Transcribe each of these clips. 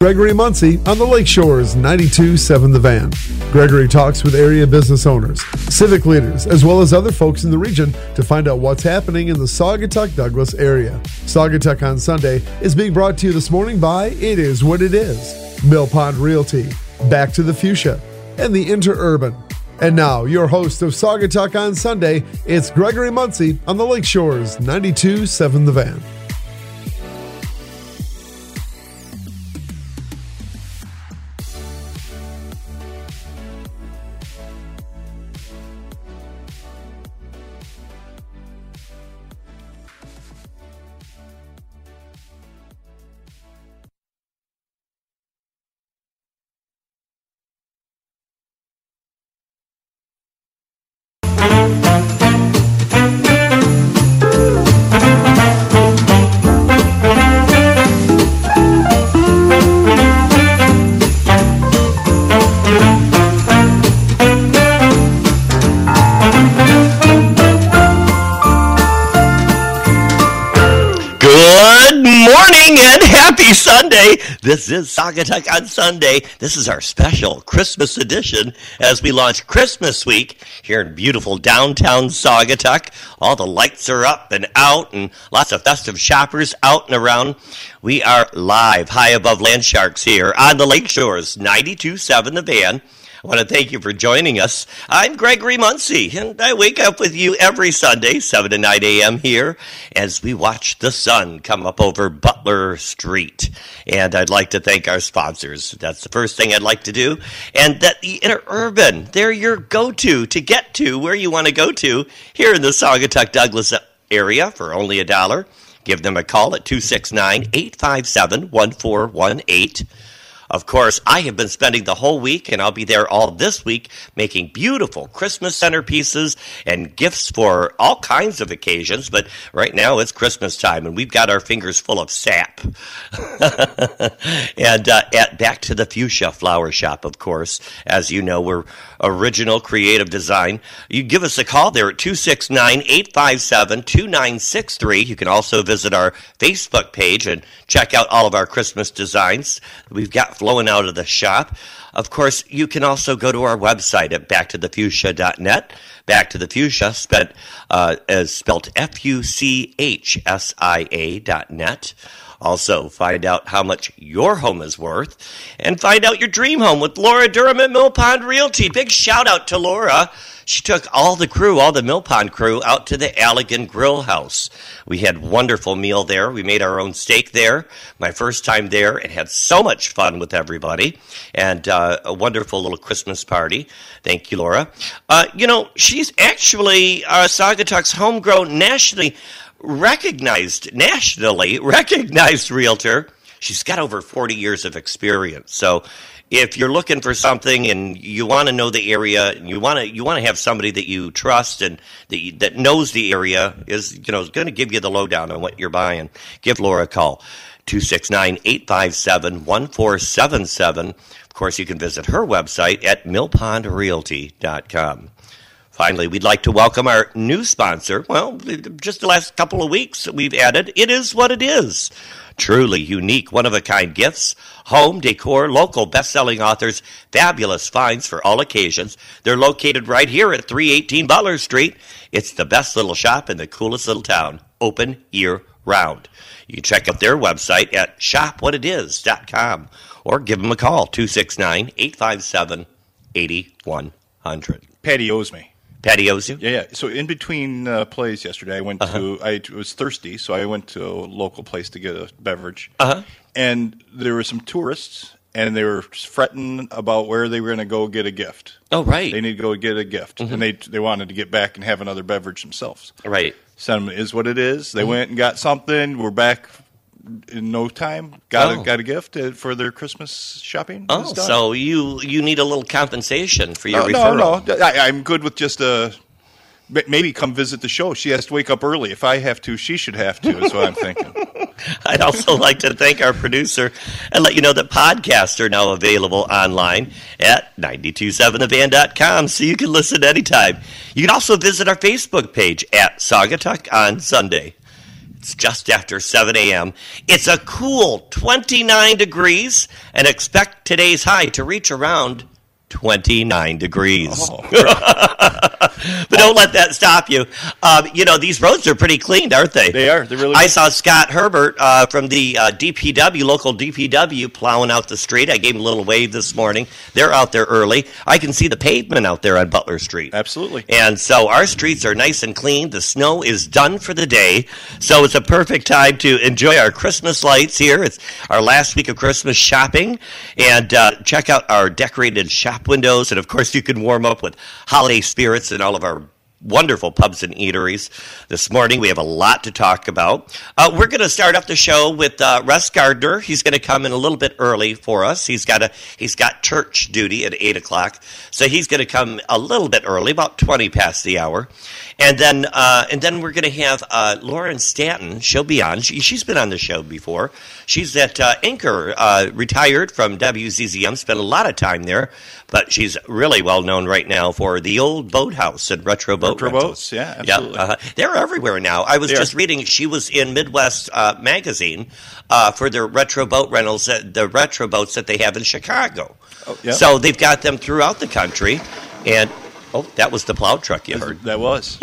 Gregory Muncie on the Lakeshores 92.7 The Van. Gregory talks with area business owners, civic leaders, as well as other folks in the region to find out what's happening in the Saugatuck Douglas area. Saugatuck on Sunday is being brought to you this morning by It Is What It Is, Mill Pond Realty, Back to the Fuchsia, and the Interurban. And now, your host of Saugatuck on Sunday, it's Gregory Muncie on the Lakeshores 92.7 The Van. Sunday. This is Saugatuck on Sunday. This is our special Christmas edition as we launch Christmas week here in beautiful downtown Saugatuck. All the lights are up and out and lots of festive shoppers out and around. We are live high above land sharks here on the lake shores, 92.7 The Van. I want to thank you for joining us. I'm Gregory Muncie, and I wake up with you every Sunday, 7 to 9 a.m. here, as we watch the sun come up over Butler Street. And I'd like to thank our sponsors. That's the first thing I'd like to do. And that the Interurban, they're your go to to get to where you want to go to here in the Saugatuck Douglas area for only a dollar. Give them a call at 269 857 1418. Of course, I have been spending the whole week, and I'll be there all this week, making beautiful Christmas centerpieces and gifts for all kinds of occasions. But right now it's Christmas time, and we've got our fingers full of sap. and uh, at Back to the Fuchsia Flower Shop, of course, as you know, we're original creative design. You give us a call there at 269 857 2963. You can also visit our Facebook page and check out all of our Christmas designs we've got flowing out of the shop. Of course, you can also go to our website at backtothefuchsia.net. Back to the Fuchsia, spelled, uh, is spelled F U C H S I A dot net. Also, find out how much your home is worth and find out your dream home with Laura Durham at Mill Pond Realty. Big shout out to Laura. She took all the crew, all the Mill Pond crew, out to the Allegan Grill House. We had wonderful meal there. We made our own steak there. My first time there and had so much fun with everybody and uh, a wonderful little Christmas party. Thank you, Laura. Uh, you know, she's actually uh, Saugatuck's homegrown nationally recognized, nationally recognized realtor. She's got over 40 years of experience. So if you're looking for something and you want to know the area and you want to you want to have somebody that you trust and that, you, that knows the area is you know is going to give you the lowdown on what you're buying give laura a call 269-857-1477 of course you can visit her website at millpondrealty.com Finally, we'd like to welcome our new sponsor. Well, just the last couple of weeks we've added It Is What It Is. Truly unique, one of a kind gifts, home, decor, local best selling authors, fabulous finds for all occasions. They're located right here at 318 Butler Street. It's the best little shop in the coolest little town, open year round. You can check out their website at shopwhatitis.com or give them a call 269 857 8100. Patty owes me. Patty owes? Yeah, yeah. So in between uh, plays yesterday, I went Uh-huh. to. I was thirsty, so I went to a local place to get a beverage. Uh-huh. And there were some tourists, and they were fretting about where they were going to go get a gift. Oh, right. Mm-hmm. They need to go get a gift, and they they wanted to get back and have another beverage themselves. Right. Sentiment is what it is. Mm-hmm. They went and got something. We're back in no time. Got Oh. a, got a gift uh, for their Christmas shopping. Oh, so you you need a little compensation for your no, referral. no, no. I, I'm good with just a. Maybe come visit the show. She has to wake up early. If I have to, she should have to. Is what I'm thinking. I'd also like to thank our producer and let you know that podcasts are now available online at 927thevan.com so you can listen anytime. You can also visit our Facebook page at Saugatuck on Sunday. It's just after 7 a.m. It's a cool 29 degrees and expect today's high to reach around 29 degrees. Oh, but don't let that stop you. Um, you know, these roads are pretty clean, aren't they? They are. They really I saw Scott Herbert uh, from the uh, DPW, local DPW, plowing out the street. I gave him a little wave this morning. They're out there early. I can see the pavement out there on Butler Street. Absolutely. And so our streets are nice and clean. The snow is done for the day. So it's a perfect time to enjoy our Christmas lights here. It's our last week of Christmas shopping. And uh, check out our decorated windows. And of course, you can warm up with holiday spirits in all of our wonderful pubs and eateries. This morning, we have a lot to talk about. Uh, we're going to start off the show with uh, Russ Gardner. He's going to come in a little bit early for us. He's got a he's got church duty at eight o'clock, so he's going to come a little bit early, about twenty past the hour, and then uh, and then we're going to have uh, Lauren Stanton. She'll be on. She, she's been on the show before. She's at uh, Anchor, uh, retired from WZZM. Spent a lot of time there, but she's really well known right now for the old boathouse and retro boat Retro rentals. boats, yeah, absolutely. uh-huh. They're everywhere now. I was They are. just reading. She was in Midwest uh, magazine uh, for their retro boat rentals, uh, the retro boats that they have in Chicago. Oh, yeah. So they've got them throughout the country, and oh, that was the plow truck you heard That was.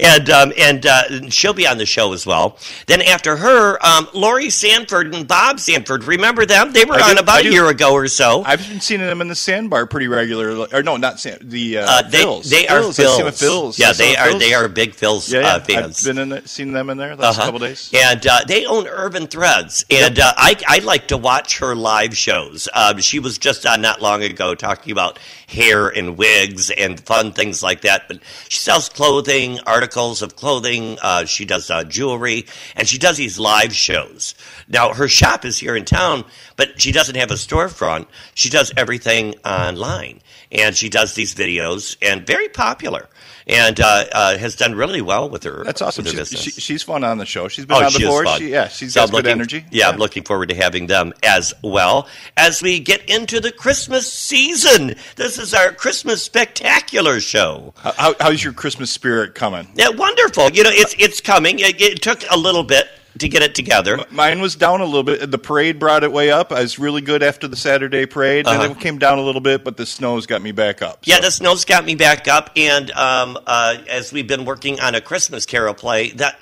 And um, and uh, she'll be on the show as well. Then after her, um, Lori Sanford and Bob Sanford. Remember them? They were I on do- about a year ago or so. I've been seeing them in the sandbar pretty regularly. Or no, not sand. The uh, Uh, they Phils. they are Phils. I've seen them at Phils. Yeah, they are. Phils. They are big Phils Yeah, yeah. uh, fans. I've been in the, seen them in there the last Uh-huh. couple days. And uh, they own Urban Threads. And uh, I, I like to watch her live shows. Um, she was just on not long ago talking about hair and wigs and fun things like that. But she sells clothing, articles of clothing. Uh, she does uh, jewelry, and she does these live shows. Now, her shop is here in town, but she doesn't have a storefront. She does everything online. And she does these videos, and very popular. And uh, uh, has done really well with her. That's awesome. Her She's, business. she, she's fun on the show. She's been Oh, on she before. fun. She, yeah, she's So got I'm good looking- energy. Yeah, I'm looking forward to having them as well as we get into the Christmas season. This is our Christmas spectacular show. How, how- how's your Christmas spirit coming? Yeah, wonderful. You know, it's it's coming. It, it took a little bit to get it together. Mine was down a little bit. The parade brought it way up. I was really good after the Saturday parade. Uh-huh. Then it came down a little bit, but the snow's got me back up. Yeah, the snow's got me back up, and um, uh, as we've been working on a Christmas Carol play, that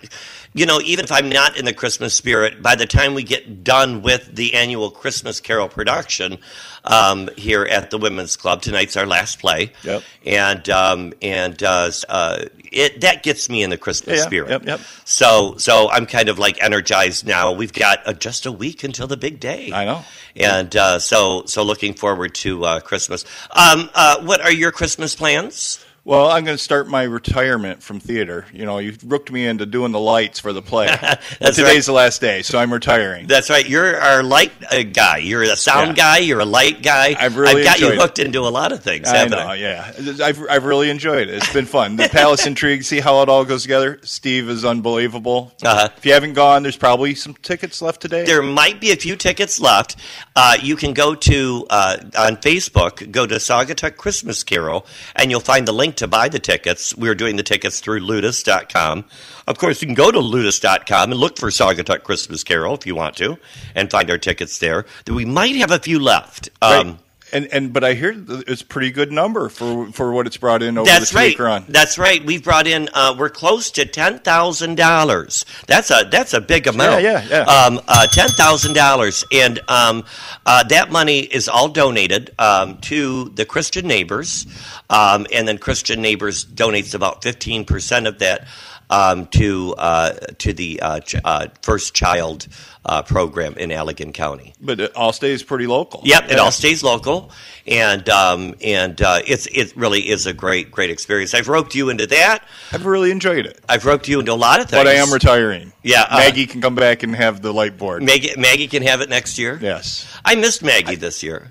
you know, even if I'm not in the Christmas spirit, by the time we get done with the annual Christmas Carol production um, here at the Women's Club, tonight's our last play, Yep. and um, and uh, uh, it that gets me in the Christmas Yeah, spirit. Yep, yep. So so I'm kind of like energized now. We've got uh, just a week until the big day. I know. And uh, so, so looking forward to uh, Christmas. Um, uh, what are your Christmas plans? Well, I'm going to start my retirement from theater. You know, you've rooked me into doing the lights for the play. Today's the last day, so I'm retiring. That's right. You're our light uh, guy. You're a sound Yeah. guy. You're a light guy. I've really I've got you enjoyed it. hooked into a lot of things. I haven't know, yeah. I've, I've really enjoyed it. It's been fun. The Palace Intrigue, see how it all goes together. Steve is unbelievable. Uh-huh. If you haven't gone, there's probably some tickets left today. There might be a few tickets left. Uh, you can go to uh, on Facebook, go to Saugatuck Christmas Carol, and you'll find the link to buy the tickets. We're doing the tickets through Ludus.com. Of course, you can go to Ludus.com and look for Saugatuck Christmas Carol if you want to, and find our tickets there. We might have a few left. Um, and and but I hear it's a pretty good number for for what it's brought in over That's the right. run. That's right. We've brought in. Uh, we're close to ten thousand dollars. That's a that's a big amount. Yeah, yeah, yeah. Um, uh, ten thousand dollars, and um, uh, that money is all donated um, to the Christian Neighbors, um, and then Christian Neighbors donates about fifteen percent of that um, to uh, to the uh, ch- uh, First Child uh, program in Allegan County. But it all stays pretty local. Yep, it all stays local, and um, and uh, it's it really is a great great experience. I've roped you into that. I've really enjoyed it. I've roped you into a lot of things. But I am retiring. Yeah, Maggie can come back and have the light board. Maggie, Maggie can have it next year. yes. I missed Maggie this year.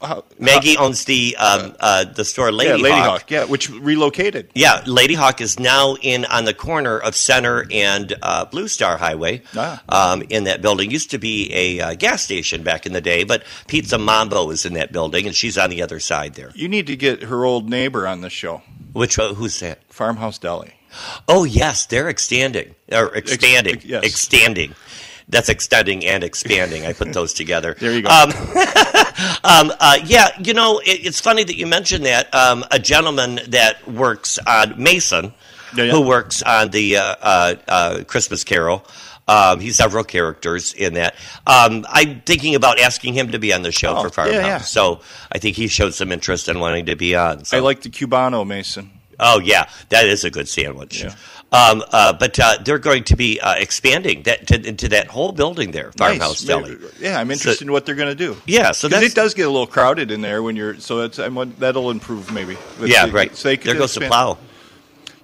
How- Maggie owns the um, uh, the store Lady, yeah, Lady Hawk. Hawk. Yeah, which relocated. Yeah, Lady Hawk is now in on the corner of Center and uh, Blue Star Highway. Ah. Um, in that building used to be a uh, gas station back in the day, but Pizza Mambo is in that building, and she's on the other side there. You need to get her old neighbor on the show, Which uh, who's that? Farmhouse Deli. Oh yes, they're extending or expanding, yes. extending. That's extending and expanding. I put those together. There you go. Um, um, uh, yeah, you know, it, it's funny that you mentioned that. Um, a gentleman that works on Mason, Yeah, yeah. who works on the uh, uh, uh, Christmas Carol. Um, he's several characters in that. Um, I'm thinking about asking him to be on the show Oh, for Farmhouse. yeah, yeah. So I think he showed some interest in wanting to be on. So. I like the Cubano, Mason. Oh yeah, that is a good sandwich. Yeah. Um, uh, but uh, they're going to be uh, expanding that to, into that whole building there, Farmhouse Nice. Deli. Yeah, I'm interested in what they're going to do. Yeah, so it does get a little crowded in there when you're. So it's, I'm, that'll improve maybe. Let's yeah, see. right. So they there goes the plow.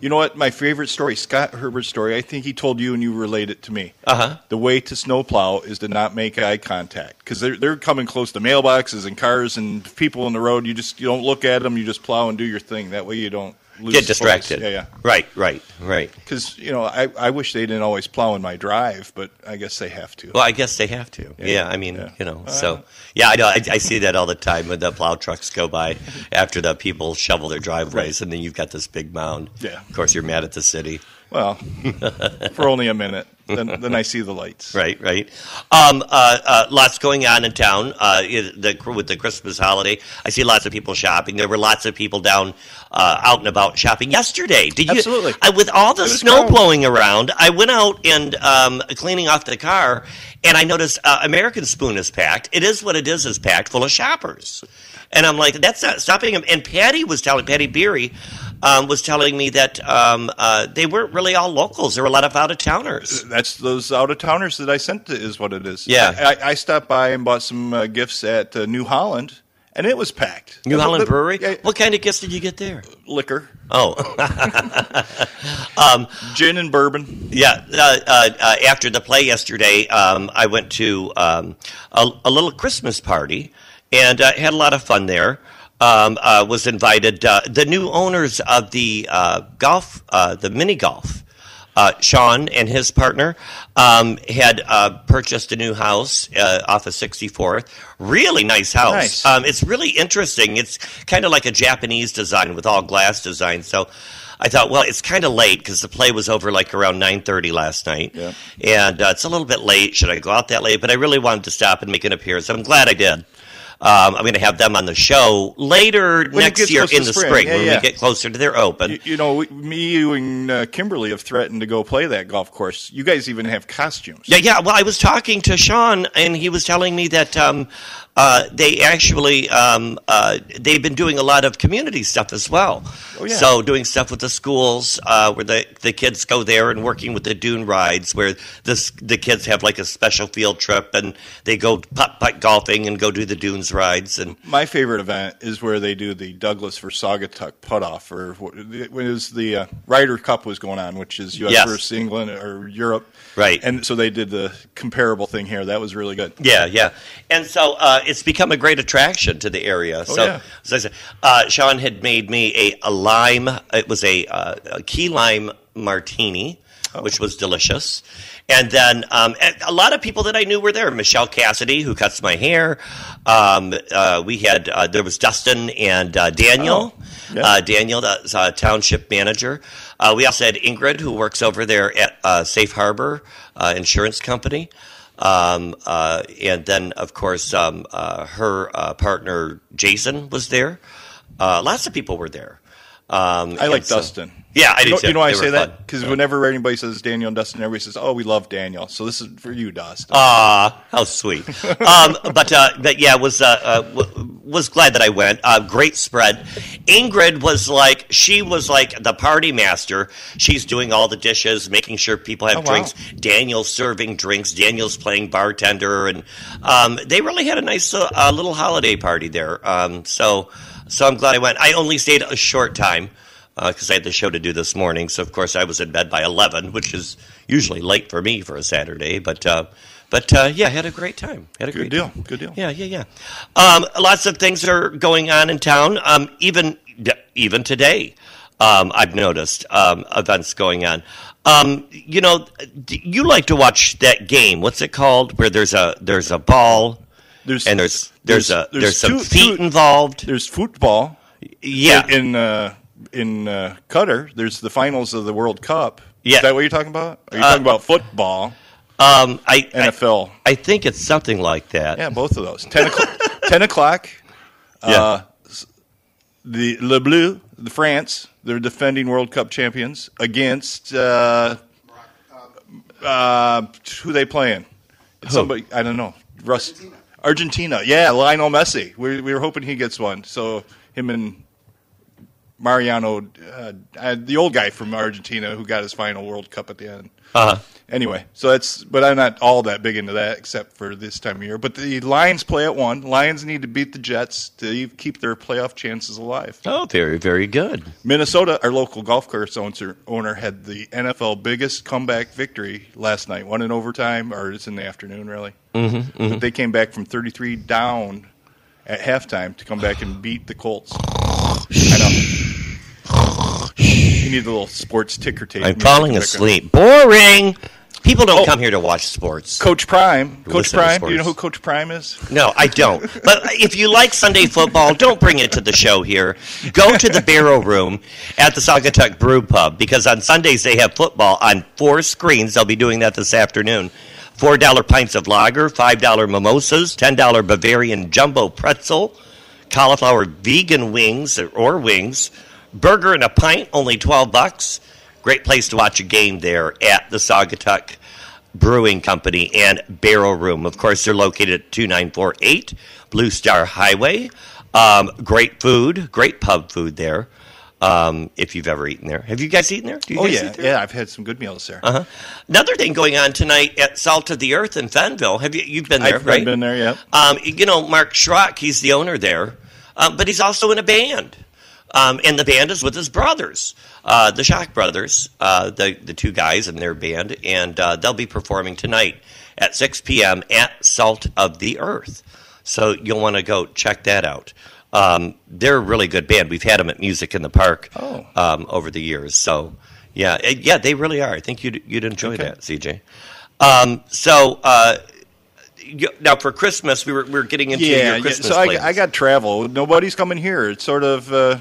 You know what? My favorite story, Scott Herbert's story. I think he told you and you relayed it to me. Uh huh. The way to snowplow is to not make eye contact because they're they're coming close to mailboxes and cars and people on the road. You just you don't look at them. You just plow and do your thing. That way you don't Get focus. distracted. Yeah, yeah. Right, right, right. Because you know, I, I wish they didn't always plow in my drive, but I guess they have to. Well, I guess they have to. Yeah, Yeah. I mean, Yeah. you know. Uh, So yeah, I know. I, I see that all the time when the plow trucks go by after the people shovel their driveways, and then you've got this big mound. Yeah. Of course, you're mad at the city. Well, for only a minute, then then I see the lights. Right, right. Um, uh, uh, lots going on in town uh, the, with the Christmas holiday. I see lots of people shopping. There were lots of people down uh, out and about shopping yesterday. Did you? Absolutely. I, with all the snow crowded. blowing around, I went out and um, cleaning off the car, and I noticed uh, American Spoon is packed. It is what it is. Is packed full of shoppers. And I'm like, that's not stopping him. And Patty was telling, Patty Beery um, was telling me that um, uh, they weren't really all locals. There were a lot of out of towners. That's those out of towners that I sent. To, is what it is. Yeah. I, I stopped by and bought some uh, gifts at uh, New Holland, and it was packed. New Uh, Holland but- Brewery. What kind of gifts did you get there? liquor, Oh, gin and bourbon. yeah. Uh, uh, uh, after the play yesterday, um, I went to um, a, a little Christmas party and uh, had a lot of fun there. Um, uh, was invited. Uh, the new owners of the uh, golf, uh, the mini golf. Uh, Sean and his partner um, had uh, purchased a new house uh, off of 64th. Really nice house. Nice. Um, it's really interesting. It's kind of like a Japanese design with all glass design. So I thought, well, it's kind of late because the play was over like around 9:30 last night, Yeah. and uh, it's a little bit late. Should I go out that late? But I really wanted to stop and make an appearance. I'm glad I did. Um, I'm going to have them on the show later it next year in the spring. spring Yeah, when yeah. we get closer to their open. You, you know, me, you, and uh, Kimberly have threatened to go play that golf course. You guys even have costumes. Yeah, yeah. Well, I was talking to Sean, and he was telling me that um, uh, they actually um, uh, they've been doing a lot of community stuff as well. Oh, yeah. So doing stuff with the schools uh, where the the kids go there and working with the dune rides, where this the kids have like a special field trip and they go putt putt golfing and go do the dunes rides and My favorite event is where they do the Douglas for Saugatuck putt off, or when it was the uh, Ryder Cup was going on, which is U.S. Yes. versus England or Europe. Right. And so they did the comparable thing here. That was really good. Yeah, yeah, and so uh, it's become a great attraction to the area. so, yeah. so I said, uh, Sean had made me a, a lime. It was a, uh, a key lime martini, which was delicious. And then um, and a lot of people that I knew were there. Michelle Cassidy, who cuts my hair. Um, uh, we had uh, there was Dustin and uh, Daniel. Oh, yeah. Uh, Daniel, that's uh, township manager. Uh, we also had Ingrid, who works over there at uh, Safe Harbor uh, Insurance Company. Um, uh, and then, of course, um, uh, her uh, partner Jason was there. Uh, lots of people were there. Um, I like so- Dustin. Yeah, I you do know. You know why I say that? Because whenever anybody says Daniel and Dustin, everybody says, "Oh, we love Daniel." So this is for you, Dustin. Ah, how sweet. um, but uh, but yeah, was uh, uh, w- was glad that I went. Uh, great spread. Ingrid was like she was like the party master. She's doing all the dishes, making sure people have Oh, wow. drinks. Daniel's serving drinks. Daniel's playing bartender, and um, they really had a nice uh, uh, little holiday party there. Um, so so I'm glad I went. I only stayed a short time because I had the show to do this morning. So of course I was in bed by eleven, which is usually late for me for a Saturday. But uh, but uh, yeah, I had a great time. Had a Good great deal. time. Good deal. Yeah, yeah, yeah. Um, lots of things are going on in town. Um, even even today, um, I've noticed um, events going on. Um, you know, you like to watch that game. What's it called? Where there's a there's a ball There's and there's there's, there's- a there's, there's some two- feet two- involved. there's football. Yeah, In uh, in uh, Qatar, there's the finals of the World Cup. Yeah. Is that what you're talking about? Are you Uh, talking about football, Um, I, I NFL? I think it's something like that. yeah, both of those. 10 o'clock. 10 o'clock Yeah. uh, the Le Bleu, the France, they're defending World Cup champions against uh, uh, who they playing? It's somebody I don't know. Russ, Argentina. Argentina, yeah, Lionel Messi. We we were hoping he gets one. So him and Mariano, uh, uh, the old guy from Argentina who got his final World Cup at the end. Uh-huh. Anyway, so that's, but I'm not all that big into that except for this time of year. But the Lions play at one. Lions need to beat the Jets to keep their playoff chances alive. Oh, very, very good. Minnesota, our local golf course owner, owner had the NFL biggest comeback victory last night. One in overtime, or it's in the afternoon, really. Mm-hmm, But they came back from 33 down at halftime to come back and beat the Colts. I know. Need a little sports ticker tape. I'm falling asleep. Boring. People don't Oh. come here to watch sports. Coach Prime. Coach Listen to Prime. Do you know sports. who Coach Prime is? No, I don't. But if you like Sunday football, don't bring it to the show here. Go to the Barrel Room at the Saugatuck Brew Pub because on Sundays they have football on four screens. They'll be doing that this afternoon. Four dollar pints of lager, five dollar mimosas, ten dollar Bavarian jumbo pretzel, cauliflower vegan wings or wings, burger and a pint, only twelve bucks. Great place to watch a game there at the Saugatuck Brewing Company and Barrel Room. Of course, they're located at 2948 Blue Star Highway. Um, great food, great pub food there. Um, if you've ever eaten there, have you guys eaten there? Do you Oh guys yeah, eat there? yeah. I've had some good meals there. Uh-huh. Another thing going on tonight at Salt of the Earth in Fenville. Have you you've been there, I've right? been there. Yeah. Um, you know, Mark Schrock, he's the owner there, um, but he's also in a band. Um, and the band is with his brothers, uh, the Schrock Brothers, uh, the, the two guys in their band, and uh, they'll be performing tonight at 6 p.m. at Salt of the Earth. So you'll want to go check that out. Um, they're a really good band. We've had them at Music in the Park Oh. um, over the years. So, yeah, eh, yeah, they really are. I think you'd, you'd enjoy Okay. that, CJ. Um, so, uh, now for Christmas, we were we were getting into yeah, your yeah. So I. I got travel. Nobody's coming here. It's sort of. Uh,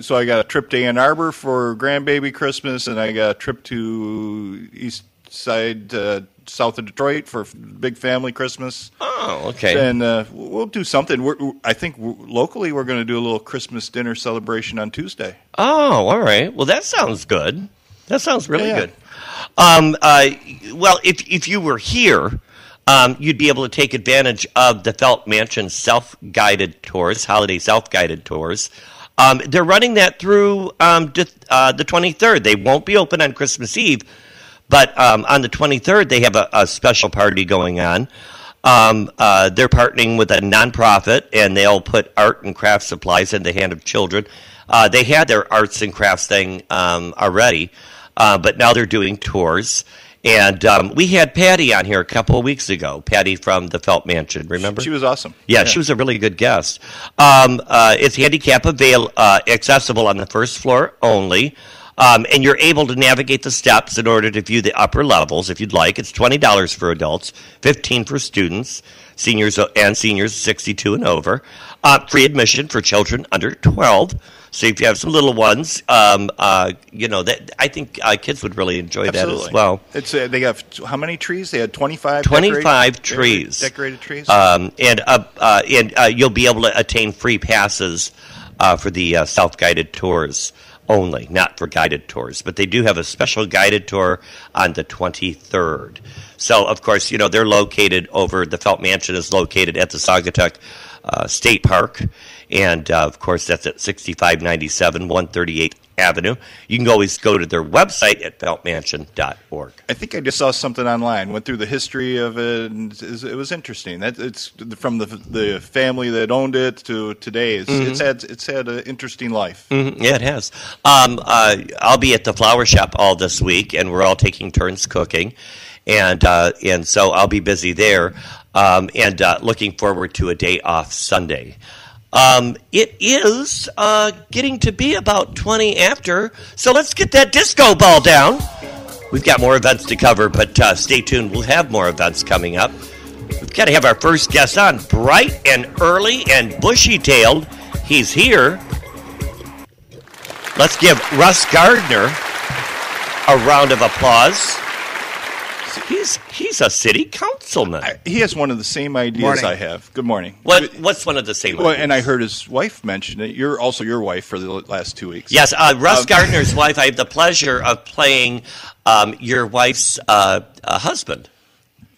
so I got a trip to Ann Arbor for grandbaby Christmas, and I got a trip to East Side, uh, south of Detroit for big family Christmas. oh, okay. And uh, we'll do something. We're, I think locally we're going to do a little Christmas dinner celebration on Tuesday. Oh, all right. Well, that sounds good. That sounds really Yeah, good. Um, uh, well, if if you were here, um, you'd be able to take advantage of the Felt Mansion self-guided tours, holiday self-guided tours. Um, they're running that through um, uh, the 23rd. They won't be open on Christmas Eve, but um, on the 23rd they have a, a special party going on. Um, uh, they're partnering with a nonprofit, and they'll put art and craft supplies in the hand of children. Uh, they had their arts and crafts thing um, already, uh, but now they're doing tours. And um, we had Patty on here a couple of weeks ago. Patty from the Felt Mansion, remember? She was awesome. Yeah, she was a really good guest. Um, uh, it's handicap avail- uh, accessible on the first floor only. Um, and you're able to navigate the steps in order to view the upper levels if you'd like. It's twenty dollars for adults, fifteen for students, seniors and seniors sixty-two and over. Uh, free admission for children under twelve. So if you have some little ones, um, uh, you know that I think uh, kids would really enjoy that as well. It's uh, they have how many trees? They had twenty five. 25 trees. Decorated trees. Um, and uh, uh, and uh, you'll be able to attain free passes uh, for the uh, self-guided tours only, not for guided tours. But they do have a special guided tour on the 23rd. So, of course, you know they're located over the Felt Mansion is located at the Saugatuck uh, State Park, and uh, of course that's at 6597 138 Avenue. You can always go to their website at feltmansion.org. I think I just saw something online. Went through the history of it, and it was interesting. That it's from the the family that owned it to today. It's, Mm-hmm. it's had it's had an interesting life. Mhm, Yeah, it has. Um, uh, I'll be at the flower shop all this week, and we're all taking turns cooking, and uh, and so I'll be busy there, um, and uh, looking forward to a day off Sunday. Um, it is uh, getting to be about twenty after, so let's get that disco ball down. We've got more events to cover, but uh, stay tuned. We'll have more events coming up. We've got to have our first guest on, bright and early and bushy tailed. He's here. Let's give Russ Gardner a round of applause. He's he's a city councilman. I, he has one of the same ideas Morning. I have. Good morning. what what's one of the same? Well, ideas? and I heard his wife mention it. You're also your wife for the last two weeks. Yes, uh, Russ Um, Gardner's wife. I have the pleasure of playing um, your wife's uh, uh, husband,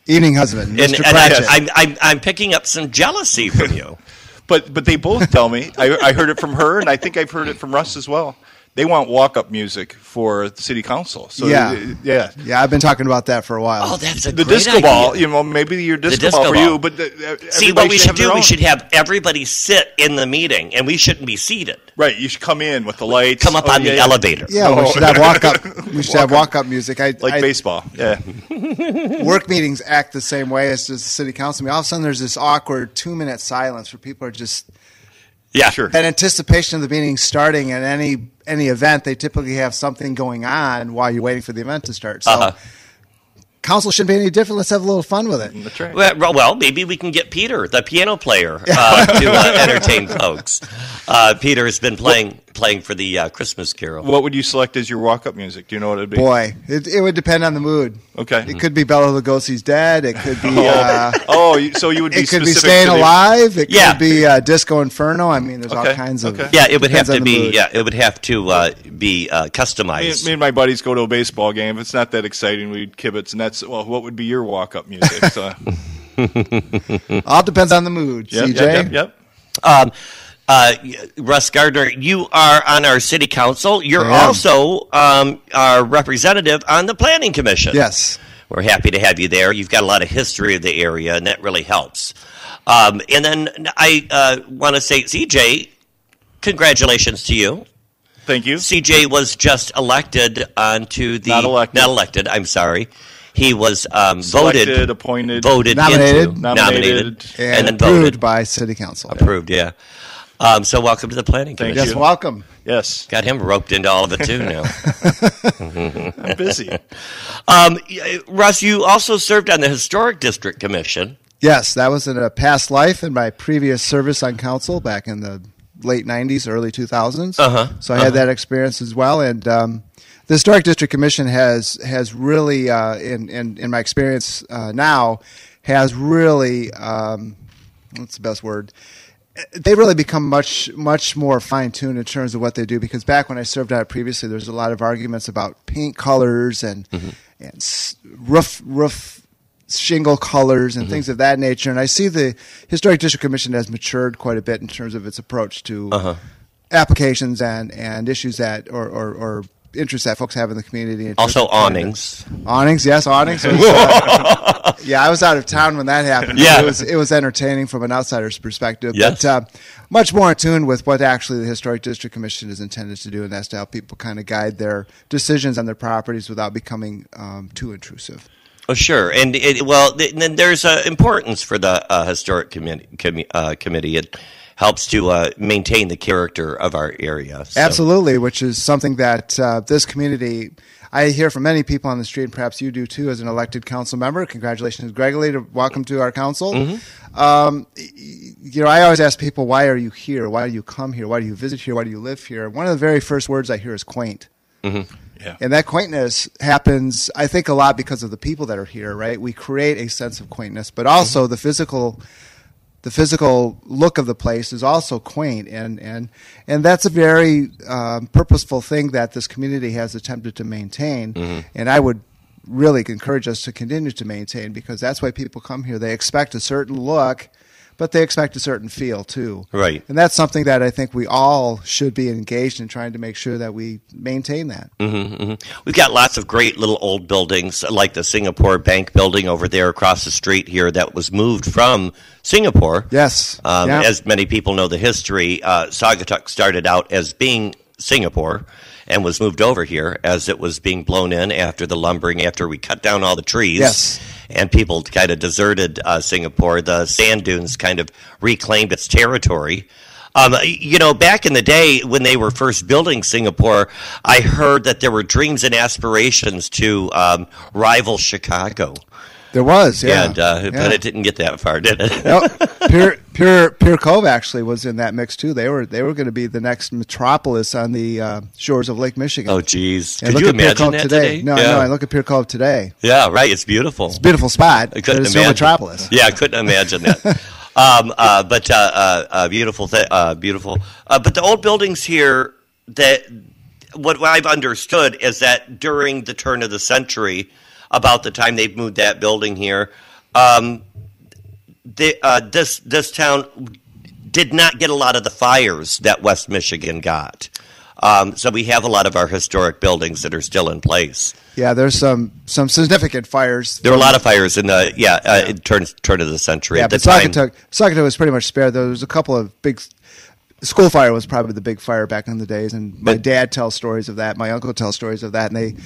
Evening husband, Mr. and I, I'm, I'm I'm picking up some jealousy from you. But but they both tell me. I, I heard it from her, and I think I've heard it from Russ as well. They want walk up music for the city council. So Yeah. uh, yeah. yeah, I've been talking about that for a while. Oh, that's a The great disco idea. ball, you know, maybe your disco, disco ball for you, but the, uh, See, what we should have do, we should have everybody sit in the meeting, and we shouldn't be seated. right. You should come in with the lights. Come up Oh, on yeah, the yeah. elevator. yeah, we Oh. should have walk up. We should have walk up music. I, like I, baseball. Yeah, work meetings act the same way as does the city council. I mean, all of a sudden, there's this awkward two minute silence where people are just Yeah, sure. in anticipation of the meeting starting. And any any event, they typically have something going on while you're waiting for the event to start. So, Uh-huh. council shouldn't be any different. Let's have a little fun with it. That's right. Well, well, maybe we can get Peter, the piano player, uh, to uh, entertain folks. Uh, Peter has been playing playing for the uh, Christmas Carol. What would you select as your walk up music? Do you know what it'd be? Boy, it, it would depend on the mood. Okay. It could be Bela Lugosi's dead. It could be. Uh, oh, so you would be it could be staying alive. It Yeah. could be uh, Disco Inferno. I mean, there's all Okay, kinds of. okay. yeah, it would have to be. mood. Yeah, it would have to uh, be uh, Me, customized. me and my buddies go to a baseball game. If it's not that exciting, we'd kibitz, and that's well. What would be your walk-up music? So, All depends on the mood. yep, CJ. yep, yep, yep. Um, uh, Russ Gardner, you are on our city council. You're also um, our representative on the planning commission. Yes. We're happy to have you there. You've got a lot of history of the area, and that really helps. Um, and then I uh, want to say, CJ, congratulations to you. Thank you. CJ was just elected onto the Not elected. Not elected. I'm sorry. He was um, Selected, voted, appointed, voted Nominated. into, Nominated. And, and, then approved voted, by city council. approved. Yeah. Um, so welcome to the planning Thank commission. Yes, you. welcome. Yes, Got him roped into all of it too now. I'm busy. um, Russ, you also served on the historic district commission. Yes, that was in a past life in my previous service on council back in the late 90s, early 2000s. Uh-huh, So I had that experience as well. And um, the Historic District Commission has has really, uh, in, in, in my experience uh, now, has really, um, what's the best word? They really become much much more fine tuned in terms of what they do. Because back when I served out previously, there was a lot of arguments about paint colors and mm-hmm. and roof roof shingle colors and mm-hmm. things of that nature. And I see the Historic District Commission has matured quite a bit in terms of its approach to uh-huh. applications and, and issues that or, or, or interests that folks have in the community. Also of trying to- awnings. Awnings, yes, awnings. was, uh, yeah, I was out of town when that happened. Yeah. it was it was entertaining from an outsider's perspective. Yes. But uh, much more in tune with what actually the Historic District Commission is intended to do, and that's to help people kind of guide their decisions on their properties without becoming um, too intrusive. Oh, sure. And it, well, th- then there's uh, importance for the uh, historic committee. commi- uh, committee. It helps to uh, maintain the character of our area. So- Absolutely, which is something that uh, this community. I hear from many people on the street, and perhaps you do too, as an elected council member. Congratulations, Gregory. To welcome to our council. Um, you know, I always ask people, "Why are you here? Why do you come here? Why do you visit here? Why do you live here?" One of the very first words I hear is "quaint." Yeah. And that quaintness happens, I think, a lot because of the people that are here, right? We create a sense of quaintness, but also the physical, the physical look of the place is also quaint, and and and that's a very um, purposeful thing that this community has attempted to maintain. And I would really encourage us to continue to maintain because that's why people come here. They expect a certain look. But they expect a certain feel too, Right. And that's something that I think we all should be engaged in trying to make sure that we maintain that. We've got lots of great little old buildings, like the Singapore Bank building over there across the street here that was moved from Singapore. Yes. Um, Yeah. As many people know the history, uh, Saugatuck started out as being Singapore and was moved over here as it was being blown in after the lumbering, after we cut down all the trees. Yes. And people kind of deserted uh, Singapore. The sand dunes kind of reclaimed its territory. Um, you know, back in the day when they were first building Singapore, I heard that there were dreams and aspirations to um, rival Chicago. There was, yeah. and uh, Yeah. but it didn't get that far, did it? Nope. Pier, Pier, Pier Cove actually was in that mix too. They were they were going to be the next metropolis on the uh, shores of Lake Michigan. oh, geez. and Could look you at imagine Cove that today. today? No, yeah. no, I look at Pier Cove today. yeah, right. It's beautiful. It's a beautiful spot. I couldn't it's no imagine. metropolis. Yeah, I couldn't imagine that. um, uh, but uh, uh, uh, beautiful, th- uh, beautiful. Uh, but the old buildings here, that what I've understood is that during the turn of the century, about the time they moved that building here, um, the, uh, this this town did not get a lot of the fires that West Michigan got. Um, so we have a lot of our historic buildings that are still in place. Yeah, there's some some significant fires. There were a lot of fires in the yeah, uh, in turn turn of the century Yeah, at the but time. Saugatuck, Saugatuck was pretty much spared. Though there was a couple of big. School fire was probably the big fire back in the days, and my But- dad tells stories of that. My uncle tells stories of that, and they,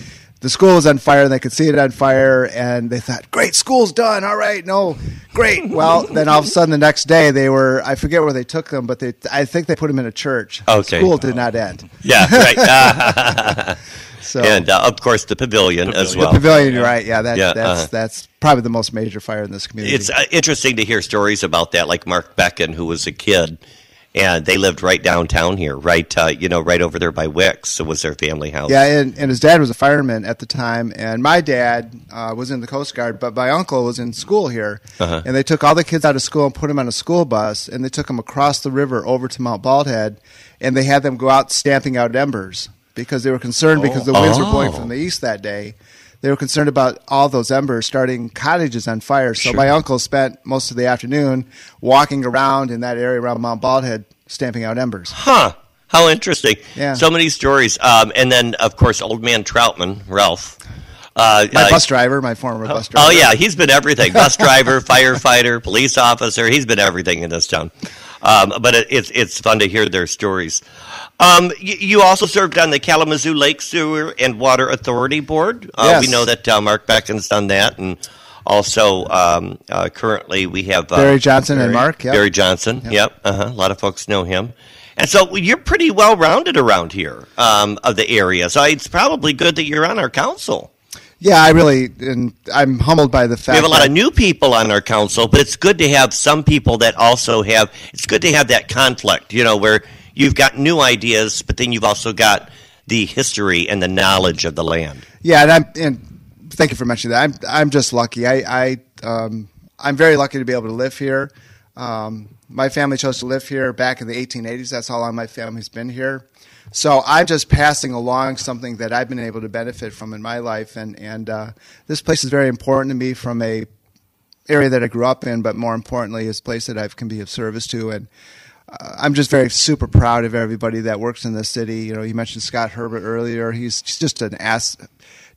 the school was on fire, and they could see it on fire, and they thought, "Great, school's done. All right, no, great." Well, then all of a sudden, the next day, they were. I forget where they took them, but they, I think they put them in a church. Okay. school did not end. Yeah, right. So and uh, of course the pavilion, as well. the pavilion, you're right? Yeah, that, Yeah, that's uh-huh. that's probably the most major fire in this community. It's uh, interesting to hear stories about that, like Mark Becken, who was a kid, and they lived right downtown here, right, uh, you know, right over there by Wicks. So was their family house. Yeah, and, and his dad was a fireman at the time, and my dad uh, was in the Coast Guard, but my uncle was in school here, Uh-huh. and they took all the kids out of school and put them on a school bus, and they took them across the river over to Mount Baldhead, and they had them go out stamping out embers because they were concerned because the winds were blowing Oh. from the east that day. They were concerned about all those embers starting cottages on fire. So my uncle spent most of the afternoon walking around in that area around Mount Baldhead stamping out embers. Huh. How interesting. Yeah. So many stories. Um, and then, of course, old man Troutman, Ralph. Uh, My uh, bus driver, my former bus driver. Oh yeah, he's been everything: bus driver, firefighter, police officer. He's been everything in this town. Um, but it, it's it's fun to hear their stories. Um, you, you also served on the Kalamazoo Lake Sewer and Water Authority Board. Uh, Yes. We know that uh, Mark Becken's done that, and also um, uh, currently we have uh, Barry Johnson and Mark. Yep. Barry Johnson. Yep. Uh-huh. A lot of folks know him. And so you're pretty well rounded around here um, of the area. So it's probably good that you're on our council. Yeah, I really, and I'm humbled by the fact We have a lot of new people on our council, but it's good to have some people that also have. It's good to have that conflict, you know, where you've got new ideas, but then you've also got the history and the knowledge of the land. Yeah, and I'm and thank you for mentioning that. I'm I'm just lucky. I I um, I'm very lucky to be able to live here. Um, my family chose to live here back in the 1880s. That's how long my family's been here. So I'm just passing along something that I've been able to benefit from in my life, and and uh, this place is very important to me from a area that I grew up in, but more importantly, is a place that I can be of service to. And uh, I'm just very super proud of everybody that works in this city. You know, you mentioned Scott Herbert earlier. He's he's just an ass,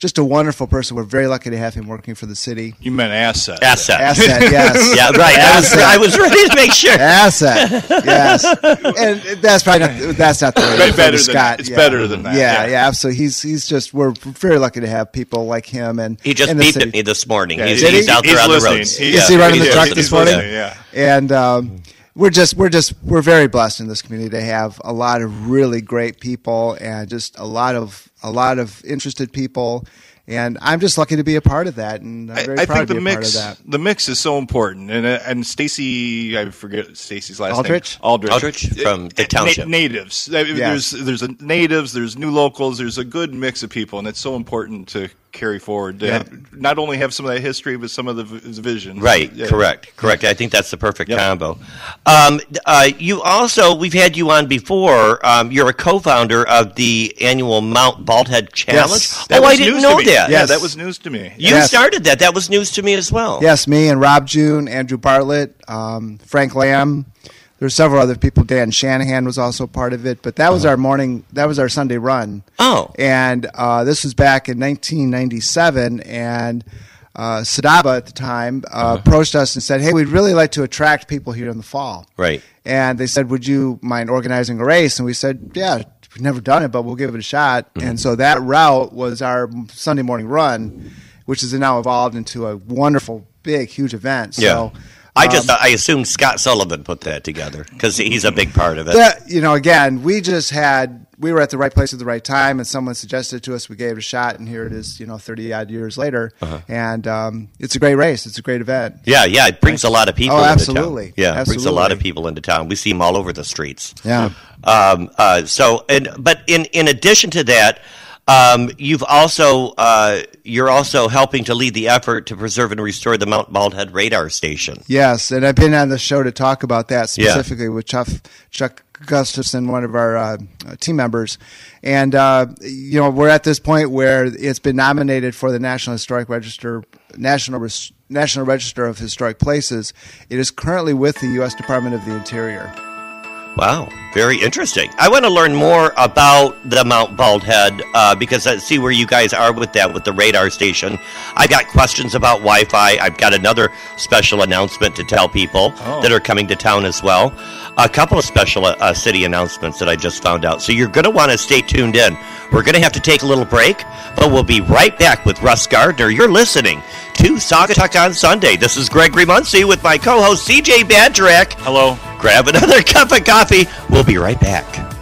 just a wonderful person. We're very lucky to have him working for the city. You meant asset. Asset. Asset, yes. Yeah, right. I was, Asset. I was ready to make sure. Asset, yes, and that's probably not, that's not the way to Better refer than Scott. It's yeah. better than that, Yeah, yeah. yeah, absolutely. He's he's just we're very lucky to have people like him. And He just in the beeped at me this morning. Yeah, he's, Did he? he's out there He's on the roads. He- Is he running the truck this morning? Yeah. and um, we're just we're just we're very blessed in this community to have a lot of really great people and just a lot of a lot of interested people and I'm just lucky to be a part of that and I'm very I proud think to the be a part of mix, that. the mix is so important, and uh, and Stacy, I forget Stacy's last Aldrich? name. Aldrich. Aldrich from the Uh, township. Na- natives. There's there's a natives. There's new locals. There's a good mix of people, and it's so important to carry forward. To Yeah. have- not only have some of that history, but some of the v- vision. Right, Yeah. correct, correct. I think that's the perfect Yep. combo. Um, uh, you also, we've had you on before. Um, you're a co-founder of the annual Mount Baldhead Challenge. That oh, I didn't know that. Yeah, Yes. that was news to me. You Yes. started that. That was news to me as well. Yes, me and Rob June, Andrew Bartlett, um, Frank Lamb. There were several other people. Dan Shanahan was also part of it, but that was our morning. That was our Sunday run. Oh. and uh, this was back in 1997, and uh, Sadaba at the time uh, approached us and said, "Hey, we'd really like to attract people here in the fall." Right. And they said, "Would you mind organizing a race?" And we said, "Yeah, we've never done it, but we'll give it a shot." And so that route was our Sunday morning run, which has now evolved into a wonderful, big, huge event. Yeah. I just, um, I assume Scott Sullivan put that together because he's a big part of it. that, you know, again, we just had we were at the right place at the right time, and someone suggested it to us. We gave it a shot, and here it is. You know, thirty odd years later, Uh-huh. and um, it's a great race. It's a great event. Yeah, yeah, it brings a lot of people. Oh, into absolutely. town. Yeah, it brings a lot of people into town. We see them all over the streets. Yeah. Um, uh, so, and but in in addition to that, um, you've also uh, you're also helping to lead the effort to preserve and restore the Mount Baldhead radar station. Yes, and I've been on the show to talk about that Yeah. specifically with Chuck, Chuck Gustafson, one of our uh, uh, team members. And, uh, you know, we're at this point where it's been nominated for the National Historic Register, National, Res- National Register of Historic Places. It is currently with the U.S. Department of the Interior. Wow, very interesting. I want to learn more about the Mount Baldhead uh, because I see where you guys are with that, with the radar station. I got questions about Wi Fi. I've got another special announcement to tell people Oh. that are coming to town as well. A couple of special uh, city announcements that I just found out. So you're going to want to stay tuned in. We're going to have to take a little break, but we'll be right back with Russ Gardner. You're listening to Saugatuck on Sunday. This is Gregory Muncie with my co host CJ Badgerak. Hello. Grab another cup of coffee. We'll be right back.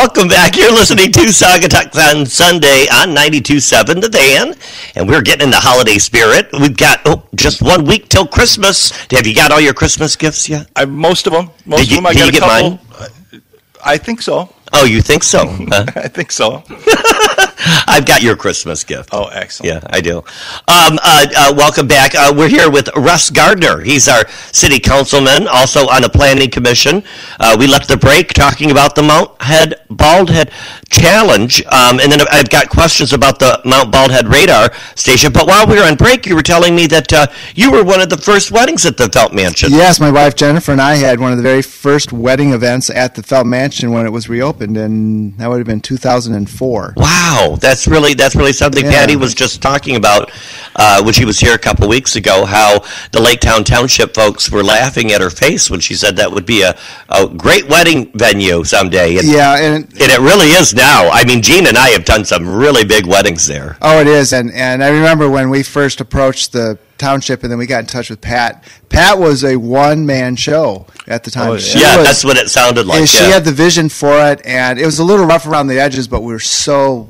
Welcome back. You're listening to Saugatuck on Sunday on 92.7 The Van, and we're getting in the holiday spirit. We've got oh, just one week till Christmas. Have you got all your Christmas gifts yet? I, most of them. Most Did you- of them. I did you a get couple. mine? I think so. Oh, you think so? huh? I think so. I've got your Christmas gift. Oh, excellent. Yeah, I do. Um, uh, uh, welcome back. Uh, we're here with Russ Gardner. He's our city councilman, also on the planning commission. Uh, we left the break talking about the Mount Head Bald Head Challenge, um, and then I've got questions about the Mount Bald Head radar station. But while we were on break, you were telling me that uh, you were one of the first weddings at the Felt Mansion. Yes, my wife Jennifer and I had one of the very first wedding events at the Felt Mansion when it was reopened, and that would have been 2004. Wow, that's really that's really something. Yeah. Patty was just talking about uh, when she was here a couple weeks ago. How the Laketown Township folks were laughing at her face when she said that would be a, a great wedding venue someday. And, Yeah, and and it really is now. I mean, Gene and I have done some really big weddings there. Oh, it is, and and I remember when we first approached the township, and then we got in touch with Pat. Pat was a one man show at the time. Oh, yeah. Yeah, was- that's what it sounded like. and she had the vision for it, and it was a little rough around the edges, but we were so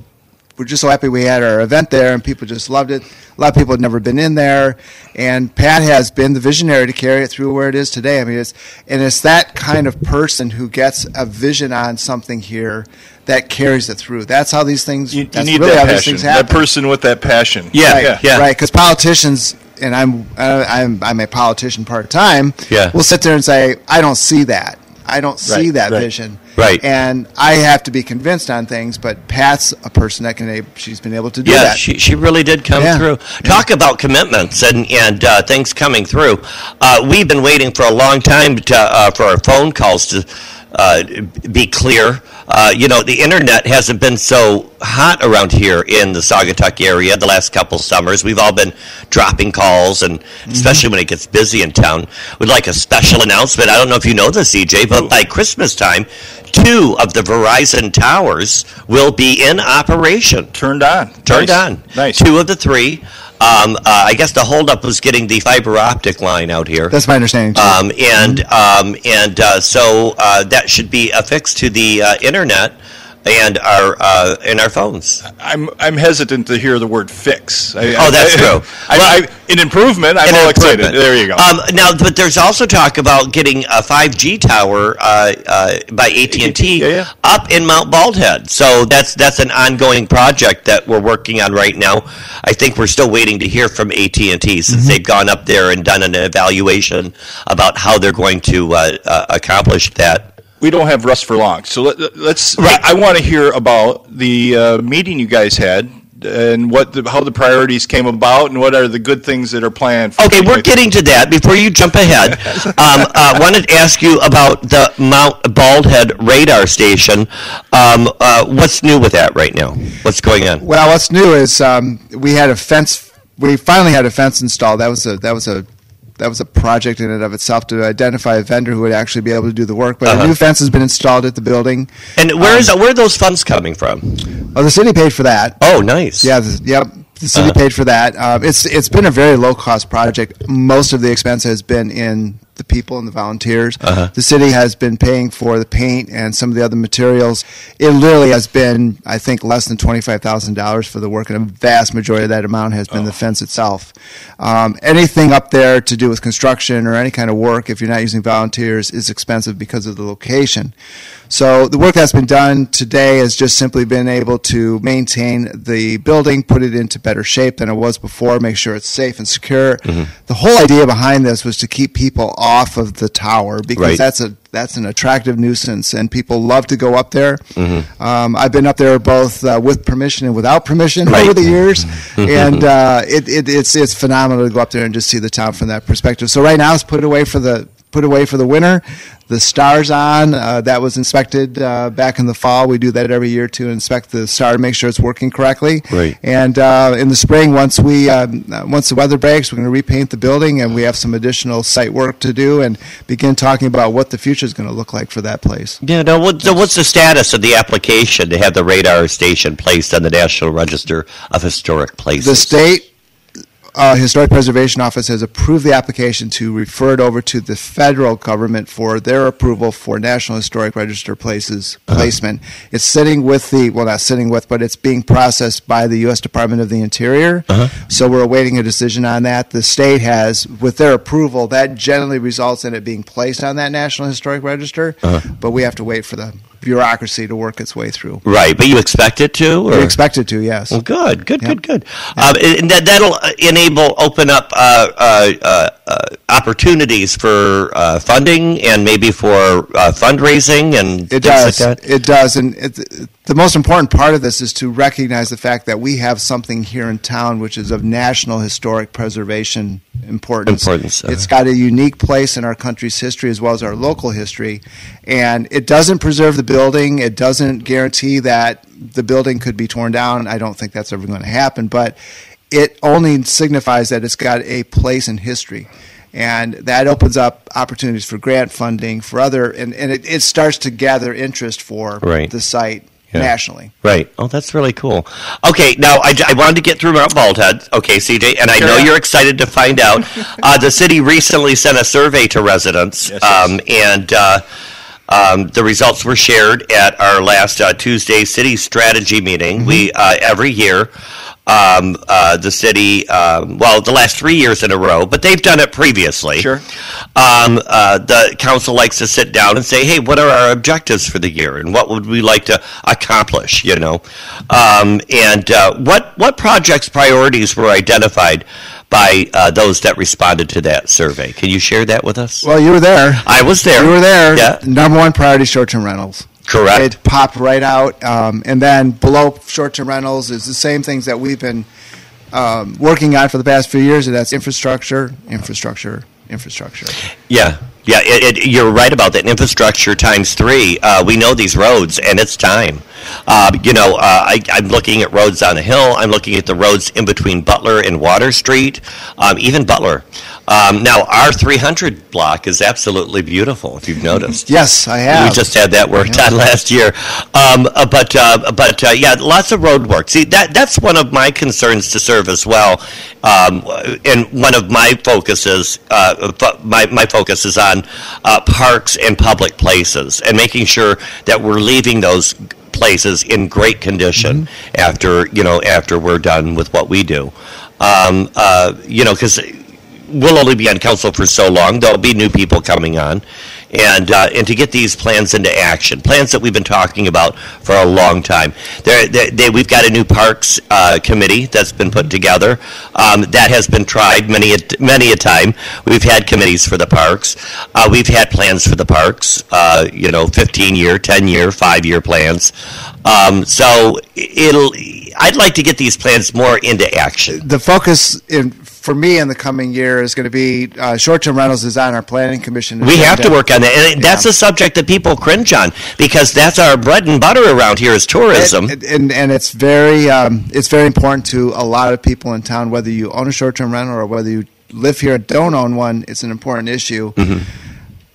we're just so happy we had our event there, and people just loved it. A lot of people had never been in there, and Pat has been the visionary to carry it through where it is today. I mean, it's and it's that kind of person who gets a vision on something here that carries it through. That's how these things. You, you that's need really that how these passion. things That person with that passion. Yeah, right, yeah. right. Because politicians, and I'm uh, I'm I'm a politician part time. Yeah. will sit there and say, I don't see that. I don't see Right, that right. vision. Right. And I have to be convinced on things. But Pat's a person that can. ab- She's been able to do that. Yeah, that. she, she really did come Yeah. through. Talk about commitments and and uh, things coming through. Uh, we've been waiting for a long time to, uh, for our phone calls to uh, be clear. Uh, you know, the internet hasn't been so hot around here in the Saugatuck area the last couple summers. We've all been dropping calls, and especially when it gets busy in town. We'd like a special announcement. I don't know if you know this, EJ, but by Christmas time, two of the Verizon towers will be in operation Turned on. turned Nice. on. Nice. Two of the three. Um, uh, I guess the holdup was getting the fiber optic line out here. That's my understanding. Too. Um, and um, and uh, so uh, that should be affixed to the uh, internet and our uh, and our phones. I'm I'm hesitant to hear the word fix. I, Oh, that's I, true. I, Well- I, an improvement. I'm An all improvement. excited. There you go. Um, now, but there's also talk about getting a 5G tower uh, uh, by AT and T up in Mount Baldhead. So that's that's an ongoing project that we're working on right now. I think we're still waiting to hear from AT and T since Mm-hmm. they've gone up there and done an evaluation about how they're going to uh, uh, accomplish that. We don't have Russ for long, so let, us Right. I, want to hear about the uh, meeting you guys had and what the, how the priorities came about and what are the good things that are planned. For Okay, we're getting to that. Before you jump ahead, um, uh, wanted to ask you about the Mount Baldhead radar station. Um, uh, what's new with that right now? What's going on? Well, what's new is um, we had a fence. We finally had a fence installed. That was a that was a that was a project in and of itself to identify a vendor who would actually be able to do the work. But Uh-huh. a new fence has been installed at the building. And where is where are those funds coming from? Oh, the city paid for that. Oh, nice. Yeah, the, yep. The city Uh-huh. paid for that. Um, it's it's been a very low cost project. Most of the expense has been in the people and the volunteers. Uh-huh. The city has been paying for the paint and some of the other materials. It literally has been, I think, less than twenty five thousand dollars for the work, and a vast majority of that amount has been the fence itself. Um, anything up there to do with construction or any kind of work, if you're not using volunteers, is expensive because of the location. So the work that's been done today has just simply been able to maintain the building, put it into better shape than it was before, make sure it's safe and secure. The whole idea behind this was to keep people off of the tower because Right. that's a that's an attractive nuisance and people love to go up there. Mm-hmm. Um, I've been up there both uh, with permission and without permission Right. over the years, and uh, it, it, it's it's phenomenal to go up there and just see the town from that perspective. So right now it's put away for the put away for the winter. The stars on uh, that was inspected uh, back in the fall. We do that every year to inspect the star to make sure it's working correctly. Right. And uh, in the spring, once we um, uh, once the weather breaks, we're going to repaint the building, and we have some additional site work to do, and begin talking about what the future is going to look like for that place. Yeah. No. What, so what's the status of the application to have the radar station placed on the National Register of Historic Places? The state uh, Historic Preservation Office has approved the application to refer it over to the federal government for their approval for National Historic Register places uh-huh. placement. It's sitting with the well, not sitting with, but it's being processed by the U.S. Department of the Interior. Uh-huh. So we're awaiting a decision on that. The state has, with their approval, that generally results in it being placed on that National Historic Register. Uh-huh. But we have to wait for the bureaucracy to work its way through. Right, but you expect it to? Or? We expect it to, yes. Well, good, good, good, good. Um, and that that'll uh, enable open up uh, uh, uh, uh, opportunities for uh, funding and maybe for uh, fundraising and It things does. like that. It does, and it, the most important part of this is to recognize the fact that we have something here in town which is of national historic preservation importance. Importance, uh-huh. It's got a unique place in our country's history as well as our local history, and it doesn't preserve the building. It doesn't guarantee that the building could be torn down. I don't think that's ever going to happen, but it only signifies that it's got a place in history. And that opens up opportunities for grant funding, for other, and, and it, it starts to gather interest for Right. the site Yeah. nationally. Right. Oh, that's really cool. Okay, now I, I wanted to get through Mount Baldhead. Okay, CJ, and I know Sure. you're excited to find out. uh, the city recently sent a survey to residents, Yes, yes. um, and uh, um, the results were shared at our last uh, Tuesday city strategy meeting. We uh, every year. Um, uh, the city, um, well, the last three years in a row, but they've done it previously. Sure. Um, uh, the council likes to sit down and say, "Hey, what are our objectives for the year, and what would we like to accomplish?" You know, um, and uh, what what projects priorities were identified by uh, those that responded to that survey? Can you share that with us? Well, you were there. I was there. You were there. Yeah. Number one priority short-term rentals. Correct. It popped right out, um, and then below short-term rentals is the same things that we've been um, working on for the past few years, and that's infrastructure, infrastructure, infrastructure. Yeah, yeah, it, it, you're right about that. Infrastructure times three. Uh, we know these roads, and it's time. Uh, you know, uh, I, I'm looking at roads on the hill. I'm looking at the roads in between Butler and Water Street, um, even Butler. Um, now, our 300 block is absolutely beautiful. If you've noticed. Yes, I have. We just had that work done last year, um, uh, but uh, but uh, yeah, lots of road work. See, that that's one of my concerns to serve as well, um, and one of my focuses. Uh, my my focus is on uh, parks and public places, and making sure that we're leaving those places in great condition after you know after we're done with what we do. Um, uh, you know, because we'll only be on council for so long. There'll be new people coming on, and uh, and to get these plans into action, plans that we've been talking about for a long time. There, they, they, we've got a new parks uh, committee that's been put together. Um, that has been tried many a, many a time. We've had committees for the parks. Uh, we've had plans for the parks. Uh, you know, 15 year, 10 year, five year plans. Um, so it'll. I'd like to get these plans more into action. The focus in for me in the coming year is going to be uh, short-term rentals is on our planning commission. We have to work on that, and that's a subject that people cringe on because that's our bread and butter around here is tourism. And, and, and it's very um, it's very important to a lot of people in town, whether you own a short term rental or whether you live here and don't own one. It's an important issue.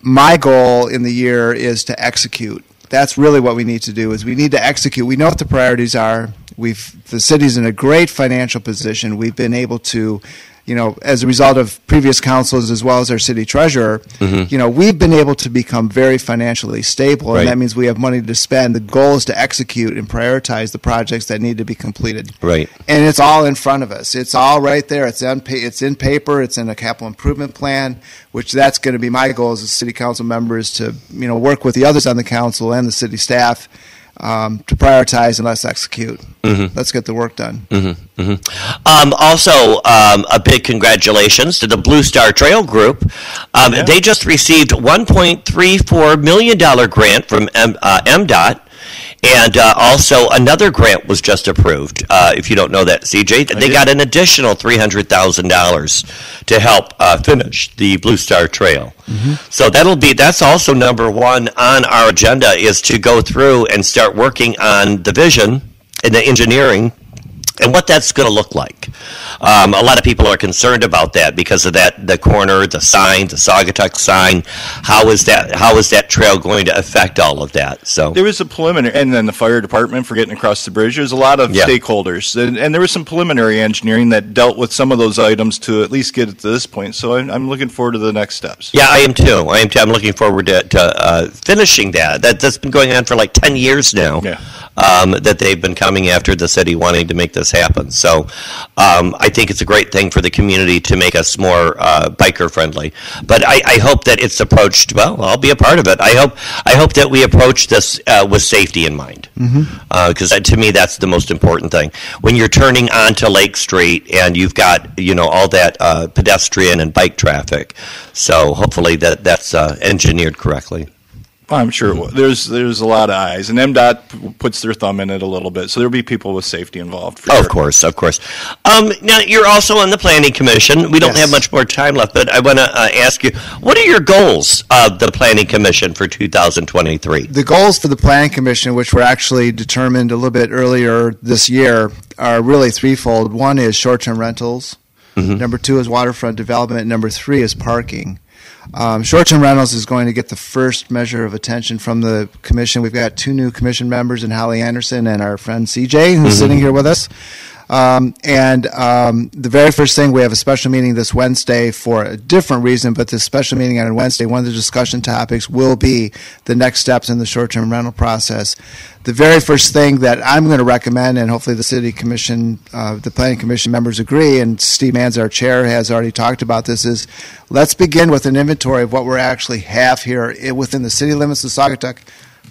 My goal in the year is to execute. That's really what we need to do. Is we need to execute. We know what the priorities are. We've the city's in a great financial position. We've been able to. You know, as a result of previous councils as well as our city treasurer, mm-hmm. you know, we've been able to become very financially stable, Right. and that means we have money to spend. The goal is to execute and prioritize the projects that need to be completed. Right. And it's all in front of us. It's all right there. It's on pa- it's in paper. It's in a capital improvement plan, which that's going to be my goal as a city council member is to you know work with the others on the council and the city staff um, to prioritize and let's execute. Let's get the work done. Um, also, um, a big congratulations to the Blue Star Trail Group. Um, They just received $1.34 million grant from M- uh, MDOT. And uh, also, another grant was just approved. Uh, if you don't know that, CJ, they got an additional $300,000 to help uh, finish the Blue Star Trail. So that'll be that's also number one on our agenda is to go through and start working on the vision and the engineering and what that's going to look like. Um, a lot of people are concerned about that because of that the corner, the sign, the Saugatuck sign. How is that? How is that trail going to affect all of that? So There was a preliminary, and then the fire department for getting across the bridge. There's a lot of Yeah. stakeholders, and, and there was some preliminary engineering that dealt with some of those items to at least get it to this point. So I'm, I'm looking forward to the next steps. yeah, I am too. I am too. I'm looking forward to, to uh, finishing that. That that's been going on for like ten years now. Yeah. Um, that they've been coming after the city wanting to make this happen. So um, I think it's a great thing for the community to make us more uh, biker friendly. But I, I hope that it's approached. Well, I'll be a part of it. I hope I hope that we approach this uh, with safety in mind. Because to me, that's the most important thing. When you're turning onto Lake Street and you've got you know all that uh, pedestrian and bike traffic, so hopefully that that's uh, engineered correctly. I'm sure it will. there's there's a lot of eyes, and MDOT p- puts their thumb in it a little bit. So there'll be people with safety involved. For Oh, sure. Of course, of course. Um, now you're also on the planning commission. We don't Yes. have much more time left, but I want to uh, ask you: What are your goals of the planning commission for 2023? The goals for the planning commission, which were actually determined a little bit earlier this year, are really threefold. One is short-term rentals. Number two is waterfront development. Number three is parking. Um, short-term rentals is going to get the first measure of attention from the commission. We've got two new commission members in Holly Anderson and our friend CJ, who's sitting here with us. Um, and um, the very first thing, we have a special meeting this Wednesday for a different reason, but this special meeting on Wednesday, one of the discussion topics will be the next steps in the short-term rental process. The very first thing that I'm going to recommend, and hopefully the city commission, uh, the planning commission members agree, and Steve Mans, our chair, has already talked about this, is let's begin with an inventory of what we actually have here within the city limits of Saugatuck.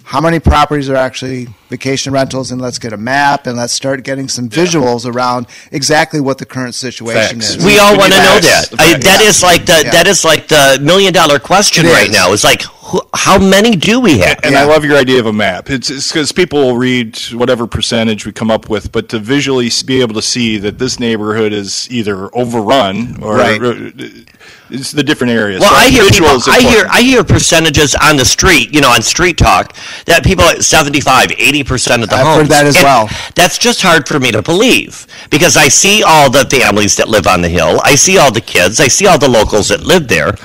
How many properties are actually vacation rentals, and let's get a map and let's start getting some visuals around exactly what the current situation Facts. is. We all want to know that. the I, facts. that is like the Yeah. that is like the million dollar question It right is. now. It's like who, how many do we have? And Yeah. I love your idea of a map. It's because people will read whatever percentage we come up with, but to visually be able to see that this neighborhood is either overrun or Right. Uh, it's the different areas. Well, So I hear people, I hear. I hear percentages on the street, you know, on street talk that people at 75, 80% of the I've homes. heard that as well. That's just hard for me to believe because I see all the families that live on the hill. I see all the kids. I see all the locals that live there.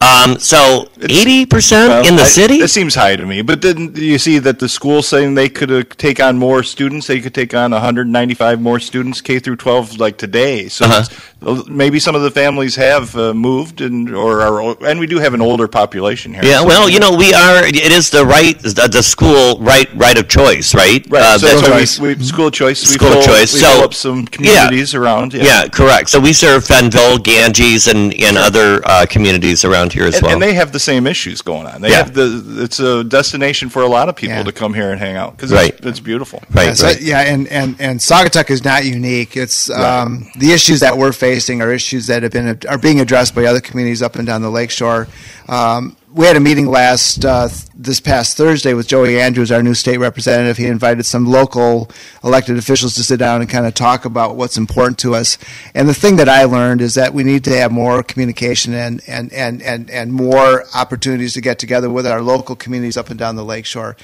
Um, so Eighty percent Well, in the I- city. It seems high to me. But then you see that the school saying they could uh, take on more students. They could take on 195 more students K through 12 like today. So Uh-huh. maybe some of the families have uh, moved and or are, and we do have an older population here. Yeah, well, you know, we are. It is the right, the, the school right, right of choice, right? Right. Uh, so that's that's why choice. we, we school choice. We School fill, choice. We So- up some communities around. Yeah. yeah. correct. So we serve Fenville, Ganges, and, and other uh, communities around here as And, well. and they have the same issues going on. They Yeah. have the. It's a destination for a lot of people Yeah. to come here and hang out because Right. it's, it's beautiful. right, yeah, so- right. yeah, and, and, and Saugatuck is not unique. It's um, the issues that we're facing are issues that have been are being addressed by other communities up and down the lakeshore. Um, we had a meeting last uh, this past Thursday with Joey Andrews, our new state representative. He invited some local elected officials to sit down and kind of talk about what's important to us. And the thing that I learned is that we need to have more communication and and and and, and more opportunities to get together with our local communities up and down the lakeshore.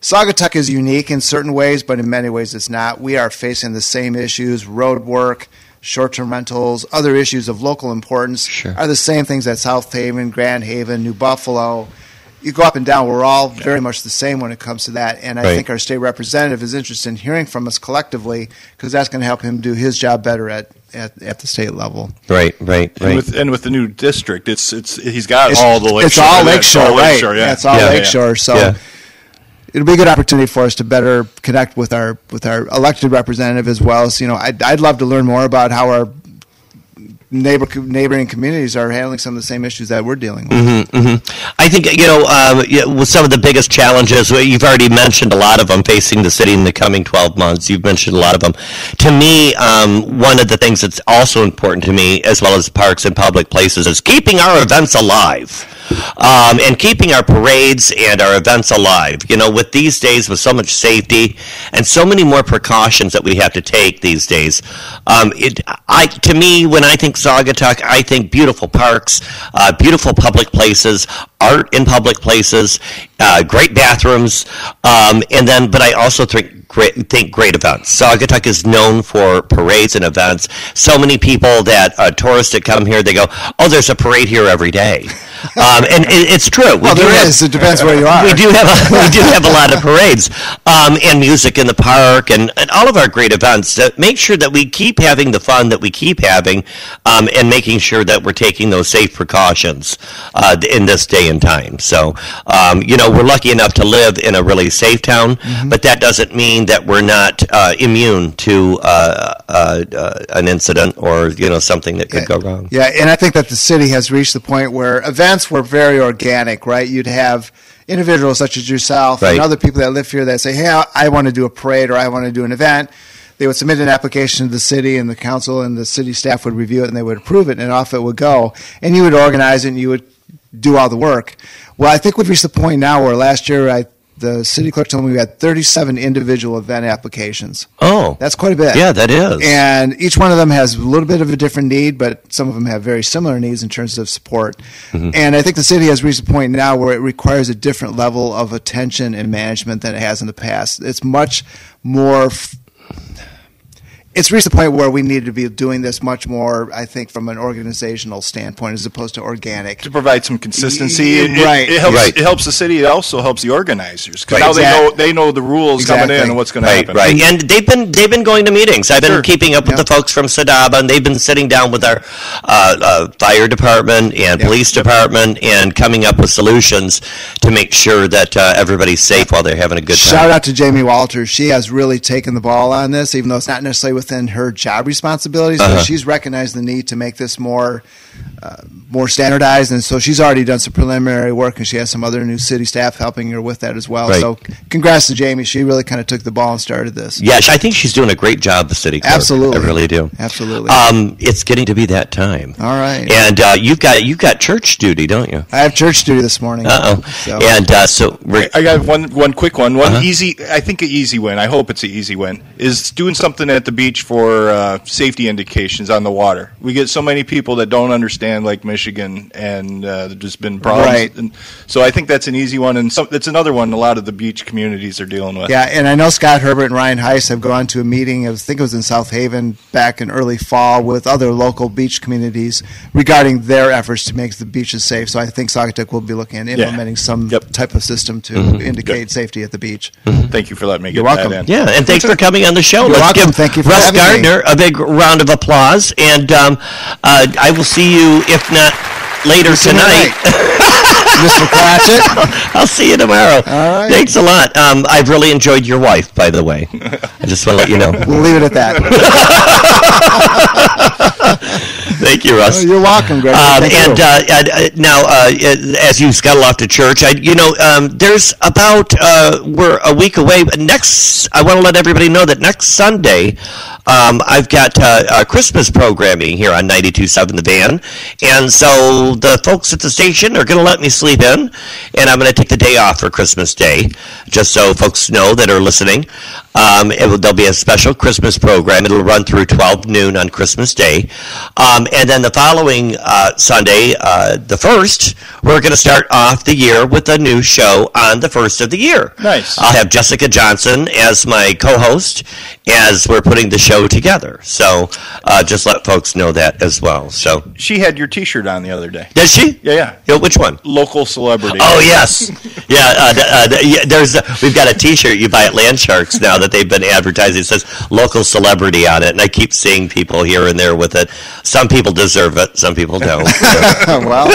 Saugatuck is unique in certain ways, but in many ways it's not. We are facing the same issues road work, short term rentals, other issues of local importance Sure. are the same things at South Haven, Grand Haven, New Buffalo. You go up and down, we're all very much the same when it comes to that. And I Right. think our state representative is interested in hearing from us collectively because that's going to help him do his job better at, at, at the state level. right, right, And right. with and with the new district, it's it's he's got It's- all the lakeshore. It's all Yeah, lakeshore, all right? lakeshore, yeah. it's all Yeah. lakeshore. So Yeah. It'll be a good opportunity for us to better connect with our with our elected representative as well as you know. I'd, I'd love to learn more about how our neighbor neighboring communities are handling some of the same issues that we're dealing with. Mm-hmm, mm-hmm. I think you know um, yeah, with some of the biggest challenges. You've already mentioned a lot of them facing the city in the coming 12 months. You've mentioned a lot of them. To me, um, one of the things that's also important to me, as well as parks and public places, is keeping our events alive. Um, and keeping our parades and our events alive. You know, with these days, with so much safety and so many more precautions that we have to take these days, um, it, I, to me, when I think Saugatuck, I think beautiful parks, uh, beautiful public places, art in public places, uh, great bathrooms, um, and then, but I also think great, think great events. Saugatuck is known for parades and events. So many people that uh, tourists that come here, they go, "Oh, there's a parade here every day," um, and it, it's true. We Well, there have- is. It depends where you are. we do have a, we do have a lot of parades um, and music in the park and, and all of our great events. Make sure that we keep having the fun that we keep having, um, and making sure that we're taking those safe precautions uh, in this day and time. So, um, you know, we're lucky enough to live in a really safe town, Mm-hmm. but that doesn't mean that we're not uh, immune to uh, uh, uh, an incident or you know something that could go wrong. Yeah, and I think that the city has reached the point where events were very organic, right? You'd have individuals such as yourself Right. and other people that live here that say, "Hey, I- I want to do a parade or I want to do an event." They would submit an application to the city, and the council and the city staff would review it, and they would approve it, and off it would go. And you would organize it, and you would do all the work. Well, I think we've reached the point now where last year, I, the city clerk told me we had 37 individual event applications. Oh, That's quite a bit. yeah, that is. And each one of them has a little bit of a different need, but some of them have very similar needs in terms of support. Mm-hmm. And I think the city has reached a point now where it requires a different level of attention and management than it has in the past. It's much more. F- it's reached the point where we need to be doing this much more, I think, from an organizational standpoint as opposed to organic. to provide some consistency. Y- It, it- right. It, helps. Right. It helps the city. It also helps the organizers because Right. now they know they know the rules coming in and what's going to Right, happen. right, and they've been they've been going to meetings. I've been Sure. keeping up with Yep. the folks from Sadaba, and they've been sitting down with our uh, uh, fire department and Yep. police department, and coming up with solutions to make sure that uh, everybody's safe while they're having a good time. Shout out to Jamie Walters. She has really taken the ball on this, even though it's not necessarily within her job responsibilities. Uh-huh. But she's recognized the need to make this more uh, more standardized, and so she's already done some preliminary work, and she has some other new city staff helping her with that as well. Right. So, congrats to Jamie. She really kind of took the ball and started this. Yeah, I think she's doing a great job, the city clerk. Absolutely. I really do. Absolutely. Um, it's getting to be that time. All right. And uh, you've got you've got church duty, don't you? I have church duty this morning. Uh oh. So- And uh, so we're, I got one one quick one. Uh-huh. One easy. I think an easy win. I hope it's an easy win. Is doing something at the beach beach for uh, safety indications on the water. We get so many people that don't understand Lake Michigan, and uh, there's just been problems. Right. And so I think that's an easy one, and some, that's another one a lot of the beach communities are dealing with. Yeah, and I know Scott Herbert and Ryan Heiss have gone to a meeting, I think it was in South Haven back in early fall, with other local beach communities regarding their efforts to make the beaches safe. So I think Saugatuck will be looking at implementing some Yep. type of system to indicate safety at the beach. Thank you for letting me get You're that welcome. in. Yeah, and thanks for coming on the show. You're Let's welcome. give Thank you for Gardner a big round of applause, and um, uh, I will see you if not later tonight. Mr. Cratchit. I'll see you tomorrow. Right. Thanks a lot. Um, I've really enjoyed your wife, by the way. I just want to let you know. We'll leave it at that. Thank you, Russ. Oh, You're welcome, Greg. Um, and uh, uh, now, uh, as you scuttle off to church, I, you know, um, there's about uh, we're a week away. Next, I want to let everybody know that next Sunday, um, I've got uh, uh, Christmas programming here on 92.7 The Van, and so the folks at the station are going to let me sleep in, and I'm going to take the day off for Christmas Day, just so folks know that are listening. Um, it will, there'll be a special Christmas program. It'll run through 12 noon on Christmas Day. Um, and then the following uh, Sunday, uh, the 1st, we're going to start off the year with a new show on the 1st of the year. Nice. I'll have Jessica Johnson as my co host as we're putting the show together. So uh, just let folks know that as well. So, She had your T-shirt on the other day. does she? Yeah, yeah. Yeah, which one? Local celebrity. Oh yes, yeah. Uh, uh, yeah there's a, we've got a T-shirt you buy at Land Sharks now that they've been advertising. It says local celebrity on it, and I keep seeing people here and there with it. Some people deserve it, some people don't. well,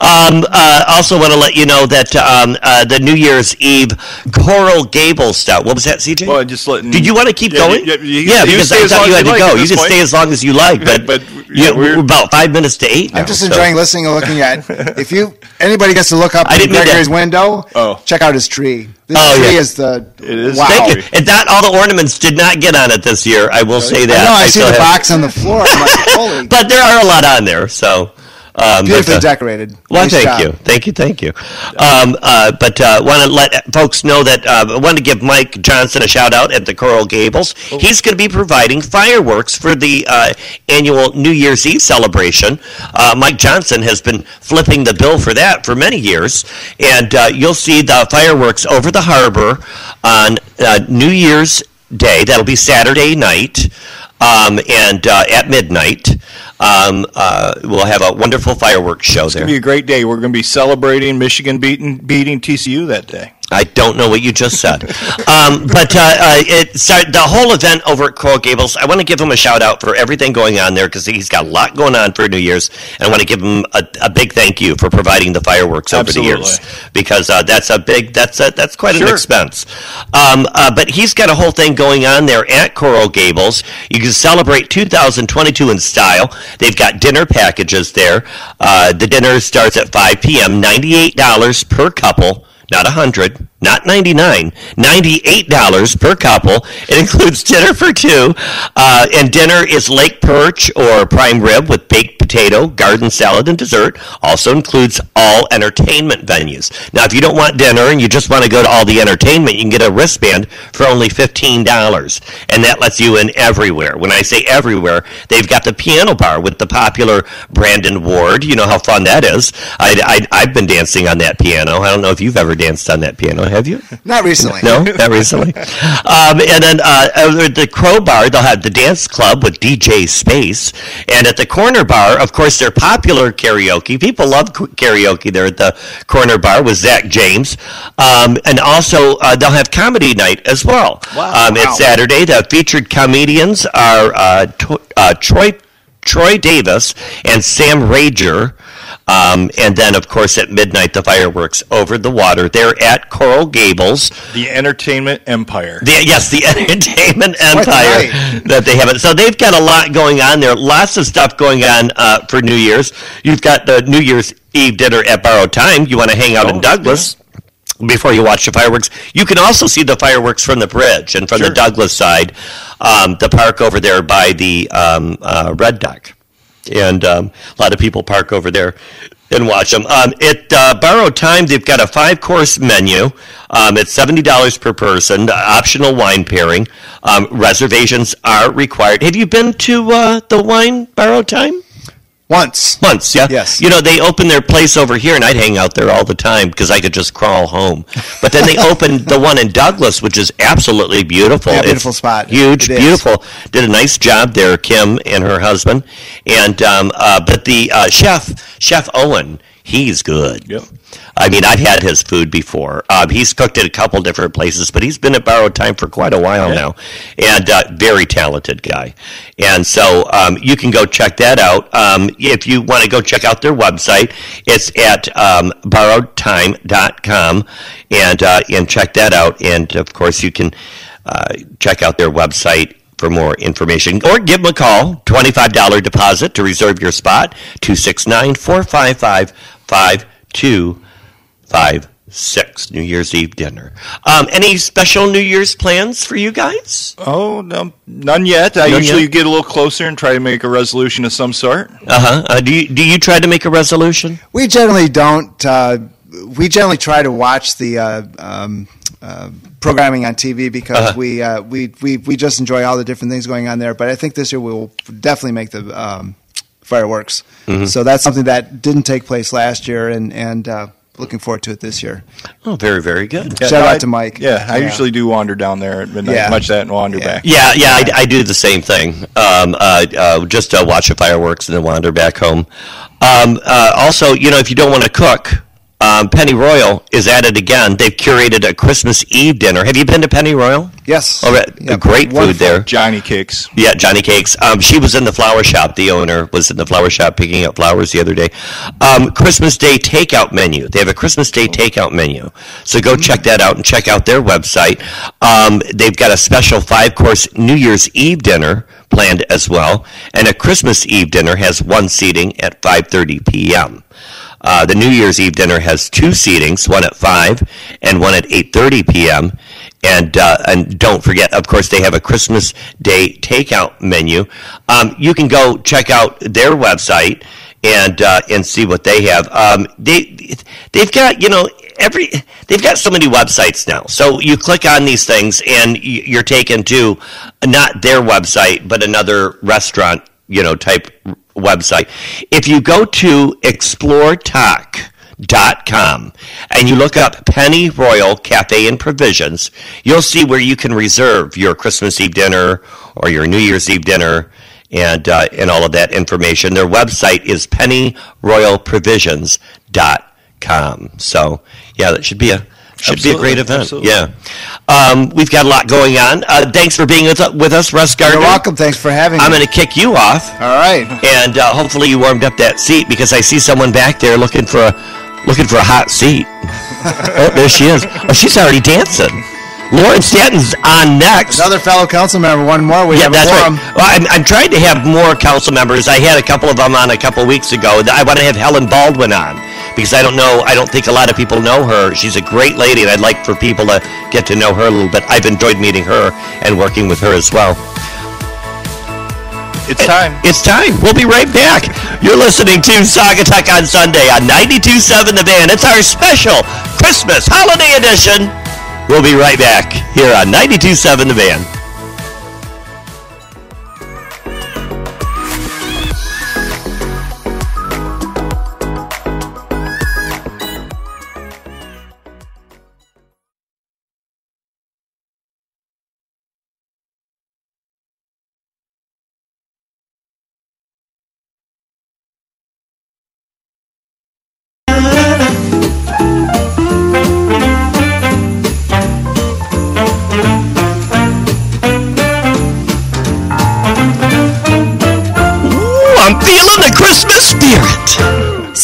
um, uh, also, want to let you know that um, uh, the New Year's Eve Coral Gables stout. What was that, CJ? Well, just letting. Did you want to keep Yeah, going? you- you- you- yeah, you because I thought you had to go. You can stay as long as you like, but, But, you- yeah, we're- we're about five minutes to eight now. I'm just so- enjoying listening and looking at. If you anybody gets to look up I in didn't Gregory's window, Oh. check out his tree. This Oh, tree yeah. is the It is. wow. Thank you. And that all the ornaments did not get on it this year. I will say that. I. I, see the have- box on the floor. I'm like, holy, but there are a lot on there. So um, beautifully but, uh, decorated. Well, Nice thank job. you, thank you, thank you. Um, uh, but uh, want to let folks know that uh, I want to give Mike Johnson a shout out at the Coral Gables. He's going to be providing fireworks for the uh, annual New Year's Eve celebration. Uh, Mike Johnson has been flipping the bill for that for many years, and uh, you'll see the fireworks over the harbor on uh, New Year's Day. That'll be Saturday night. Um, and uh, at midnight, um, uh, we'll have a wonderful fireworks show It's there. gonna be a great day. We're gonna be celebrating Michigan beating beating TCU that day. I don't know what you just said. um, but uh, uh, it started, the whole event over at Coral Gables, I want to give him a shout out for everything going on there because he's got a lot going on for New Year's. And I want to give him a, a big thank you for providing the fireworks over the years because uh, that's a big, that's a, that's quite an expense. Um, uh, but he's got a whole thing going on there at Coral Gables. You can celebrate 2022 in style. They've got dinner packages there. Uh, the dinner starts at 5 p.m., $98 per couple not 100 not 99 $98 per couple. It includes dinner for two uh, and dinner is lake perch or prime rib with baked potato garden salad and dessert also includes all entertainment venues. Now if you don't want dinner and you just want to go to all the entertainment you can get a wristband for only $15 and that lets you in everywhere. When i say everywhere they've got the piano bar with the popular brandon ward. You know how fun that is. I, I, i've been dancing on that piano. I don't know if you've ever danced on that piano. Have you? Not recently. no, not recently. Um, and then uh, at the Crow Bar, they'll have the dance club with DJ Space. And at the Corner Bar, of course, they're popular karaoke. People love karaoke there at the Corner Bar with Zach James. Um, and also, uh, they'll have comedy night as well. Wow. Um, Wow. It's Saturday. The featured comedians are uh, to- uh, Troy Troy Davis and Sam Rager. Um, and then, of course, at midnight, the fireworks over the water. They're at Coral Gables. The entertainment empire. The, yes, the entertainment quite the empire that they have. It. So they've got a lot going on there. Lots of stuff going on uh, for New Year's. You've got the New Year's Eve dinner at Borrowed Time. You want to hang out in Oh, Douglas. Before you watch the fireworks, you can also see the fireworks from the bridge and from the Douglas side, um, the park over there by the um, uh, Red Dock, and um, a lot of people park over there and watch them. Um, at uh, Borrowed Time, they've got a five course menu. Um, it's seventy dollars per person. Optional wine pairing. Um, reservations are required. Have you been to uh, the wine Borrowed Time? Once. Once, yeah. Yes. You know, they opened their place over here, and I'd hang out there all the time because I could just crawl home. But then they opened the one in Douglas, which is absolutely beautiful. Yeah, It's beautiful spot. Huge, beautiful. Did a nice job there, Kim and her husband. And um, uh, but the uh, chef, Chef Owen, he's good. Yep. I mean, I've had his food before. Um, he's cooked at a couple different places, but he's been at Borrowed Time for quite a while now, and uh, very talented guy. And so um, you can go check that out. Um, if you want to go check out their website, it's at um, borrowedtime.com, and uh, and check that out. And of course, you can uh, check out their website for more information or give them a call $25 deposit to reserve your spot 269 455 5256 new year's eve dinner um, any special new year's plans for you guys Oh, no, none yet. I None usually yet? get a little closer and try to make a resolution of some sort. uh-huh uh, do, you, do you try to make a resolution We generally don't. Uh, we generally try to watch the uh, um, uh, programming on TV because Uh-huh. we, uh, we we we just enjoy all the different things going on there. But I think this year we will definitely make the um, fireworks. Mm-hmm. So that's something that didn't take place last year, and and uh, looking forward to it this year. oh very very good Yeah, Shout no, out I- to Mike. Yeah, I Yeah. usually do wander down there at midnight, Yeah. much that and wander Yeah. back. Yeah, yeah, I, I do the same thing. Um, uh, uh, just uh, watch the fireworks and then wander back home. Um, uh, also, you know, if you don't want to cook, um, Pennyroyal is at it again. They've curated a Christmas Eve dinner. Have you been to Pennyroyal? Yes. Oh, right. Yep. Great food there. Johnny Cakes. Yeah, Johnny Cakes. Um, she was in the flower shop. The owner was in the flower shop picking up flowers the other day. Um, Christmas Day takeout menu. They have a Christmas Day takeout menu. So go check that out and check out their website. Um, they've got a special five course New Year's Eve dinner planned as well, and a Christmas Eve dinner has one seating at 5:30 p.m. Uh, the New Year's Eve dinner has two seatings, one at five and one at eight thirty p.m. And uh, and don't forget, of course, they have a Christmas Day takeout menu. Um, you can go check out their website and uh, and see what they have. Um, they they've got you know every they've got so many websites now. So you click on these things and you're taken to not their website but another restaurant you know type website. If you go to exploretock.com and you look up Pennyroyal Cafe and Provisions, you'll see where you can reserve your Christmas Eve dinner or your New Year's Eve dinner and uh, and all of that information. Their website is pennyroyalprovisions.com. So, yeah, that should be a should be a great event. absolutely. Yeah. Um, we've got a lot going on. Uh, thanks for being with, with us, Russ Gardner. You're welcome. Thanks for having me. I'm going to kick you off All right. and uh, hopefully you warmed up that seat because I see someone back there looking for a looking for a hot seat. oh, there she is. Oh, she's already dancing. Lauren Stanton's on next. Another fellow council member. One more. We yeah, have that's right. Well, I'm, I'm trying to have more council members. I had a couple of them on a couple of weeks ago. I want to have Helen Baldwin on because I don't know. I don't think a lot of people know her. She's a great lady, and I'd like for people to get to know her a little bit. I've enjoyed meeting her and working with her as well. It's time. It's time. We'll be right back. You're listening to Saugatuck on Sunday on 92.7 The Van. It's our special Christmas holiday edition. We'll be right back here on 92.7 The Van.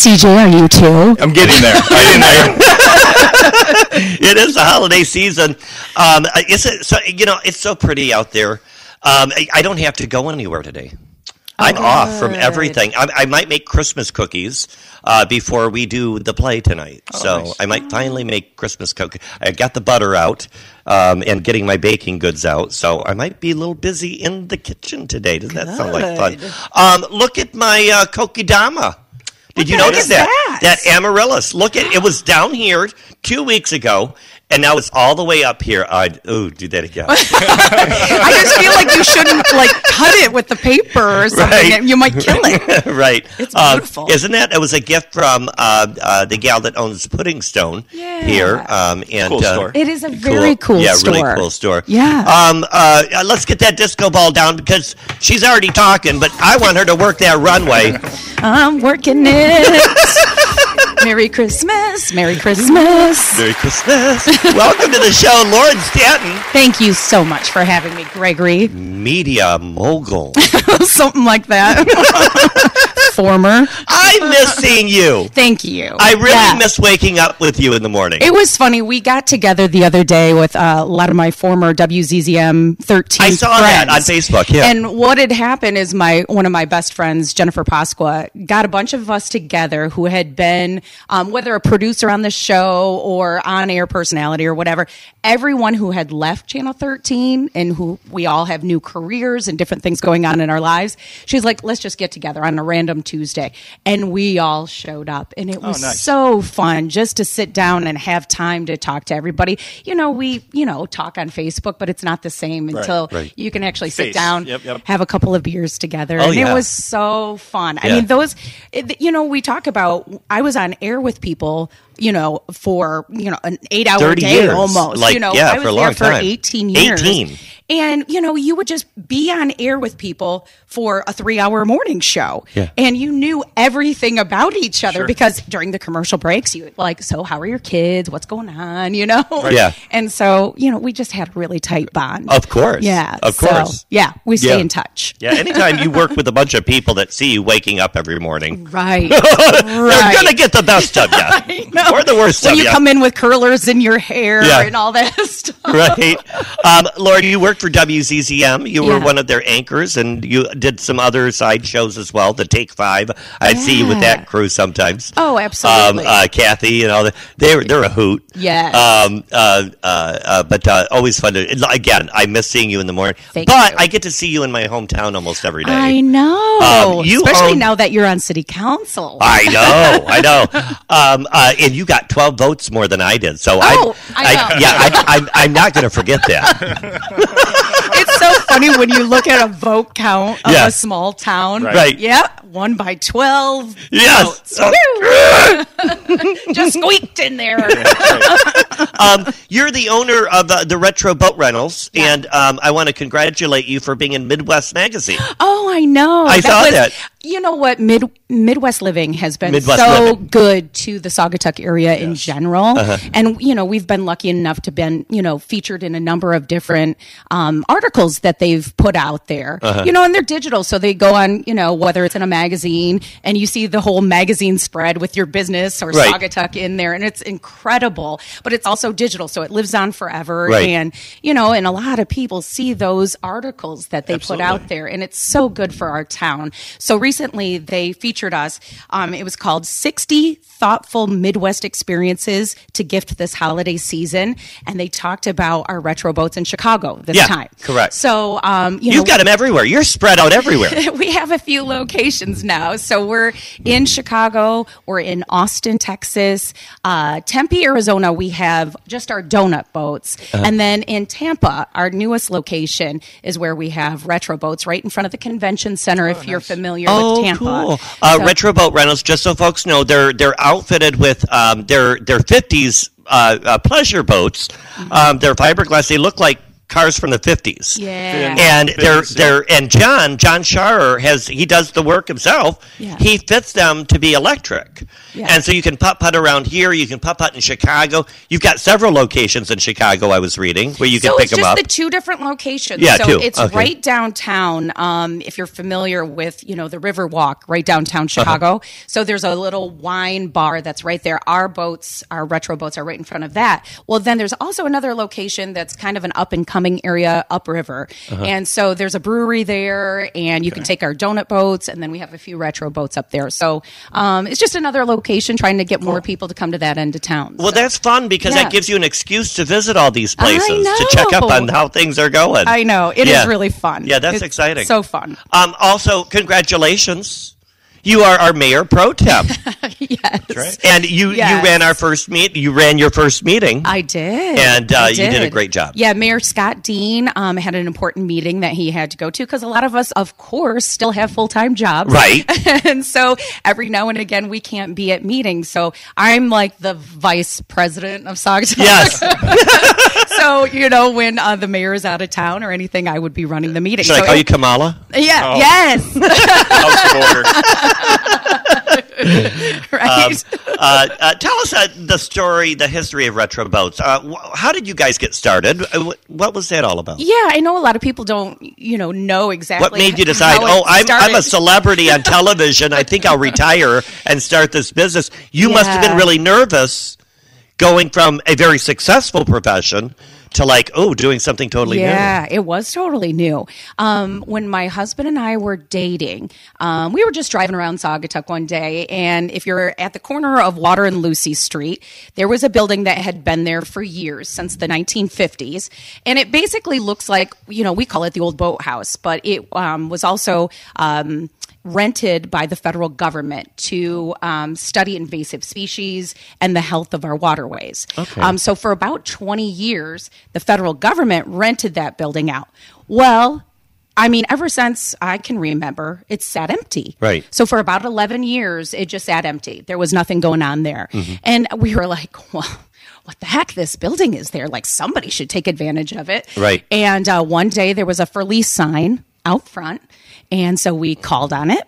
CJ, are you too? I'm getting there. It is the holiday season. Um, it's a, so you know it's so pretty out there. Um, I, I don't have to go anywhere today. I'm off from everything. I, I might make Christmas cookies uh, before we do the play tonight. so nice. I might finally make Christmas cookies. I got the butter out um, and getting my baking goods out. So I might be a little busy in the kitchen today. Does that sound like fun? Um, look at my uh, kokedama. Did you notice that? that? That amaryllis. Look at it was down here two weeks ago, and now it's all the way up here. I oh, do that again. I just feel like you shouldn't like cut it with the paper or something. Right. You might kill it. right. It's Uh, beautiful. isn't that? It was a gift from uh, uh, the gal that owns Pudding Stone Yeah. here. Um, and Cool uh, store. It is a very cool, yeah, store. really cool store. Yeah. Um, uh, uh, let's get that disco ball down because she's already talking, but I want her to work that runway. I'm working it. Merry Christmas. Merry Christmas. Merry Christmas. Welcome to the show, Lauren Stanton, Thank you so much for having me, Gregory. media mogul. Something like that. Former. I miss seeing you. Thank you. I really Yeah. miss waking up with you in the morning. It was funny. We got together the other day with uh, a lot of my former WZZM 13 I saw friends. that on Facebook. Yeah. And what had happened is my one of my best friends, Jennifer Pasqua, got a bunch of us together who had been, um, whether a producer on the show or on air personality or whatever, everyone who had left Channel 13 and who we all have new careers and different things going on in our lives. She's like, let's just get together on a random Tuesday. And we all showed up. And it oh, was nice. so fun just to sit down and have time to talk to everybody. You know, we, you know, talk on Facebook, but it's not the same until right. you can actually sit Face. down, Yep, yep. have a couple of beers together. Oh, and yeah. it was so fun. I mean, those, it- you know, we talk about, I was on air with people, you know, for, you know, an eight hour day years. almost. Like, you know, yeah, I was for a there long for time. 18 years. 18. And, you know, you would just be on air with people for a three hour morning show. Yeah. And you knew everything about each other because during the commercial breaks, you like, so how are your kids? What's going on? You know? Yeah. And so, you know, we just had a really tight bond. Of course. Yeah. Of so, course. yeah. We stay Yeah. in touch. yeah, anytime you work with a bunch of people that see you waking up every morning, Right. they're gonna get the best of you. or the worst when you you. come in with curlers in your hair Yeah. and all that stuff. right, um, Lord, you worked for WZZM. You were Yeah. one of their anchors, and you did some other side shows as well. The Take Five. I'd see you with that crew sometimes. Oh, absolutely. Um, uh, Kathy and all that. They're they're a hoot. Yeah. Um. Uh. Uh. uh but uh, always fun to. Again, I miss seeing you in the morning. Thank but you. I get to see you in my hometown almost every day. I know. Um, you Especially own- now that you're on city council. I know, I know. Um, uh, and you got 12 votes more than I did. So Oh, I, I know. yeah, I, I'm, I'm not going to forget that. it's so funny when you look at a vote count of Yeah. a small town. Right. Yep. One by 12 Yes. votes. Just squeaked in there. Um, you're the owner of uh, the Retro Boat Rentals, and um, I want to congratulate you for being in Midwest Magazine. Oh, I know. I saw was- that. You know what? Mid Midwest Living has been Midwest so Living. good to the Saugatuck area in general, Uh-huh. and you know we've been lucky enough to been you know featured in a number of different um, articles that they've put out there. Uh-huh. You know, and they're digital, so they go on. You know, whether it's in a magazine, and you see the whole magazine spread with your business or Right. Saugatuck in there, and it's incredible. But it's also digital, so it lives on forever. Right. And you know, and a lot of people see those articles that they Absolutely. put out there, and it's so good for our town. So recently, they featured us. Um, it was called 60 Thoughtful Midwest Experiences to Gift This Holiday Season. And they talked about our retro boats in Chicago this Yeah, time. correct. So, um, you You've know, got them everywhere. You're spread out everywhere. we have a few locations now. So we're in Chicago, we're in Austin, Texas, uh, Tempe, Arizona. We have just our donut boats, Uh-huh. and then in Tampa, our newest location is where we have retro boats right in front of the convention center. if you're familiar with Tampa, Oh, cool. Uh, So- Retro Boat Rentals. Just so folks know, they're they're outfitted with um, their their fifties uh, uh, pleasure boats. Um, they're fiberglass. They look like cars from the fifties. Yeah. And they're they're and John John Sharer has he does the work himself. Yeah. He fits them to be electric. Yeah. And so you can putt putt around here. You can putt putt in Chicago. You've got several locations in Chicago. I was reading where you can so pick it's them just up. the two different locations. Yeah, so two. it's Okay. right downtown. Um, if you're familiar with, you know, the River Walk, right downtown Uh-huh. Chicago. So there's a little wine bar that's right there. Our boats, our retro boats, are right in front of that. Well, then there's also another location that's kind of an up and coming area upriver, Uh-huh. and so there's a brewery there, and you can take our donut boats, and then we have a few retro boats up there. So um, it's just another location trying to get more people to come to that end of town. Well, So- that's fun because that gives you an excuse to visit all these places to check up on how things are going. I know it is Yeah. really fun. Yeah, that's It's exciting. So fun. Um, also, congratulations. You are our mayor pro tem, yes. right. and you you ran our first meet. You ran your first meeting. I did. And, uh, I you did a great job. Yeah, Mayor Scott Dean um, had an important meeting that he had to go to because a lot of us, of course, still have full time jobs. Right. and so every now and again, we can't be at meetings. So I'm like the vice president of Saugatuck. yes. so, you know, when uh, the mayor is out of town or anything, I would be running the meeting. Should so I call it- you Kamala? Yeah, Oh. yes. House of order. right. uh, uh, tell us uh, the story, the history of retro boats. Uh, wh- how did you guys get started? Uh, wh- what was that all about? yeah, I know a lot of people don't, you know, know exactly. What made you decide? Oh, I'm, I'm a celebrity on television. I think I'll retire and start this business. You must have been really nervous going from a very successful profession to like, oh, doing something totally new. Yeah, it was totally new. Um, when my husband and I were dating, um, we were just driving around Saugatuck one day, and if you're at the corner of Water and Lucy Street, there was a building that had been there for years since the 1950s, and it basically looks like you know we call it the old boathouse, but it um, was also. Rented by the federal government to um, study invasive species and the health of our waterways. Okay. Um, so for about 20 years, the federal government rented that building out. Well, I mean, ever since I can remember, it's sat empty. Right. So for about 11 years, it just sat empty. There was nothing going on there. And we were like, well, what the heck? This building is there. Like somebody should take advantage of it. Right. And uh, one day there was a for lease sign out front. And so we called on it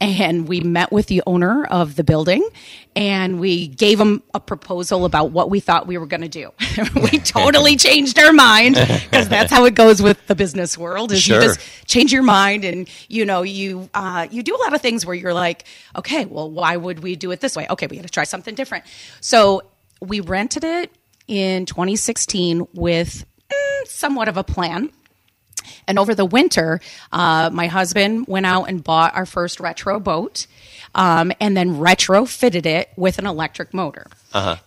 and we met with the owner of the building and we gave him a proposal about what we thought we were going to do. we totally changed our mind because that's how it goes with the business world is Sure. you just change your mind and you know you uh, you do a lot of things where you're like okay well why would we do it this way okay we got to try something different so we rented it in 2016 with mm, somewhat of a plan and over the winter, uh, my husband went out and bought our first retro boat, um, and then retrofitted it with an electric motor.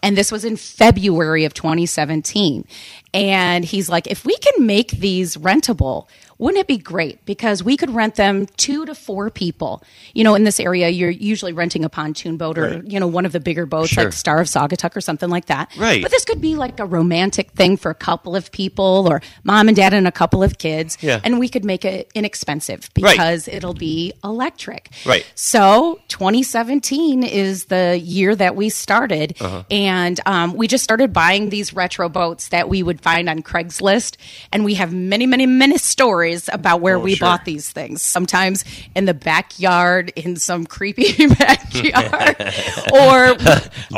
And this was in February of 2017. And he's like, if we can make these rentable, wouldn't it be great? Because we could rent them two to four people. You know, in this area, you're usually renting a pontoon boat or, you know, one of the bigger boats Sure. like Star of Saugatuck or something like that. Right. But this could be like a romantic thing for a couple of people or mom and dad and a couple of kids. Yeah. And we could make it inexpensive Right. because it'll be electric. Right. So 2017 is the year that we started. Uh-huh. And um, we just started buying these retro boats that we would find on Craigslist. And we have many, many, many stories about where oh, we sure. bought these things. Sometimes in the backyard, in some creepy backyard, or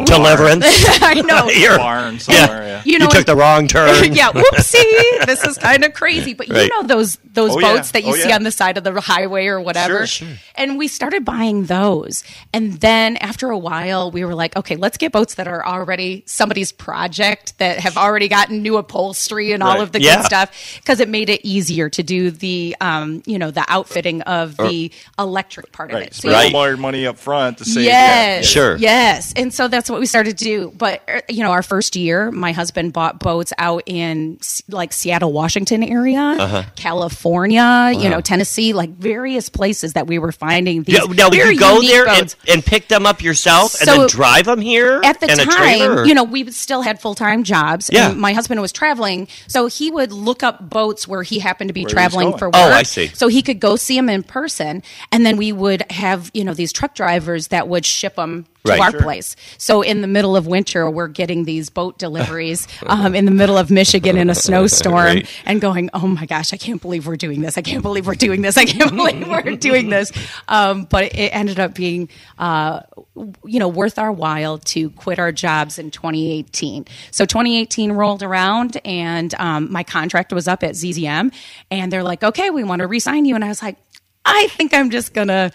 Deliverance. I know. You're- Barn somewhere. Yeah. You You, know, took and- the wrong turn. yeah, whoopsie. this is kind of crazy, but Right. you know those those Oh, yeah. boats that you Oh, see yeah. on the side of the highway or whatever. Sure, sure. And we started buying those, and then after a while, we were like, okay, let's get boats that are already somebody's project that have already gotten new upholstery and all of the Yeah. good stuff because it made it easier to do the um, you know the outfitting of the electric part of Right. it. Spend Right. all your money up front to save. Yes. yeah. Sure. Yes. And so that's what we started to do. But, uh, you know, our first year, my husband bought boats out in like Seattle, Washington area, Uh-huh. California, you know, Tennessee, like various places that we were finding these Yeah, now, would very you go there and, and pick them up yourself and then drive them here at the in time, or- you know, we still had full time jobs. Yeah. And my husband was traveling, so he would look up boats where he happened to be Where he was traveling for work. Oh, I see. So he could go see them in person, and then we would have you know these truck drivers that would ship them to Right. our Sure. place. So in the middle of winter, we're getting these boat deliveries um, in the middle of Michigan in a snowstorm, Right. and going, "Oh my gosh, I can't believe we're doing this! I can't believe we're doing this! I can't believe we're doing this!" Um, but it ended up being, uh, you know, worth our while to quit our jobs in 2018. So 2018 rolled around, and um, my contract was up at ZZM, and they're like, "Okay, we want to resign you," and I was like, "I think I'm just gonna."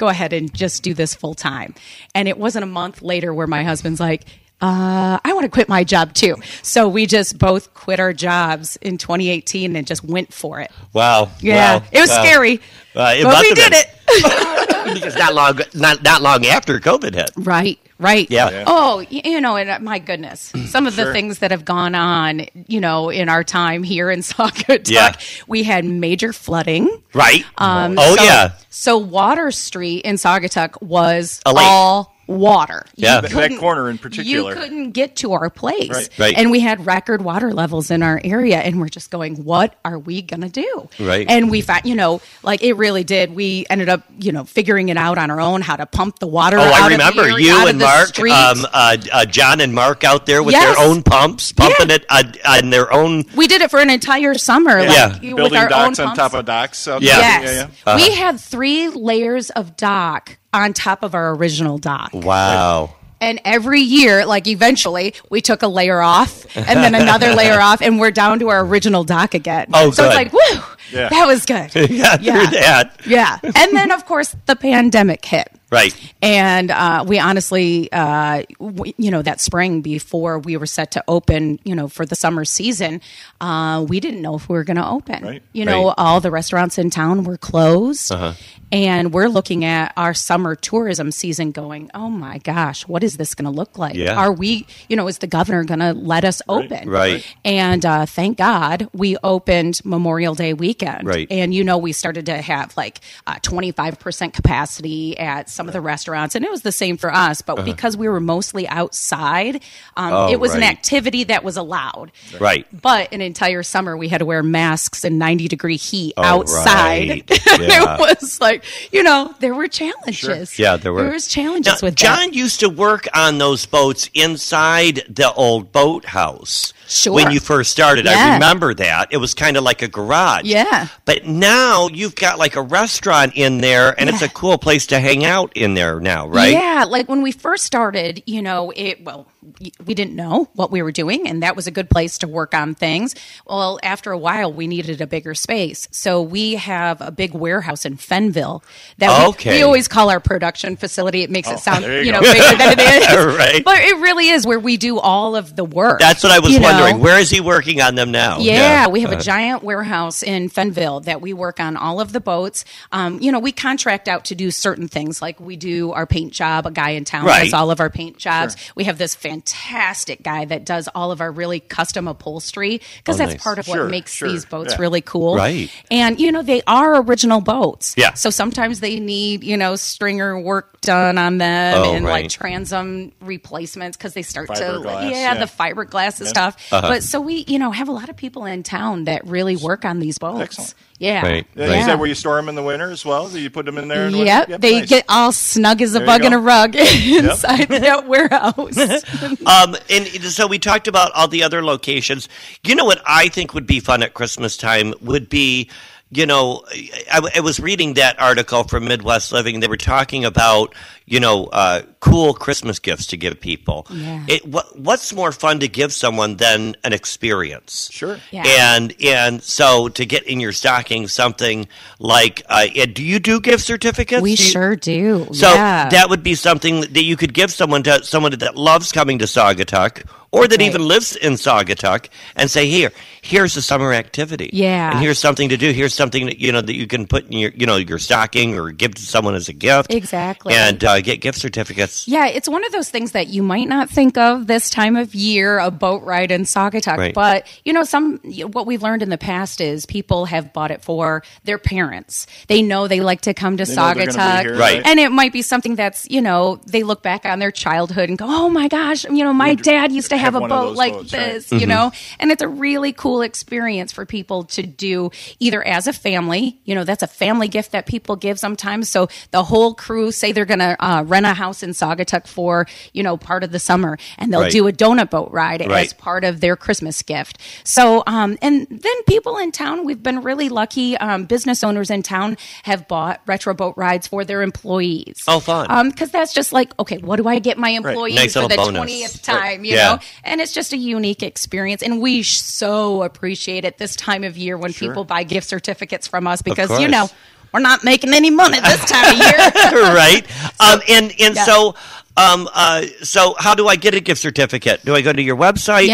Go ahead and just do this full time. And it wasn't a month later where my husband's like, uh, I want to quit my job too. So we just both quit our jobs in 2018 and just went for it. wow. Yeah, wow, it was wow. scary, Uh, it but we did been. it. because not long, not not long after COVID hit. Right, Right. Yeah. Yeah. Oh, you know, and uh, my goodness, some of the things that have gone on, you know, in our time here in Saugatuck, Yeah. we had major flooding. Right? Um, oh, so- yeah. So Water Street in Saugatuck was all water. You Yeah. That- that corner in particular. You couldn't get to our place. Right. Right. And we had record water levels in our area and we're just going, what are we going to do? Right. And we found, you know, like it really did. We ended up, you know, figuring it out on our own how to pump the water Oh, out I of the remember area, you out of and the Mark, um, uh, uh, John and Mark out there with Yes. their own pumps, pumping Yeah. it uh, on their own. we did it for an entire summer. Yeah. Like, with Building our docks own on pumps. top of docks. out Yeah. Yes. yeah, yeah. We had three layers of dock on top of our original dock. Wow. And every year, like eventually, we took a layer off and then another layer off, and we're down to our original dock again. Oh, so good. it's like, woo, Yeah. that was good. Yeah, through that. Yeah. And then, of course, the pandemic hit. Right. And uh, we honestly, uh, w- you know, that spring before we were set to open, you know, for the summer season, uh, we didn't know if we were going to open. Right. You know, Right. all the restaurants in town were closed. Uh-huh. And we're looking at our summer tourism season going, oh my gosh, what is this going to look like? Yeah. Are we, you know, is the governor going to let us open? Right. And uh, thank God we opened Memorial Day weekend. Right. And you know, we started to have like uh, 25% capacity at some of the restaurants. And it was the same for us. But because we were mostly outside, um, Uh-huh. Oh, it was an activity that was allowed. Right. But an entire summer, we had to wear masks in 90 degree heat Oh, outside. right. Yeah. it was like, you know, there were challenges. Yeah, there were. There was challenges Now, with John that. used to work on those boats inside the old boathouse. Sure. When you first started, I remember that. It was kind of like a garage. Yeah. But now you've got like a restaurant in there, and it's a cool place to hang out in there now, right? Yeah, like when we first started, you know, it well, we didn't know what we were doing, and that was a good place to work on things. Well, after a while, we needed a bigger space, so we have a big warehouse in Fenville that we, Okay. we always call our production facility. It makes it oh, sound, you you, know, bigger than it is, Right. But it really is where we do all of the work. That's what I was you know? Wondering. Where is he working on them now? Yeah, we have Uh, a giant warehouse in Fenville that we work on all of the boats. Um, you know, we contract out to do certain things, like we do our paint job. A guy in town Right. does all of our paint jobs. We have this fantastic guy that does all of our really custom upholstery because Oh, that's nice. part of Sure, what makes sure, these boats yeah. really cool. Right. And you know, they are original boats. Yeah. So sometimes they need you know stringer work done on them Oh, and right. like transom replacements because they start to yeah, yeah. the fiberglass and stuff. Uh-huh. But so we, you know, have a lot of people in town that really work on these boats. Excellent. Yeah. Right, Yeah, right. Is that where you store them in the winter as well? Do you put them in there? In the? Yep, they nice. get all snug as a There bug in a rug inside that warehouse. Um, and so we talked about all the other locations. You know what I think would be fun at Christmas time would be, you know, I, I was reading that article from Midwest Living. They were talking about, you know, uh, cool Christmas gifts to give people. Yeah. It, what, what's more fun to give someone than an experience? Sure. Yeah. And and so to get in your stocking something like, uh, do you do gift certificates? we Do sure do. so yeah. that would be something that you could give someone to someone that loves coming to Saugatuck or that Right. even lives in Saugatuck and say, "Here, here's a summer activity. Yeah. and here's something to do. Here's something that you know that you can put in your you know your stocking or give to someone as a gift. Exactly. and uh, get gift certificates. Yeah, it's one of those things that you might not think of this time of year, a boat ride in Saugatuck. Right. But you know, some what we've learned in the past is people have bought it for their parents. They know they like to come to They know they're gonna be Saugatuck, here, Right. And it might be something that's you know they look back on their childhood and go, "Oh my gosh, you know, my dad used to have, have a boat like boats, right. this," you know. And it's a really cool experience for people to do either as a family. You know, that's a family gift that people give sometimes. So the whole crew say they're going to uh, rent a house in Saugatuck for you know part of the summer, and they'll Right. do a donut boat ride Right. as part of their Christmas gift. So, um, and then people in town, we've been really lucky. Um, business owners in town have bought retro boat rides for their employees. Oh, fun. Um, because that's just like, okay, what do I get my employees Nice for the bonus. twentieth time? You Yeah. know, and it's just a unique experience, and we so appreciate it this time of year when people buy gift certificates from us because you know we're not making any money this time of year. right. um, and and yeah. so um, uh, so how do I get a gift certificate? Do I go to your website? Do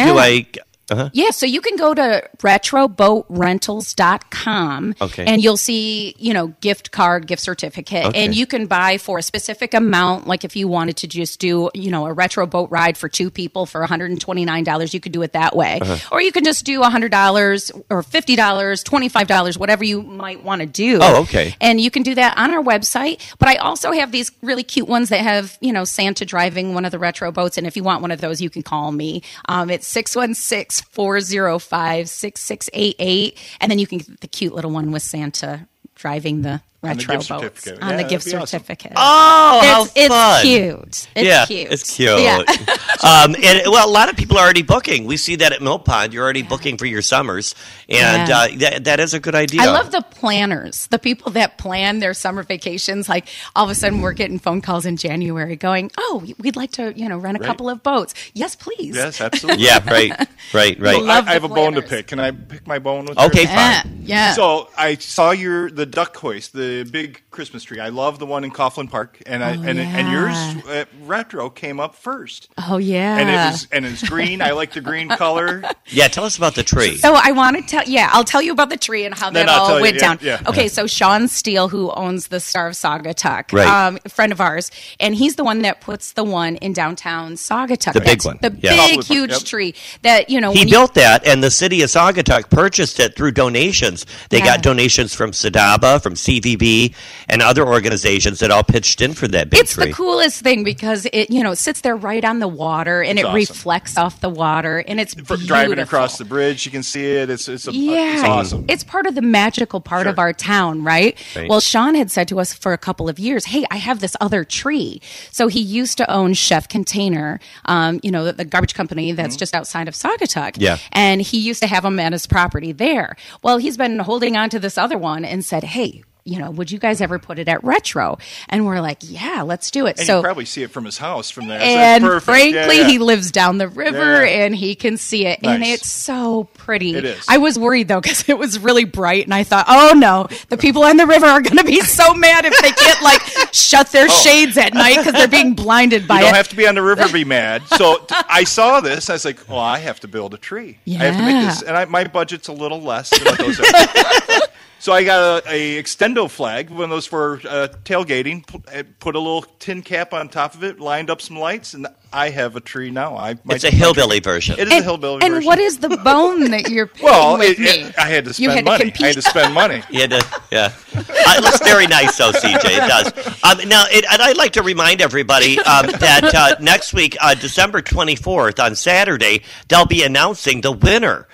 Yeah. I? Yeah, so you can go to retroboatrentals.com Okay. and you'll see, you know, gift card, gift certificate. Okay. And you can buy for a specific amount. Like if you wanted to just do, you know, a retro boat ride for two people for $129, you could do it that way. Uh-huh. Or you can just do $100 or $50, $25, whatever you might want to do. Oh, okay. And you can do that on our website. But I also have these really cute ones that have, you know, Santa driving one of the retro boats. And if you want one of those, you can call me. Um, it's 616 405 6688. And then you can get the cute little one with Santa driving the retro gift boats certificate. on Yeah, the gift be awesome. certificate. Oh, how it's, it's cute. It's yeah, cute. it's cute. Yeah. um, and well, a lot of people are already booking. We see that at Mill Pond. You're already booking for your summers, and Yeah. uh, that, that is a good idea. I love the planners, the people that plan their summer vacations. Like all of a sudden, we're getting phone calls in January going, "Oh, we'd like to, you know, rent a Right. couple of boats." Yes, please. Yes, absolutely. Yeah, right, right, right. So I, love I have the a bone to pick. Can I pick my bone with you? Okay, yours? Yeah, fine. yeah. So I saw your the duck hoist, the big Christmas tree. I love the one in Coghlin Park, and I Oh, and, and yours uh, retro came up first, oh yeah. and it was and it's green. I like the green color. Yeah, tell us about the tree. So I want to tell, yeah, I'll tell you about the tree and how Then that I'll all tell you, went yeah, down. yeah. Okay, so Sean Steele, who owns the Star of Saugatuck, Right. um, friend of ours, and he's the one that puts the one in downtown Saugatuck. The big one, the yeah. big, Poplar, huge yep. tree that you know. He when you- built that, and the city of Saugatuck purchased it through donations. They Yeah. got donations from Sadaba, from CVB, and other organizations that all pitched in for that big It's tree. the coolest thing because it, you know, sits there right on the water and It's it awesome. reflects off the water, and it's For driving across the bridge, you can see it. It's it's, a, Yeah, it's awesome. It's part of the magical part of our town, right? Right. Well, Sean had said to us for a couple of years, "Hey, I have this other tree." So he used to own Chef Container, um, you know, the, the garbage company that's Mm-hmm. just outside of Saugatuck. Yeah. and he used to have them at his property there. Well, he's been holding on to this other one and said, "Hey." You know, would you guys ever put it at retro? And we're like, yeah, let's do it. and so you probably see it from his house from there. And frankly, Yeah, yeah. he lives down the river Yeah. and he can see it, and it's so pretty. It is. I was worried though because it was really bright, and I thought, oh no, the people on the river are going to be so mad if they can't like shut their oh. shades at night because they're being blinded by Oh. You don't it. have to be on the river to be mad. So t- I saw this. I was like, "Oh, I have to build a tree. I have to make this." And I, my budget's a little less than those are. so I got a, a extendo flag, one of those for uh, tailgating. Put, uh, put a little tin cap on top of it, lined up some lights, and I have a tree now. I my- it's a hillbilly version. It is a hillbilly and version. And what is the bone that you're picking well, with it, me? it- I had to You spend had to money. compete. I had to spend money. You had to, yeah. Uh, it looks very nice, though, CJ. It does. Um, now, it, and I'd like to remind everybody um, that uh, next week, uh, December 24th, on Saturday, they'll be announcing the winner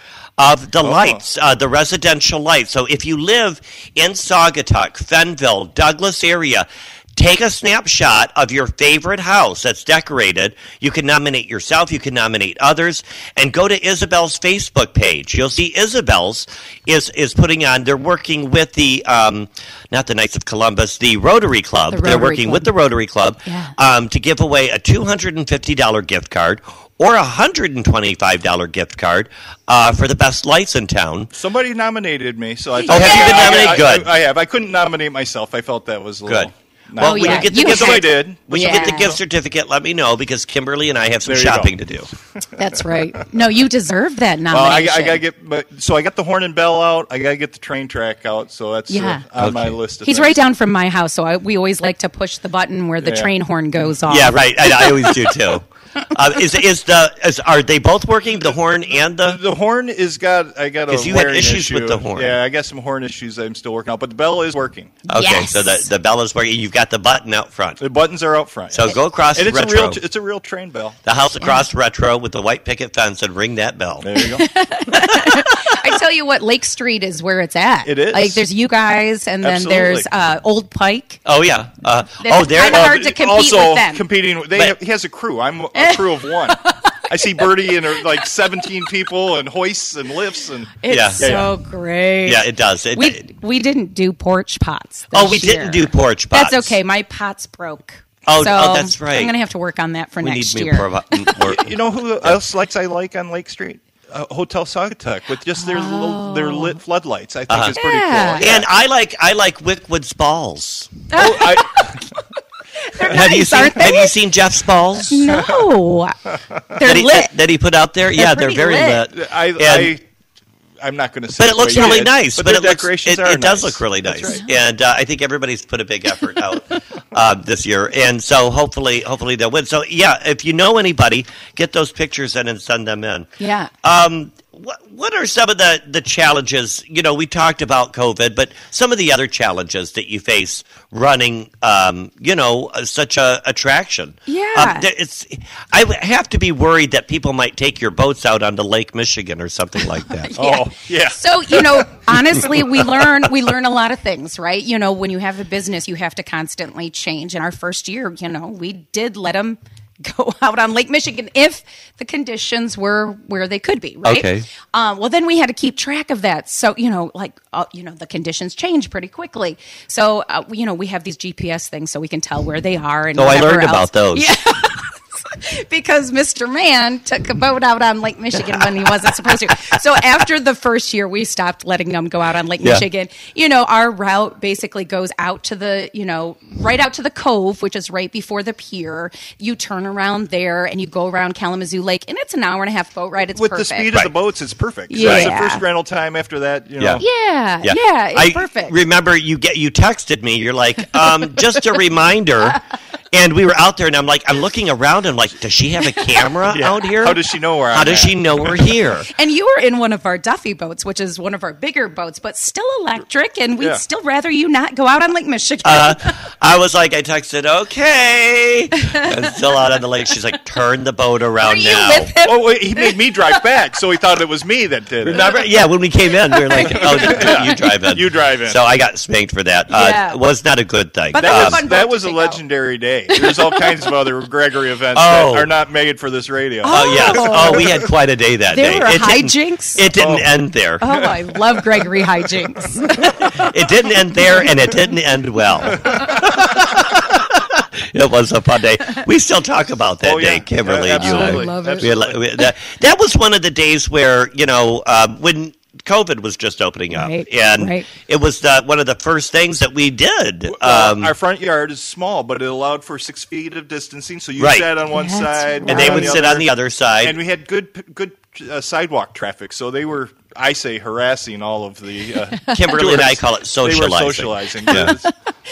of the lights, uh, the residential lights. So if you live in Saugatuck, Fenville, Douglas area, Take a snapshot of your favorite house that's decorated. You can nominate yourself, you can nominate others, and go to Isabel's Facebook page. You'll see Isabel's is is putting on. They're working with the um, not the Knights of Columbus, the Rotary Club. The they're working Club. with the Rotary Club Yeah. um, to give away a two hundred and fifty dollar gift card or a hundred and twenty five dollar gift card uh, for the best lights in town. Somebody nominated me, so I. Oh, have you been I- nominated? Good. I, I have. I couldn't nominate myself. I felt that was a Good. little. Well, Oh, when yeah. you get the You gift, So I did. when you get the gift certificate, let me know because Kimberly and I have some There you go. shopping to do. That's right. No, you deserve that nomination. Well, I. I gotta get, but so I got the horn and bell out. I gotta get the train track out. So that's Yeah. uh, on my list. Of He's things. right down from my house, so I, we always like to push the button where the Yeah. train horn goes off. Yeah, right. I, I always do too. Uh, is is the is, are they both working the horn and the? The horn is got. I got a 'Cause you had issues issue. with the horn. Yeah, I got some horn issues. I'm still working out, but the bell is working. Okay, Yes. so the the bell is working. You've got the button out front. The buttons are out front. So go across and it's retro. a real. It's a real train bell. the house across retro with the white picket fence and ring that bell. There you go. I tell you what, Lake Street is where it's at. It is. Like there's you guys, and then Absolutely. there's uh, Old Pike. Oh yeah. Uh, That's oh, there. kinda oh, hard to compete also with them. competing. They But- have, he has a crew. I'm a crew of one. I see Birdie and her, like 17 people and hoists and lifts and It's Yeah. so Yeah, great. yeah, it does. It, We we didn't do porch pots. oh, this we didn't do porch pots. That's okay. My pots broke. Oh, so oh, that's right. I'm gonna have to work on that for We next need year. more. more You know who else likes I like on Lake Street? Uh, Hotel Saugatuck with just their little, their lit floodlights. I think it's pretty Yeah. cool. and I like I like Wickwood's balls. Oh, I, They're Have have you seen aren't they? Have you seen Jeff's balls No, that they're he, lit. that he put out there? yeah, they're very lit. lit. I, And- I I'm not going to say. but it looks really did, nice. But, But, the it looks decorations it, are it does nice. look really nice, right. and uh, I think everybody's put a big effort out uh, this year, and so hopefully, hopefully they'll win. So yeah, if you know anybody, get those pictures in and send them in. Yeah. Um, what what are some of the the challenges? You know, we talked about COVID, but some of the other challenges that you face running, um, you know, uh, such a attraction. Yeah. Um, it's I have to be worried that people might take your boats out onto Lake Michigan or something like that. Oh yeah. So you know, honestly, we learn we learn a lot of things, right? You know, when you have a business, you have to constantly change. In our first year, you know, we did let them go out on Lake Michigan if the conditions were where they could be, right? Okay. Um, well, then we had to keep track of that. So you know, like uh, you know, the conditions change pretty quickly. So uh, you know, we have these GPS things so we can tell where they are. And Oh, I learned else. about those. Yeah. because Mr. Man took a boat out on Lake Michigan when he wasn't supposed to. So after the first year, we stopped letting them go out on Lake Yeah. Michigan. You know, our route basically goes out to the, you know, right out to the cove, which is right before the pier. You turn around there and you go around Kalamazoo Lake, and it's an hour and a half boat ride. It's With perfect. the speed of the boats, it's perfect. So Yeah. it's the first rental time after that. You know. Yeah. yeah, yeah, it's I perfect. remember you get you texted me. You're like, um, just a reminder. And we were out there, and I'm like, I'm looking around, and I'm like, does she have a camera Yeah. out here? How does she know where How I'm does at? she know we're here? And you were in one of our Duffy boats, which is one of our bigger boats, but still electric. And we'd Yeah. still rather you not go out on Lake Michigan. Uh, I was like, I texted, okay. I'm still out on the lake. She's like, turn the boat around Were you now. with him? Oh, wait, he made me drive back, so he thought it was me that did it. Remember? Yeah, when we came in, we were like, oh, you, you drive in. You drive in. So I got spanked for that. Uh, Yeah. It was not a good thing. But That That's was, fun that was a take out. legendary day. There's all kinds of other Gregory events Oh. that are not made for this radio. Oh yes! Oh, we had quite a day that There day. were It didn't- It didn't Oh. end there. Oh, I love Gregory hijinks. It didn't end there, and it didn't end well. it was a fun day. We still talk about that Oh, yeah. day, Kimberly Yeah, and you. and I. absolutely. Love it. We had we- that, that was one of the days where you know um, when COVID was just opening up, Right, and right. it was the, one of the first things that we did. Well, Um, our front yard is small, but it allowed for six feet of distancing. So you Right. sat on one That's side, right. and they one would sit on the other side. and we had good good uh, sidewalk traffic. So they were, I say, harassing all of the. Uh, Kimberly and I call it They were socializing. socializing.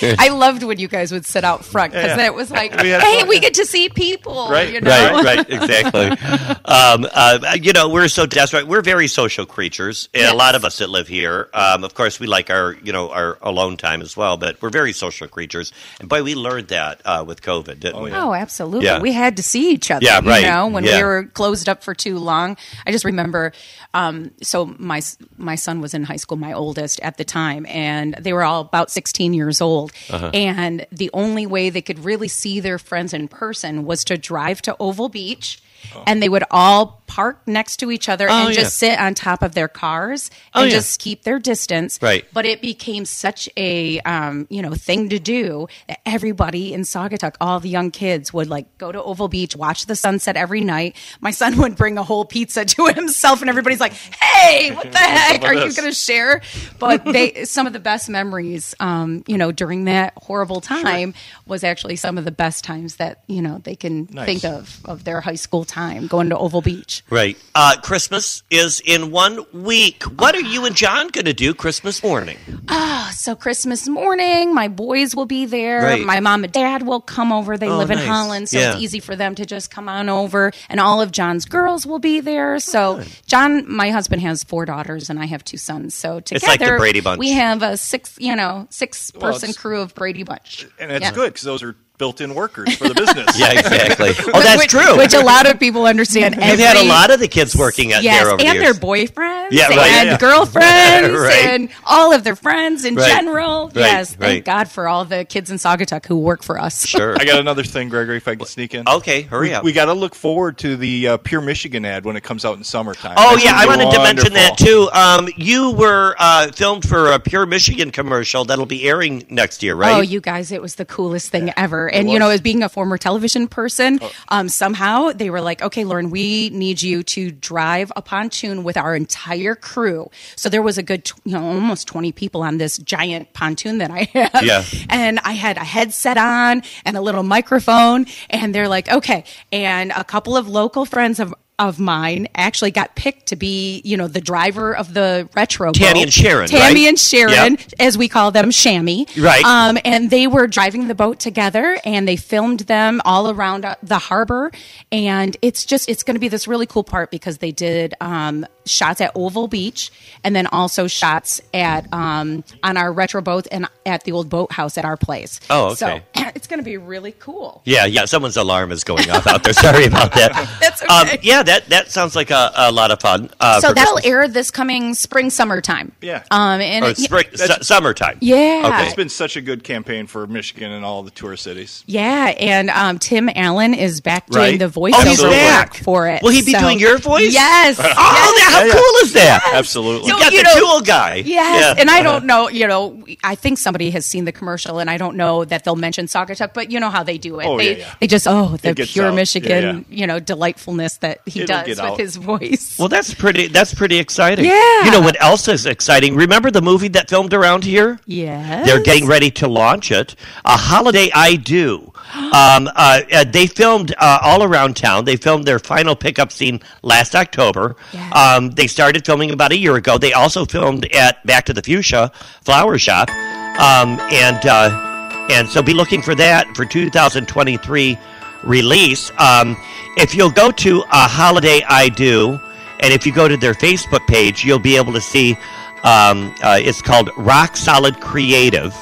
Yeah. I loved when you guys would sit out front because Yeah. then it was like, We hey, fun. we get to see people. Right, You know? Right, right, exactly. um, uh, you know, we're so desperate. We're very social creatures, and a lot of us that live here. Um, of course, we like our, you know, our alone time as well. But we're very social creatures, and boy, we learned that uh, with COVID, didn't we? Oh, absolutely. Yeah. We had to see each other. Yeah, right. You know, when we were closed up for too long. I just remember. Um, so my my son was in high school, my oldest at the time, and they were all about 16 years old. Uh-huh. And the only way they could really see their friends in person was to drive to Oval Beach. And they would all park next to each other Oh, and yeah. just sit on top of their cars Oh, and yeah. just keep their distance. Right. But it became such a um, you know thing to do that everybody in Saugatuck, all the young kids, would like go to Oval Beach, watch the sunset every night. My son would bring a whole pizza to himself, and everybody's like, "Hey, what the heck? Are you going to share?" But they some of the best memories, um, you know, during that horrible time was actually some of the best times that you know they can Nice. think of of their high school time going to Oval Beach. Right. Uh, Christmas is in one week. What are you and John going to do Christmas morning? Oh, so Christmas morning, my boys will be there. Right. My mom and dad will come over. They Oh, live in nice. Holland, so Yeah. it's easy for them to just come on over. And all of John's girls will be there. So John, my husband, has four daughters, and I have two sons. So together, It's like the Brady Bunch. We have a six, you know, six person it's- crew of Brady Bunch, and that's Yeah. good because those are built-in workers for the business. Yeah, exactly. Oh, that's which, true. Which a lot of people understand. You've had a lot of the kids working at Yes, there over and the their boyfriends, Yeah, right, and yeah. girlfriends, Right. and all of their friends in Right. general. Right, yes, thank. God for all the kids in Saugatuck who work for us. Sure. I got another thing, Gregory, if I can sneak in. Okay, hurry we, up. We got to look forward to the uh, Pure Michigan ad when it comes out in summertime. Oh That's yeah, I gonna be wanted to mention that too. Um, you were uh, filmed for a Pure Michigan commercial that'll be airing next year, right? Oh, you guys, it was the coolest thing ever. And you know, as being a former television person, um, somehow they were like, "Okay, Lauren, we need you to drive a pontoon with our entire crew." So there was a good, you know, almost twenty people on this giant pontoon that I had. Yeah. And I had a headset on and a little microphone, and they're like, "Okay." And a couple of local friends of of mine actually got picked to be, you know, the driver of the retro. Boat. Tammy boat. and Sharon, Tammy right? and Sharon, Yep. as we call them, Shammy. Right. Um, and they were driving the boat together, and they filmed them all around uh, the harbor. And it's just, it's going to be this really cool part because they did um, shots at Oval Beach, and then also shots at um, on our retro boat and at the old boathouse at our place. Oh, So okay. it's going to be really cool. Yeah, yeah. Someone's alarm is going off out there. Sorry about that. That's Um, okay. yeah, that that sounds like a, a lot of fun. Uh, so that'll Christmas. air this coming spring summertime. Yeah. Um, and Or it- spring, su- summertime. Yeah. Okay. It's been such a good campaign for Michigan and all the tour cities. Yeah, and um, Tim Allen is back doing Right. the voiceover Oh, he's back. work for it. Will he be doing your voice? Yes. Oh, that, how Yeah, yeah. cool is that? Absolutely. You So, got you the know- tool guy. Yes, Yeah. and I uh-huh. don't know. You know, I think somebody has seen the commercial, and I don't know that they'll mention soccer Saugatuck, but you know how they do it. Oh, they, yeah, yeah. they just oh the pure out. Michigan, Yeah, you know, delightfulness that he It'll does with out. his voice. Well, that's pretty. That's pretty exciting. Yeah. You know what else is exciting? Remember the movie that filmed around here? yes, They're getting ready to launch it. A holiday I do. Um, uh, uh, they filmed uh, all around town. They filmed their final pickup scene last October. Yeah. Um, they started filming about a year ago. They also filmed at Back to the Fuchsia Flower Shop, um, and uh, and so be looking for that for 2023 release. Um, if you'll go to a holiday I do, and if you go to their Facebook page, you'll be able to see. Um, uh, it's called Rock Solid Creative.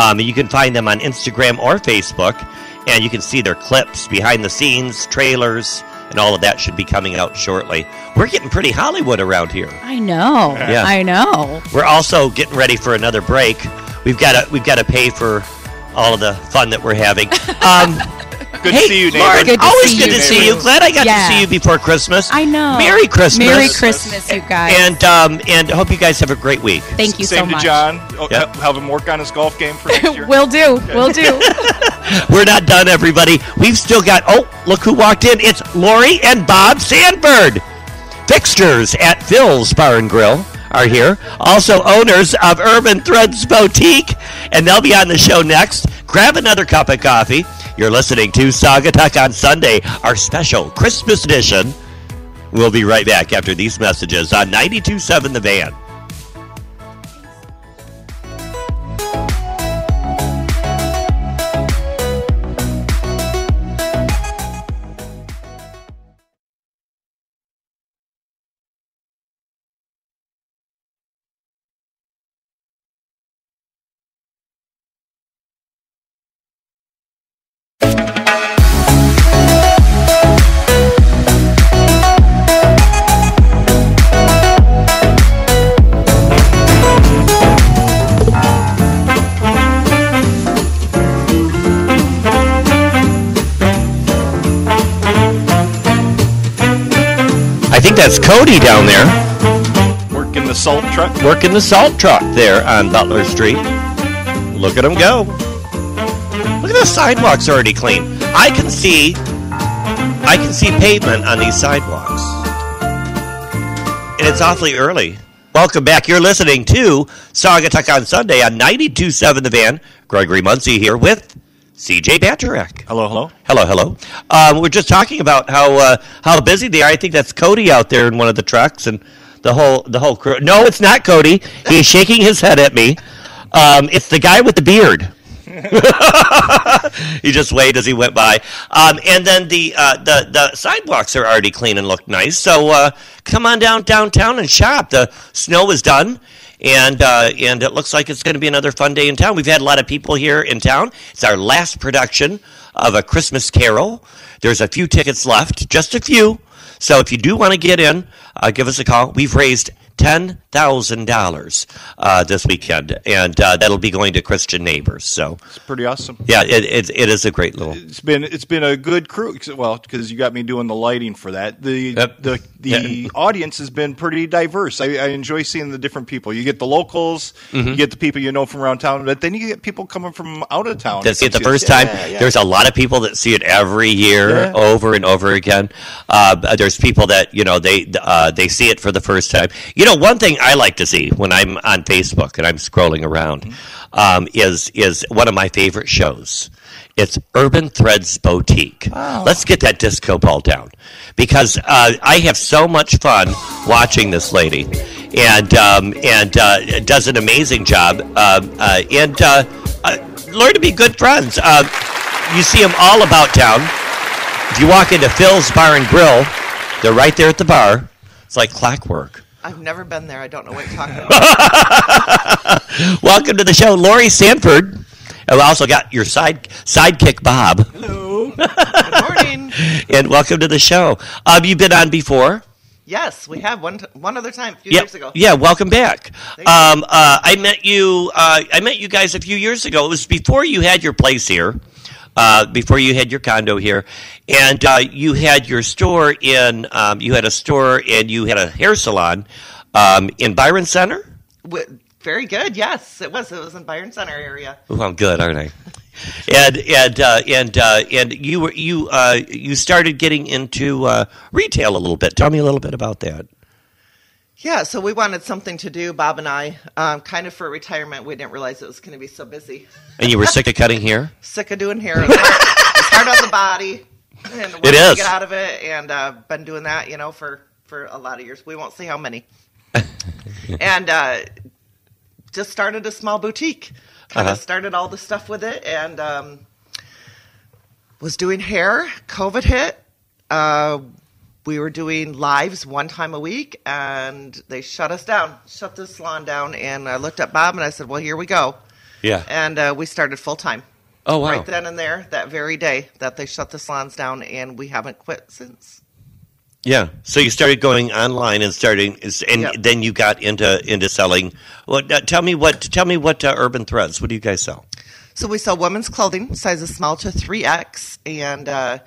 Um, you can find them on Instagram or Facebook, and you can see their clips, behind the scenes, trailers, and all of that should be coming out shortly. We're getting pretty Hollywood around here. I know. Yeah. I know. We're also getting ready for another break. We've got to we've got to pay for all of the fun that we're having. Um, Good hey, to see you, Lauren, neighbor. Good to always see good you, to see you. Glad I got Yeah. to see you before Christmas. I know. Merry Christmas. Merry Christmas, you guys. And um, and I hope you guys have a great week. Thank you Same so to much. John. Oh, Yep. Have him work on his golf game for next year. Will do. Will do. We're not done, everybody. We've still got. Oh, look who walked in! It's Lori and Bob Sandberg. Fixtures at Phil's Bar and Grill are here. Also, owners of Urban Threads Boutique, and they'll be on the show next. Grab another cup of coffee. You're listening to Saga Talk on Sunday, our special Christmas edition. We'll be right back after these messages on 92.7 The Van. Truck. working the salt truck there on Butler Street. Look at them go. Look at the sidewalks already clean. I can see I can see pavement on these sidewalks. And it's awfully early. Welcome back. You're listening to Saga Talk on Sunday on 92.7 The Van. Gregory Muncie here with CJ Baturek. Hello, hello. Hello, hello. Um, we're just talking about how uh, how busy they are. I think that's Cody out there in one of the trucks and the whole the whole crew. No, it's not Cody. He's shaking his head at me. Um, it's the guy with the beard. he just waved as he went by. Um, and then the uh, the the sidewalks are already clean and look nice. So uh, come on down downtown and shop. The snow is done. And uh, and it looks like it's going to be another fun day in town. We've had a lot of people here in town. It's our last production of a Christmas Carol. There's a few tickets left, just a few. So if you do want to get in, uh, give us a call. We've raised ten thousand dollars uh, this weekend, and uh, that'll be going to Christian Neighbors. So, It's pretty awesome. yeah, it, it, it is a great little. It's been it's been a good crew. Well, because you got me doing the lighting for that. The Yep. the the Yeah. audience has been pretty diverse. I, I enjoy seeing the different people. You get the locals, Mm-hmm. you get the people you know from around town, but then you get people coming from out of town. that see it the Yeah, first time. yeah. There's a lot of people that see it every year, Yeah. over and over again. Uh, there's people that you know they uh, they see it for the first time. You know, one thing I like to see when I'm on Facebook and I'm scrolling around um, is is one of my favorite shows. It's Urban Threads Boutique. Let's get that disco ball down because uh, I have so much fun watching this lady, and um, and uh, does an amazing job. Uh, uh, and uh, uh, learn to be good friends. You see them all about town. If you walk into Phil's Bar and Grill, they're right there at the bar. It's like clockwork. I've never been there. I don't know what you're talking about. Welcome to the show, Lori Sanford. And we also got your side sidekick Bob, Hello. Good morning. and welcome to the show. Um, you've been on before. Yes, we have one t- one other time a few Yeah, years ago. yeah. Welcome back. Um, uh, I met you. Uh, I met you guys a few years ago. It was before you had your place here. Uh, before you had your condo here, and uh, you had your store in. Um, you had a store and you had a hair salon um, in Byron Center. Very good. Yes, it was. It was in Byron Center area. Oh, I'm good, aren't I? And and uh, and uh, and you were you uh, you started getting into uh, retail a little bit. Tell me a little bit about that. Yeah, so we wanted something to do, Bob and I, um, kind of for retirement. We didn't realize it was going to be so busy. And you were sick of cutting hair. Sick of doing hair. It's hard, it's hard on the body. And It to. Get out of it, and uh, been doing that, you know, for for a lot of years. We won't say how many. and uh, just started a small boutique. Kind of Uh-huh. started all the stuff with it, and um, was doing hair. COVID hit. Uh, we were doing lives one time a week, and they shut us down, shut the salon down. And I looked at Bob and I said, "Well, here we go." Yeah. And uh, we started full time. Oh wow. Right then and there, that very day that they shut the salons down, and we haven't quit since. Yeah. So you started going online and starting, and Yep. then you got into into selling. What? Uh, tell me what? Tell me what uh, Urban Threads. What do you guys sell? So we sell women's clothing, sizes small to three X, and uh,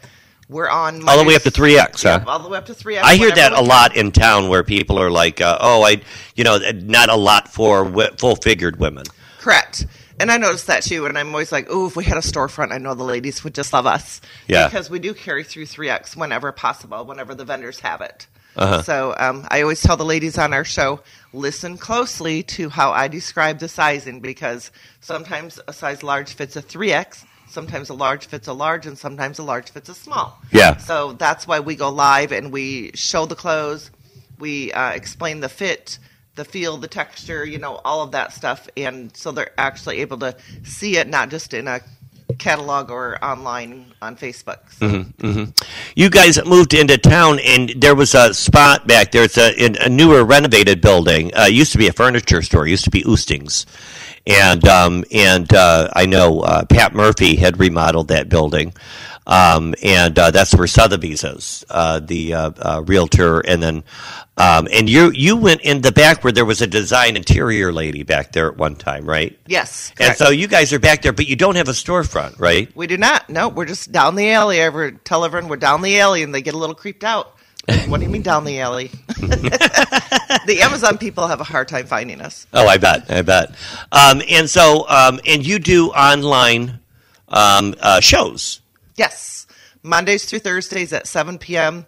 we're on All the way up to three X, huh? Yeah, all the way up to three X. I hear that a lot in town where people are like, uh, "Oh, I, you know, not a lot for w- full figured women." Correct. And I noticed that too, and I'm always like, "Oh, if we had a storefront, I know the ladies would just love us." Yeah. Because we do carry through 3X whenever possible, whenever the vendors have it. Uh-huh. So um, I always tell the ladies on our show, listen closely to how I describe the sizing because sometimes a size large fits a 3X, sometimes a large fits a large, and sometimes a large fits a small. Yeah. So that's why we go live and we show the clothes, we uh, explain the fit, the feel, the texture, you know, all of that stuff, and so they're actually able to see it not just in a catalog or online on Facebook. So, You guys moved into town, and there was a spot back there. It's a, in a newer, renovated building. Uh, it used to be a furniture store. It used to be Oosting's, and um, and uh, I know uh, Pat Murphy had remodeled that building, um, and uh, that's where Sotheby's is, uh, the uh, uh, realtor, and then um, and you you went in the back where there was a design interior lady back there at one time, right? yes. correct. And so you guys are back there, but you don't have a storefront, right? we do not. No, we're just down the alley. I ever tell everyone we're down the alley, and they get a little creeped out. what do you mean down the alley? the Amazon people have a hard time finding us. Oh, I bet, I bet. Um, and so, um, and you do online um, uh, shows. Yes, Mondays through Thursdays at 7 p.m.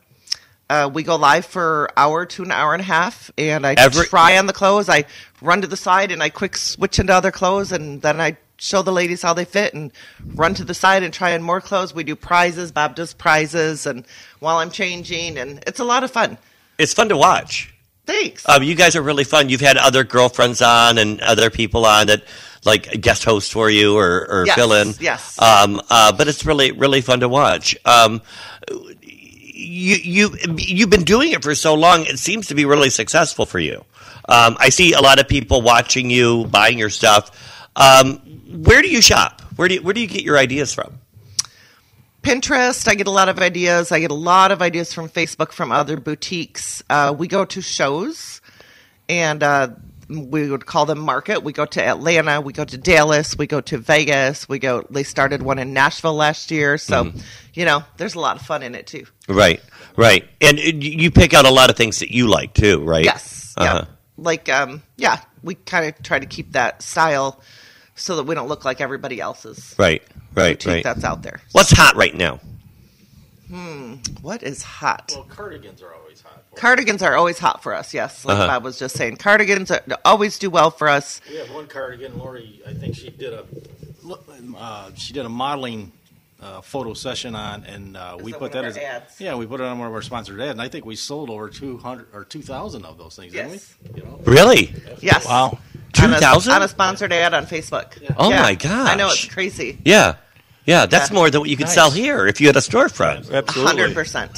Uh, we go live for hour to an hour and a half, and I Every- try on the clothes. I run to the side and I quick switch into other clothes, and then I show the ladies how they fit and run to the side and try on more clothes. We do prizes. Bob does prizes, and while I'm changing, and it's a lot of fun. It's fun to watch. Thanks. Um, you guys are really fun. You've had other girlfriends on and other people on that, like guest host for you or, or Yes, fill in. yes. Um, uh, but it's really, really fun to watch. Um, you you you've been doing it for so long. It seems to be really successful for you. Um, I see a lot of people watching you, buying your stuff. Um, where do you shop? Where do you, where do you get your ideas from? Pinterest, I get a lot of ideas. I get a lot of ideas from Facebook from other boutiques. Uh, we go to shows and uh, we would call them market. We go to Atlanta, we go to Dallas, we go to Vegas. We go. They started one in Nashville last year, so Mm-hmm. you know there's a lot of fun in it too. Right, right. And uh, you pick out a lot of things that you like too, right? Yes, yeah. Uh-huh. Like um, yeah, we kind of try to keep that style so that we don't look like everybody else's Right, right, right. that's out there. What's hot right now? Hmm, what is hot? Well, cardigans are always hot. For Cardigans are always hot for us. Yes, like Uh-huh. I was just saying, cardigans are, always do well for us. We have one cardigan, Lori. I think she did a uh, she did a modeling uh, photo session on, and uh, we that put that as ads? yeah, we put it on one of our sponsored ads, and I think we sold over two hundred or two thousand of those things, Yes. didn't we? You know, Really? Yes. Wow. On a- 2,000? on a sponsored ad on Facebook. Oh Yeah. my gosh. I know it's crazy. Yeah, yeah. That's Yeah. more than what you could Nice. sell here if you had a storefront. Absolutely. hundred percent.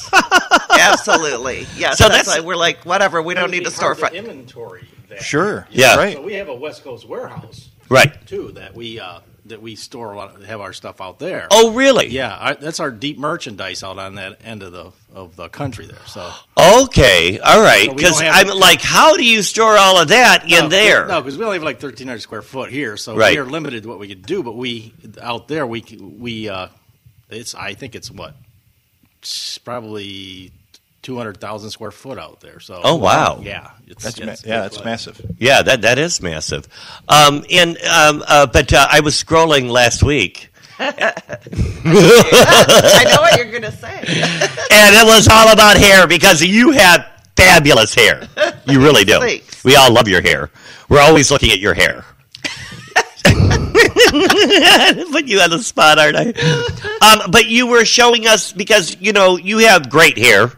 Absolutely. Yes. So So that's, that's- why we're like, whatever. We don't need a to storefront. inventory. That. Sure. Yeah. Right. So we have a West Coast warehouse Right. too that we uh, that we store a lot, have our stuff out there. Oh, really? Yeah, I, that's our deep merchandise out on that end of the of the country there. So Okay. All right. Because don't I'm like, how do you store all of that in there? No, because we only have like thirteen hundred square foot here, so Right. we are limited to what we could do. But we out there, we we uh, it's I think it's what it's probably two hundred thousand square foot out there. So Oh, wow. yeah, it's, That's ma- yeah, that's but- massive. Yeah, that that is massive. Um, and um, uh, but uh, I was scrolling last week, I know what you're gonna say. and it was all about hair because you have fabulous hair. You really do. Thanks. We all love your hair. We're always looking at your hair. Put you on the spot, aren't I? Um, but you were showing us because you know you have great hair,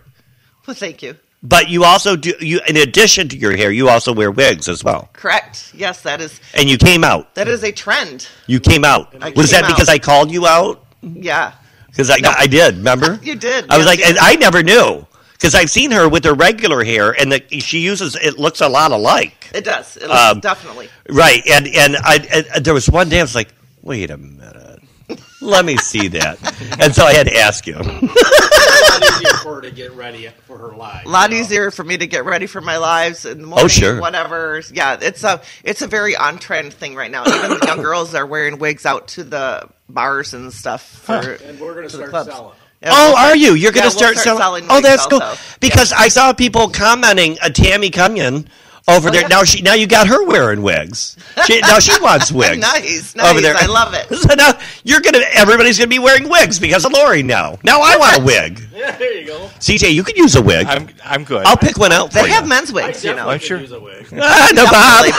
Well, thank you. but you also do. You, in addition to your hair, you also wear wigs as well. Correct. Yes, that is And you came out. that is a trend. You came out. I Was came that because. I called you out? Yeah. Because I, I did. Remember? You did, I was yes, like, and. I never knew because I've seen her with her regular hair, and the, she uses it looks a lot alike. It does. It looks, Um, definitely. Right, and and I and there was one day I was like, wait a minute, let me see that, and so I had to ask you. A lot easier for her to get ready for her live. A lot you know? easier for me to get ready for my lives in the morning. Oh, sure. Whatever. Yeah, it's a it's a very on trend thing right now. Even the young girls are wearing wigs out to the bars and stuff for And we're going to to start clubs. selling. Yeah, Oh, we'll are start- you? You're going yeah, to start, we'll selling? selling. Oh, wigs that's cool. also. Because I saw people commenting, uh, Tammy Cunyon over there. yeah. Now she now you got her wearing wigs. She, now she wants wigs. Nice, nice. Over there. I love it. So now you're gonna everybody's gonna be wearing wigs because of Lori now. Now I want a wig. Yeah, there you go. CJ, you could use a wig. I'm I'm good. I'll pick one out for They you. have men's I wigs, you know. I'm sure. use a wig. Ah, no problem.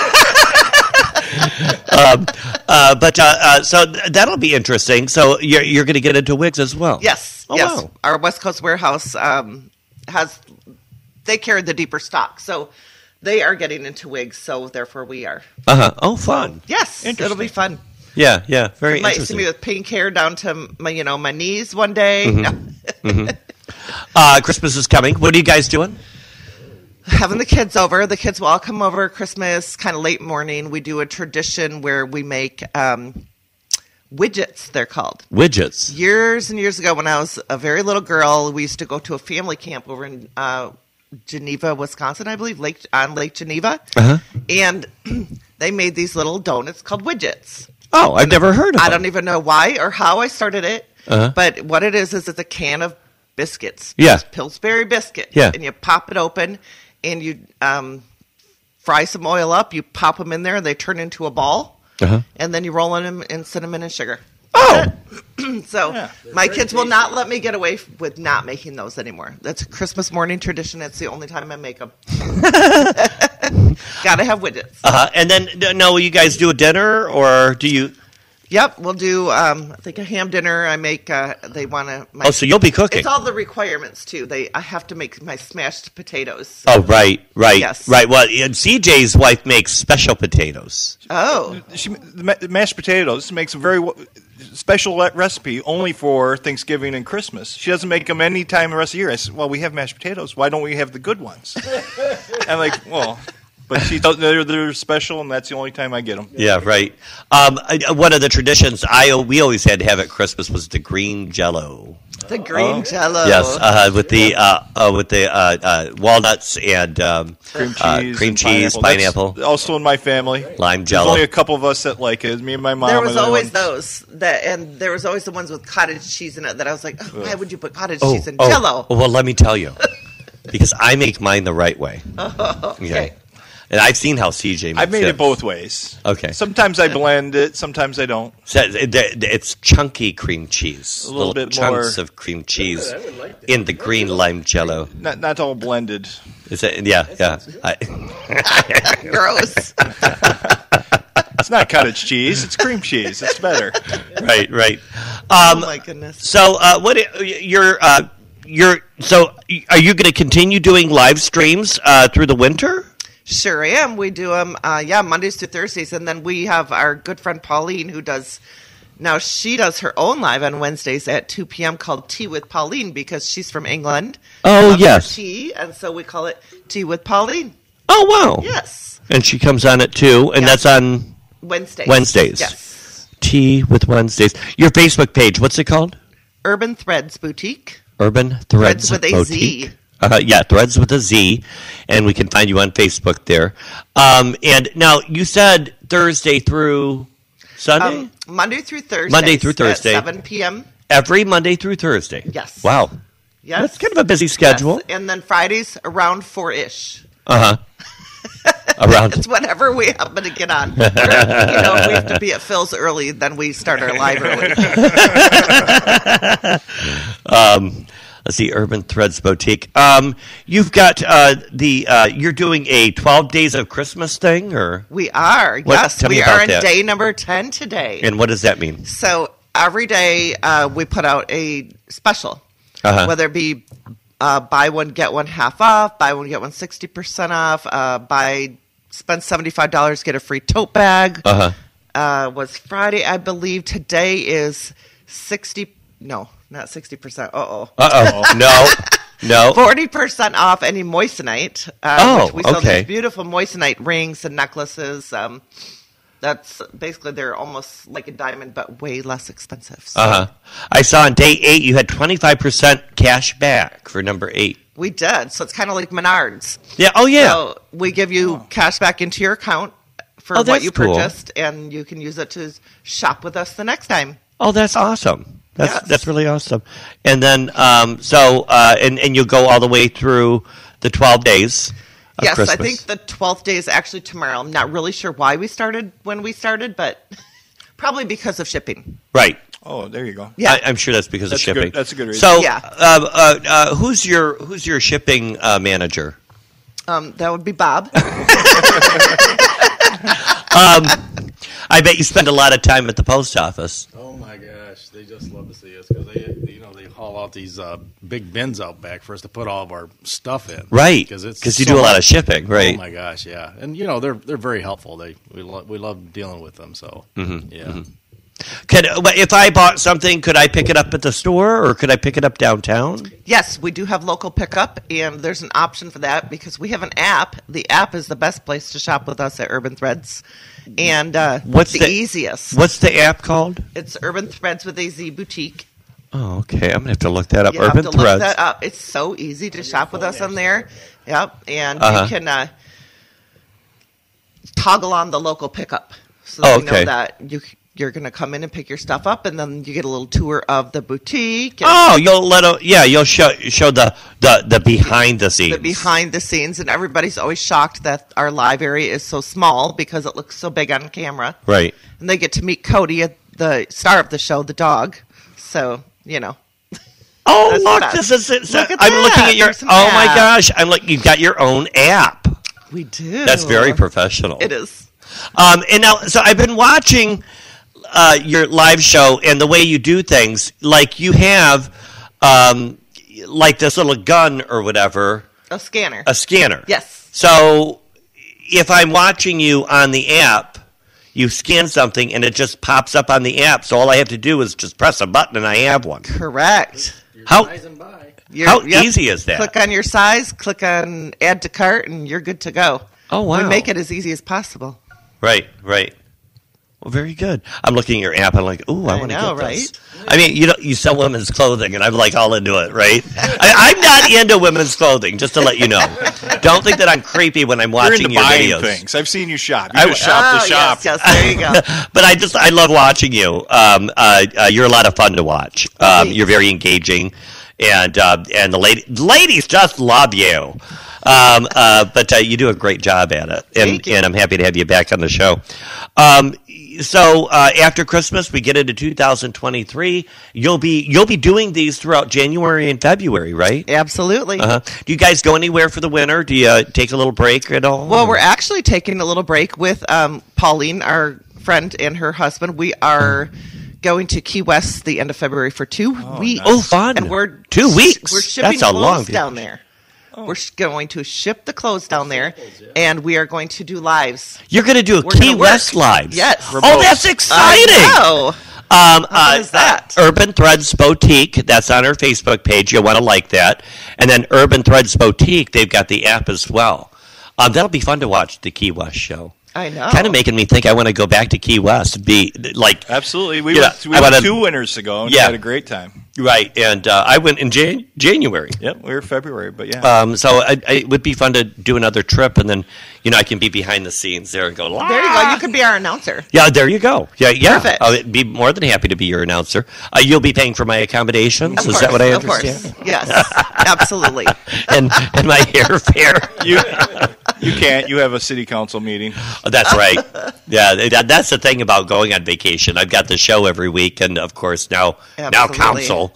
um, uh, but uh, uh, so th- that'll be interesting. So you're you're going to get into wigs as well. Yes, Oh, yes. wow. Our West Coast warehouse um, has they carry the deeper stock, so they are getting into wigs. So therefore, we are. Uh huh. Oh, fun. Yes, it'll be fun. Yeah, yeah. Very You might see me with pink hair down to my, you know, my knees one day. Mm-hmm. Uh, Christmas is coming. What are you guys doing? Having the kids over, the kids will all come over Christmas, kind of late morning. We do a tradition where we make um, widgets. They're called. Widgets. Years and years ago, when I was a very little girl, we used to go to a family camp over in uh, Geneva, Wisconsin, I believe, Lake on Lake Geneva, Uh-huh. and they made these little donuts called widgets. Oh, I've never heard of I them. don't even know why or how I started it, Uh-huh. but what it is is it's a can of biscuits. Yeah. Pillsbury biscuit. Yeah. and you pop it open, and you um, fry some oil up. You pop them in there, and they turn into a ball, Uh-huh. and then you roll in them in cinnamon and sugar. Oh, So my kids will not let me get away with not making those anymore. That's a Christmas morning tradition. It's the only time I make them. Gotta have widgets. uh-huh. and then no, will you guys do a dinner or do you? Yep, we'll do. Um, I think a ham dinner. I make. Uh, they want to. Oh, so you'll be cooking. It's all the requirements too. They. I have to make my smashed potatoes. Oh, right, right, Yes. right. Well, and CJ's wife makes special potatoes. Oh, She, the mashed potatoes makes a very w- special recipe only for Thanksgiving and Christmas. She doesn't make them any time the rest of the year. I said, "Well, we have mashed potatoes. Why don't we have the good ones?" I'm like, "Well," but she does, they're, they're special, and that's the only time I get them. Yeah, right. Um, I- one of the traditions I we always had to have at Christmas was the green Jello. The green jello. Yes, uh, with the uh, uh, with the uh, uh, walnuts and um, Cream uh, cheese, cream and cheese, pineapple. pineapple, also in my family. lime There's jello. only a couple of us that like it. Me and my mom. There was always ones- those that, and there was always the ones with cottage cheese in it that I was like, oh, why would you put cottage oh, cheese in oh, Jello? well, let me tell you, because I make mine the right way. okay. And I've seen how CJ. Makes it. I've made it it both ways. Okay. Sometimes I blend it. Sometimes I don't. So it- it- It's chunky cream cheese, A little bit chunks more- of cream cheese in the green lime jello. Not not all blended. Is that yeah yeah? I, Gross. It's not cottage cheese. It's cream cheese. It's better. right right. oh Um, my goodness. so uh, what you're uh, you're so are you going to continue doing live streams uh, through the winter? Sure I am. We do them, uh, yeah, Mondays to Thursdays, and then we have our good friend Pauline who does. Now she does her own live on Wednesdays at 2 p.m. called Tea with Pauline because she's from England. Oh, yes. tea, and so we call it Tea with Pauline. Oh wow! Yes, And she comes on at 2, and Yeah. that's on Wednesdays. Wednesdays. Yes. Tea with Wednesdays. Your Facebook page, what's it called? Urban Threads Boutique. Urban Threads, Threads with a Boutique. Uh, yeah, Threads with a Z, and we can find you on Facebook there. Um, and now you said Thursday through Sunday, Um, Monday through Thursday. Monday through Thursday. At 7 p.m. every Monday through Thursday. Yes. Wow, Yes. that's kind of a busy schedule. Yes. And then Fridays around 4 ish. Uh huh. Around. It's whatever we happen to get on. Or, you know, if we have to be at Phil's early, then we start our live early. um, let's see, Urban Threads Boutique. Um, you've got uh, the uh, you're doing a 12 days of Christmas thing, or We are. What- yes, we are on that. day number 10 today. and what does that mean? So every day uh, we put out a special, Uh-huh. whether it be uh, buy one get one half off, buy one get one sixty percent off, uh, buy spend seventy five dollars get a free tote bag. Uh huh. Uh, was Friday, I believe. Today is sixty. No, not sixty percent. Uh oh. Uh oh. no. No. Forty percent off any moissanite. Uh, Oh, we sell okay. these beautiful moissanite rings and necklaces. Um, that's basically they're almost like a diamond, but way less expensive. So Uh huh. I saw on day eight you had 25% cash back for number eight. we did. So it's kind of like Menards. Yeah. Oh, yeah. So we give you cash back into your account for Oh, what you cool. purchased, and you can use it to shop with us the next time. oh, that's awesome. That's Yes. that's really awesome. And then, um, so, uh, and, and you'll go all the way through the 12 days of yes, Christmas. I think the twelfth day is actually tomorrow. I'm not really sure why we started when we started, but probably because of shipping. Right. Oh, there you go. Yeah. I, I'm sure that's because That's of a good- shipping. that's a good reason. So, Yeah. uh, uh, uh, who's your who's your shipping uh, manager? Um, that would be Bob. I bet you spend a lot of time at the post office. Oh my gosh, they just love to see us because they, you know, they haul out these uh, big bins out back for us to put all of our stuff in. Right. Because it's Because you so- do a lot of shipping, right? Oh my gosh, yeah, and you know they're they're very helpful. They we lo- we love dealing with them. So Mm-hmm. yeah, Could, if I bought something, could I pick it up at the store or could I pick it up downtown? yes, we do have local pickup, and there's an option for that because we have an app. The app is the best place to shop with us at Urban Threads, and uh, What's the, the- easiest? What's the app called? It's Urban Threads with a Z boutique. Oh, okay. I'm gonna have to look that up. You Urban have to Threads. look that up. It's so easy to shop with us on there. Yep, and Uh-huh. you can uh, toggle on the local pickup, so Oh, okay. know that you you're going to come in and pick your stuff up, and then you get a little tour of the boutique. Oh, you'll let a, yeah, you'll show show the the, the behind the scenes. the behind the scenes, and everybody's always shocked that our live area is so small because it looks so big on camera. Right. And they get to meet Cody, the star of the show, the dog. So you know, Oh, look, this is it. Look at I'm that. looking at your. Oh an my gosh! I'm like, you've got your own app. we do. That's very professional. It is. Um, and now, so I've been watching uh, your live show and the way you do things. Like you have, um, like this little gun or whatever, A scanner. a scanner. yes. So if I'm watching you on the app, you scan something and it just pops up on the app. So all I have to do is just press a button and I have one. Correct. How by. You're- how yep. easy is that? Click on your size, click on add to cart, and you're good to go. Oh, We make it as easy as possible. Right, right. Well, very good. I'm looking at your app. I'm like, ooh, I, I want to know, get this. right? I mean, you know, you sell women's clothing, and I'm like all into it, right? I, I'm not into women's clothing, just to let you know. Don't think that I'm creepy when I'm watching You're watching into your buying videos. things. I've seen you shop. You I- just shop oh, the shop. Yes, yes, there you go. but I just I love watching you. Um, uh, uh, you're a lot of fun to watch. Um, you're very engaging, and uh, and the lady, ladies just love you. Um, uh, but uh, you do a great job at it, and and I'm happy to have you back on the show. Um, so uh, after Christmas, we get into 2023. You'll be you'll be doing these throughout January and February, right? Absolutely. Uh-huh. Do you guys go anywhere for the winter? Do you uh, take a little break at all? Well, we're actually taking a little break with um, Pauline, our friend, and her husband. We are going to Key West the end of February for two weeks. Oh, fun. And we're Two weeks? We're shipping That's a clothes long- down there. We're going to ship the clothes down there, and we are going to do lives. You're going to do a We're Key. West lives. Yes. Oh, that's exciting. I know. Um, How uh, is that? uh, Urban Threads Boutique. That's on our Facebook page. You'll want to like that. And then Urban Threads Boutique. They've got the app as well. Um, that'll be fun to watch the Key West show. I know. Kind of making me think I want to go back to Key West. Be like Absolutely. We Yeah, went, we I went wanna- two winters ago and Yeah. had a great time. Right. And uh, I went in Jan- January. Yep, we were February, but yeah. Um, so I, I, it would be fun to do another trip, and then you know I can be behind the scenes there and go. There you go. You could be our announcer. Yeah, there you go. Yeah, yeah. Perfect. I'll be more than happy to be your announcer. Uh, you'll be paying for my accommodations. Of Is course, that what I of understand? course. Yes, absolutely. and and my airfare. you you can't. You have a city council meeting. Oh, That's right. Yeah, that, that's the thing about going on vacation. I've got the show every week, and of course now now Absolutely.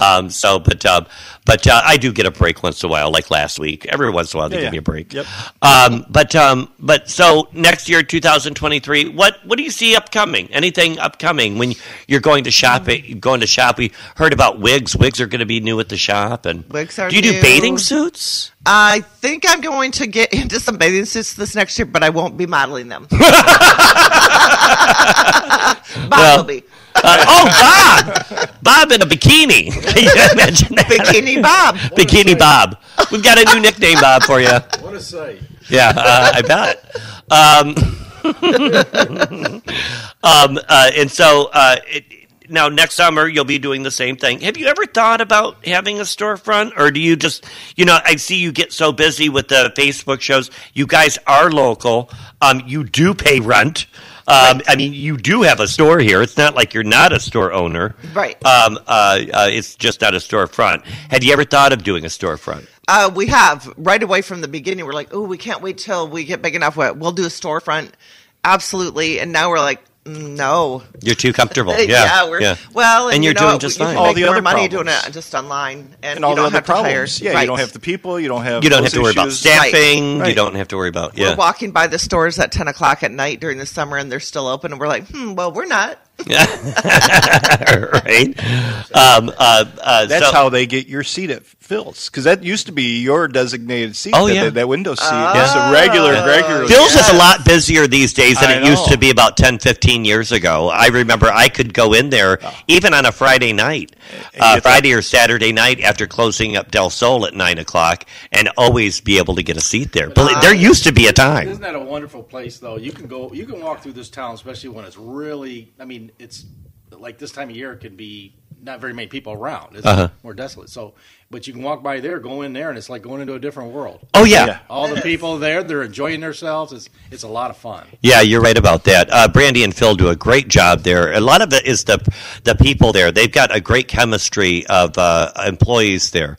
Um, so, but um, but uh, I do get a break once in a while, like last week. Every once in a while, they Yeah, give yeah. me a break. Yep. Um, but um, but so next year, 2023. What what do you see upcoming? Anything upcoming when you're going to shop? Going to shop? We heard about wigs. Wigs are going to be new at the shop, and Wigs are do you do bathing suits? I think I'm going to get into some bathing suits this next year, but I won't be modeling them. Bob Well, will be. Uh, oh, Bob! Bob in a bikini. Can you imagine that? Bikini Bob. Bikini Bob. We've got a new nickname, Bob, for you. What a sight. Yeah, uh, I bet. Um, um, uh, and so uh, it, now next summer you'll be doing the same thing. Have you ever thought about having a storefront, or do you just, you know, I see you get so busy with the Facebook shows. You guys are local. Um, you do pay rent. Um, I mean, you do have a store here. It's not like you're not a store owner. Right. Um, uh, uh, it's just not a storefront. Have you ever thought of doing a storefront? Uh, we have right away from the beginning. We're like, oh, we can't wait till we get big enough. We'll do a storefront, absolutely. And now we're like, no. You're too comfortable. Uh, Yeah, we're yeah. well, and, And you you're know doing just you fine. can All make the more other money doing it just online, and, And all you the don't other have to hire. problems. Yeah, Right. you don't have the people. You don't have. You don't have to worry about issues. staffing. You don't have to worry about We're yeah. walking by the stores at ten o'clock at night during the summer, and they're still open, and we're like, hmm, well, we're not. right. Um, uh, uh, That's so, how they get your seat at Phil's because that used to be your designated seat. Oh, that, yeah. that, that window seat. Oh. It's a regular, regular. Phil's is a lot busier these days than I it used to be about 10, 15 years ago. I remember I could go in there even on a Friday night, uh, Friday or Saturday night after closing up Del Sol at 9 o'clock and always be able to get a seat there. But there used to be a time. Isn't that a wonderful place, though? You can go, you can walk through this town, especially when it's really. I mean, it's like this time of year it can be not very many people around. It's Uh-huh. more desolate. So, but you can walk by there, go in there, and it's like going into a different world. Oh, yeah. Yeah. All the people there, they're enjoying themselves. It's it's a lot of fun. Yeah, you're right about that. Uh, Brandy and Phil do a great job there. A lot of it is the the people there. They've got a great chemistry of uh, employees there,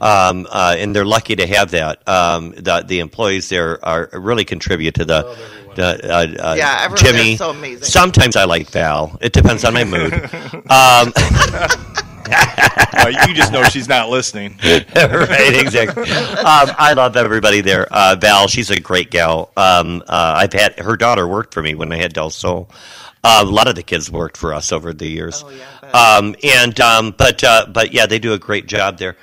um, uh, and they're lucky to have that. Um, the the employees there are really contribute to the. the uh, uh, Yeah, everyone Jimmy. there's so amazing. Sometimes I like Val. It depends on my mood. um, Uh, you just know she's not listening. right, exactly. Um, I love everybody there. Uh, Val, she's a great gal. Um, uh, I've had her daughter worked for me when I had Del Sol. Uh, a lot of the kids worked for us over the years. Oh, yeah, um, and um, but uh, but yeah, they do a great job there.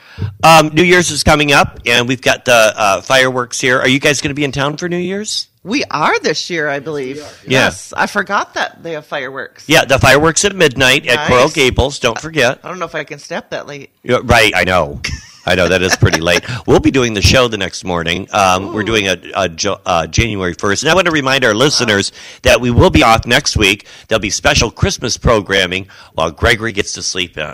Um, New Year's is coming up, and we've got the uh, fireworks here. Are you guys going to be in town for New Year's? We are this year, I believe. Yeah. Yes, I forgot that they have fireworks. Yeah, the fireworks at midnight at Coral Gables. Don't forget. I don't know if I can step that late. Yeah, Right, I know. I know that is pretty late. We'll be doing the show the next morning. Um, we're doing a, a Jo- uh, January first, and I want to remind our listeners that we will be off next week. There'll be special Christmas programming while Gregory gets to sleep in.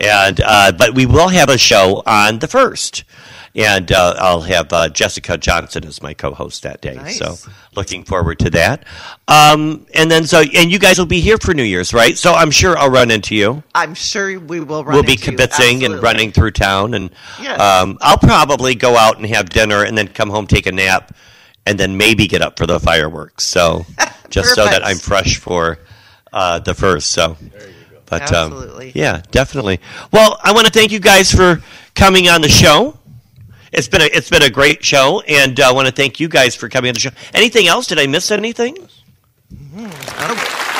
And uh, but we will have a show on the first. And uh, I'll have uh, Jessica Johnson as my co-host that day. Nice. So looking forward to that. Um, and then so and you guys will be here for New Year's, right? So I'm sure I'll run into you I'm sure we will run. we'll be kibitzing and running through town and Yes. um, i'll probably go out and have dinner and then come home take a nap and then maybe get up for the fireworks so just so that i'm fresh for uh, the first so but um, yeah definitely well i want to thank you guys for coming on the show it's been a it's been a great show, and uh, I want to thank you guys for coming on the show. Anything else? Did I miss anything? Mm-hmm.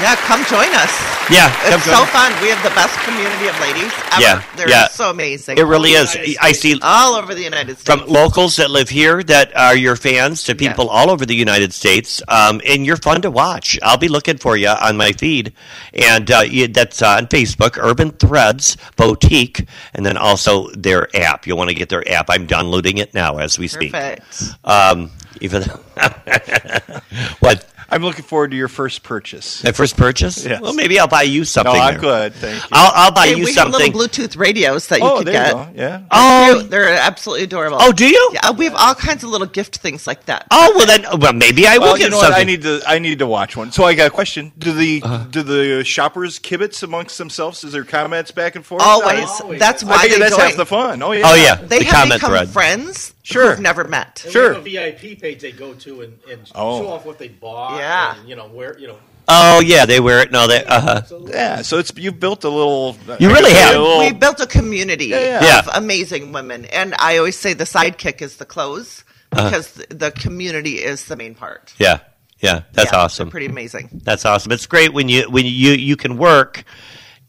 Yeah, come join us. Yeah, come It's join so us. fun. We have the best community of ladies ever. Yeah, They're yeah. so amazing. It really is. I see all over the United States. from locals that live here that are your fans to people Yes. all over the United States, um, and you're fun to watch. I'll be looking for you on my feed, and uh, you, that's on Facebook, Urban Threads Boutique, and then also their app. You'll want to get their app. I'm downloading it now as we speak. Perfect. Um, even what I'm looking forward to your first purchase. my first purchase? Yes. Well, maybe I'll buy you No, something. I'm there. good. Thank you. I'll, I'll buy Hey, you we have little Bluetooth radios that you oh, could there get. you go. Yeah. oh, They're, they're absolutely adorable. oh, do you? Yeah, we have all kinds of little gift things like that. Oh, well then, well maybe I will Well, get you know something. what? I need to. I need to watch one. So I got a question. Do the uh-huh. do the shoppers kibitz amongst themselves? Is there comments back and forth? Always. That's why think they that's join. half the fun. Oh yeah. oh yeah, They the have comment become thread. friends Sure. who've never met. And Sure. We have a VIP page they go to and, and Oh. show off what they bought. Yeah. And, you know where you know. Oh yeah, they wear it. No, they. uh huh. Yeah. So it's you've built a little. You really have. A little- We built a community Yeah, yeah. of Yeah. amazing women, and I always say the sidekick is the clothes Uh-huh. because the the community is the main part. yeah, yeah, that's Yeah, awesome. Pretty amazing. That's awesome. It's great when you when you you can work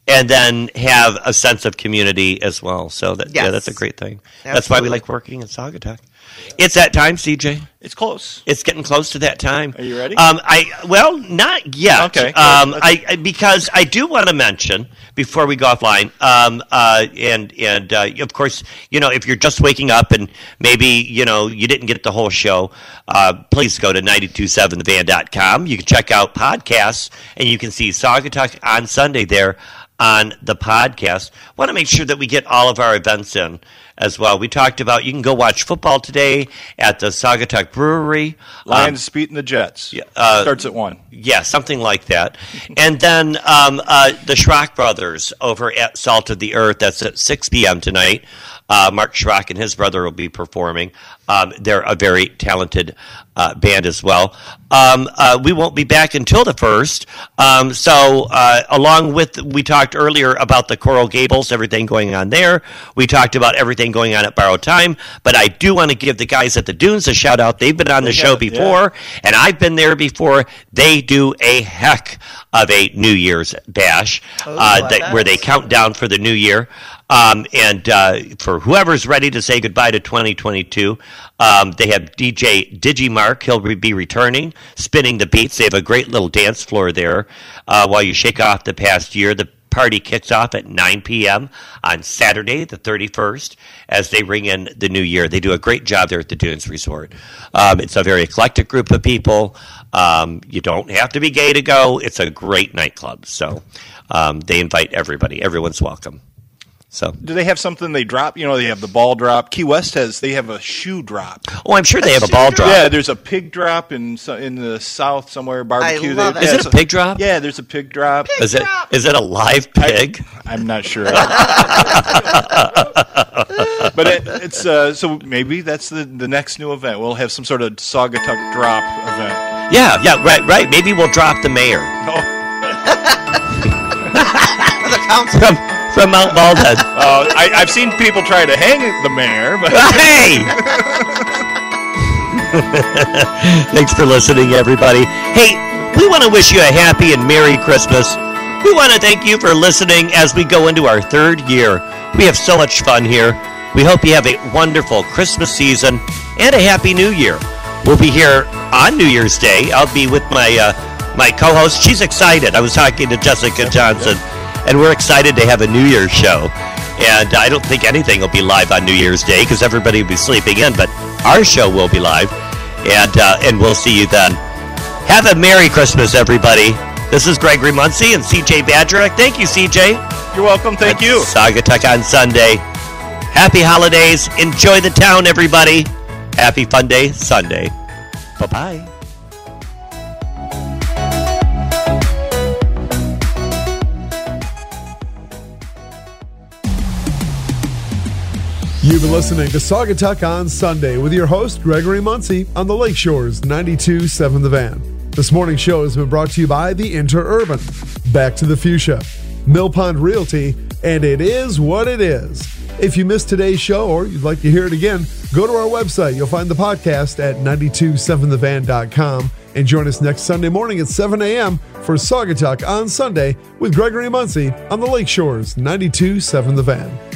and then have a sense of community as well. So that yeah, that's a great thing. That's why we like working at Saugatuck. It's that time, CJ. It's close. It's getting close to that time. Are you ready? Um, I well, not yet. Okay. Um, I, I because I do want to mention before we go offline. Um, uh, and and uh, of course, you know, if you're just waking up and maybe you know you didn't get the whole show, uh, please go to 927thevan.com. You can check out podcasts and you can see Saugatuck on Sunday there on the podcast. Want to make sure that we get all of our events in as well. We talked about you can go watch football today at the Saugatuck Brewery. Um, Lions beating the Jets. yeah, uh, Starts at one. yeah, something like that. and then um, uh, the Schrock brothers over at Salt of the Earth. That's at 6 p.m. tonight. Uh, Mark Schrock and his brother will be performing. Um, they're a very talented uh, band as well. Um, uh, we won't be back until the first. Um, so, uh, along with we talked earlier about the Coral Gables, everything going on there. We talked about everything going on at Borrowed Time. But I do want to give the guys at the Dunes a shout out. They've been on the show have, yeah. before and I've been there before. They do a heck of a New Year's bash uh, that, where they count down for the new year. Um, and uh, for whoever's ready to say goodbye to 2022, um, they have DJ Digimark. He'll be returning, spinning the beats. They have a great little dance floor there uh, while you shake off the past year. The party kicks off at 9 p.m. on Saturday, the 31st, as they ring in the new year. They do a great job there at the Dunes Resort. Um, it's a very eclectic group of people. Um, you don't have to be gay to go. It's a great nightclub. So um, they invite everybody. Everyone's welcome. So, Do they have something they drop? You know, they have the ball drop. Key West has. They have a shoe drop. oh, I'm sure they have a ball drop. Yeah, there's a pig drop in in the south somewhere. Barbecue. love They- it. Is yeah, it a pig drop? Yeah, there's a pig drop. Is it is it a live pig? I'm not sure, but it, it's uh, so maybe that's the the next new event. We'll have some sort of Saugatuck drop event. yeah, yeah, right, right. Maybe we'll drop the mayor For the council. From Mount Baldhead. Uh, I, I've seen people try to hang the mayor, but hey! Thanks for listening, everybody. Hey, we want to wish you a happy and Merry Christmas. We want to thank you for listening as we go into our third year. We have so much fun here. We hope you have a wonderful Christmas season and a happy New Year. We'll be here on New Year's Day. I'll be with my uh, my co-host. She's excited. I was talking to Jessica Johnson, and we're excited to have a New Year's show. And I don't think anything will be live on New Year's Day because everybody will be sleeping in, but our show will be live. And, uh, and we'll see you then. Have a Merry Christmas, everybody. This is Gregory Muncie and CJ Badrick. Thank you, CJ. You're welcome. Thank you. Saugatuck on Sunday. Happy holidays. Enjoy the town, everybody. Happy Fun Day Sunday. Bye bye. You've been listening to Saugatuck on Sunday with your host, Gregory Muncie, on the Lakeshores 92.7 The Van. This morning's show has been brought to you by the Interurban, Back to the Fuchsia, Mill Pond Realty, and it is what it is. If you missed today's show or you'd like to hear it again, go to our website. You'll find the podcast at 927thevan.com and join us next Sunday morning at 7 a.m. for Saugatuck on Sunday with Gregory Muncie on the Lakeshores 92.7 The Van.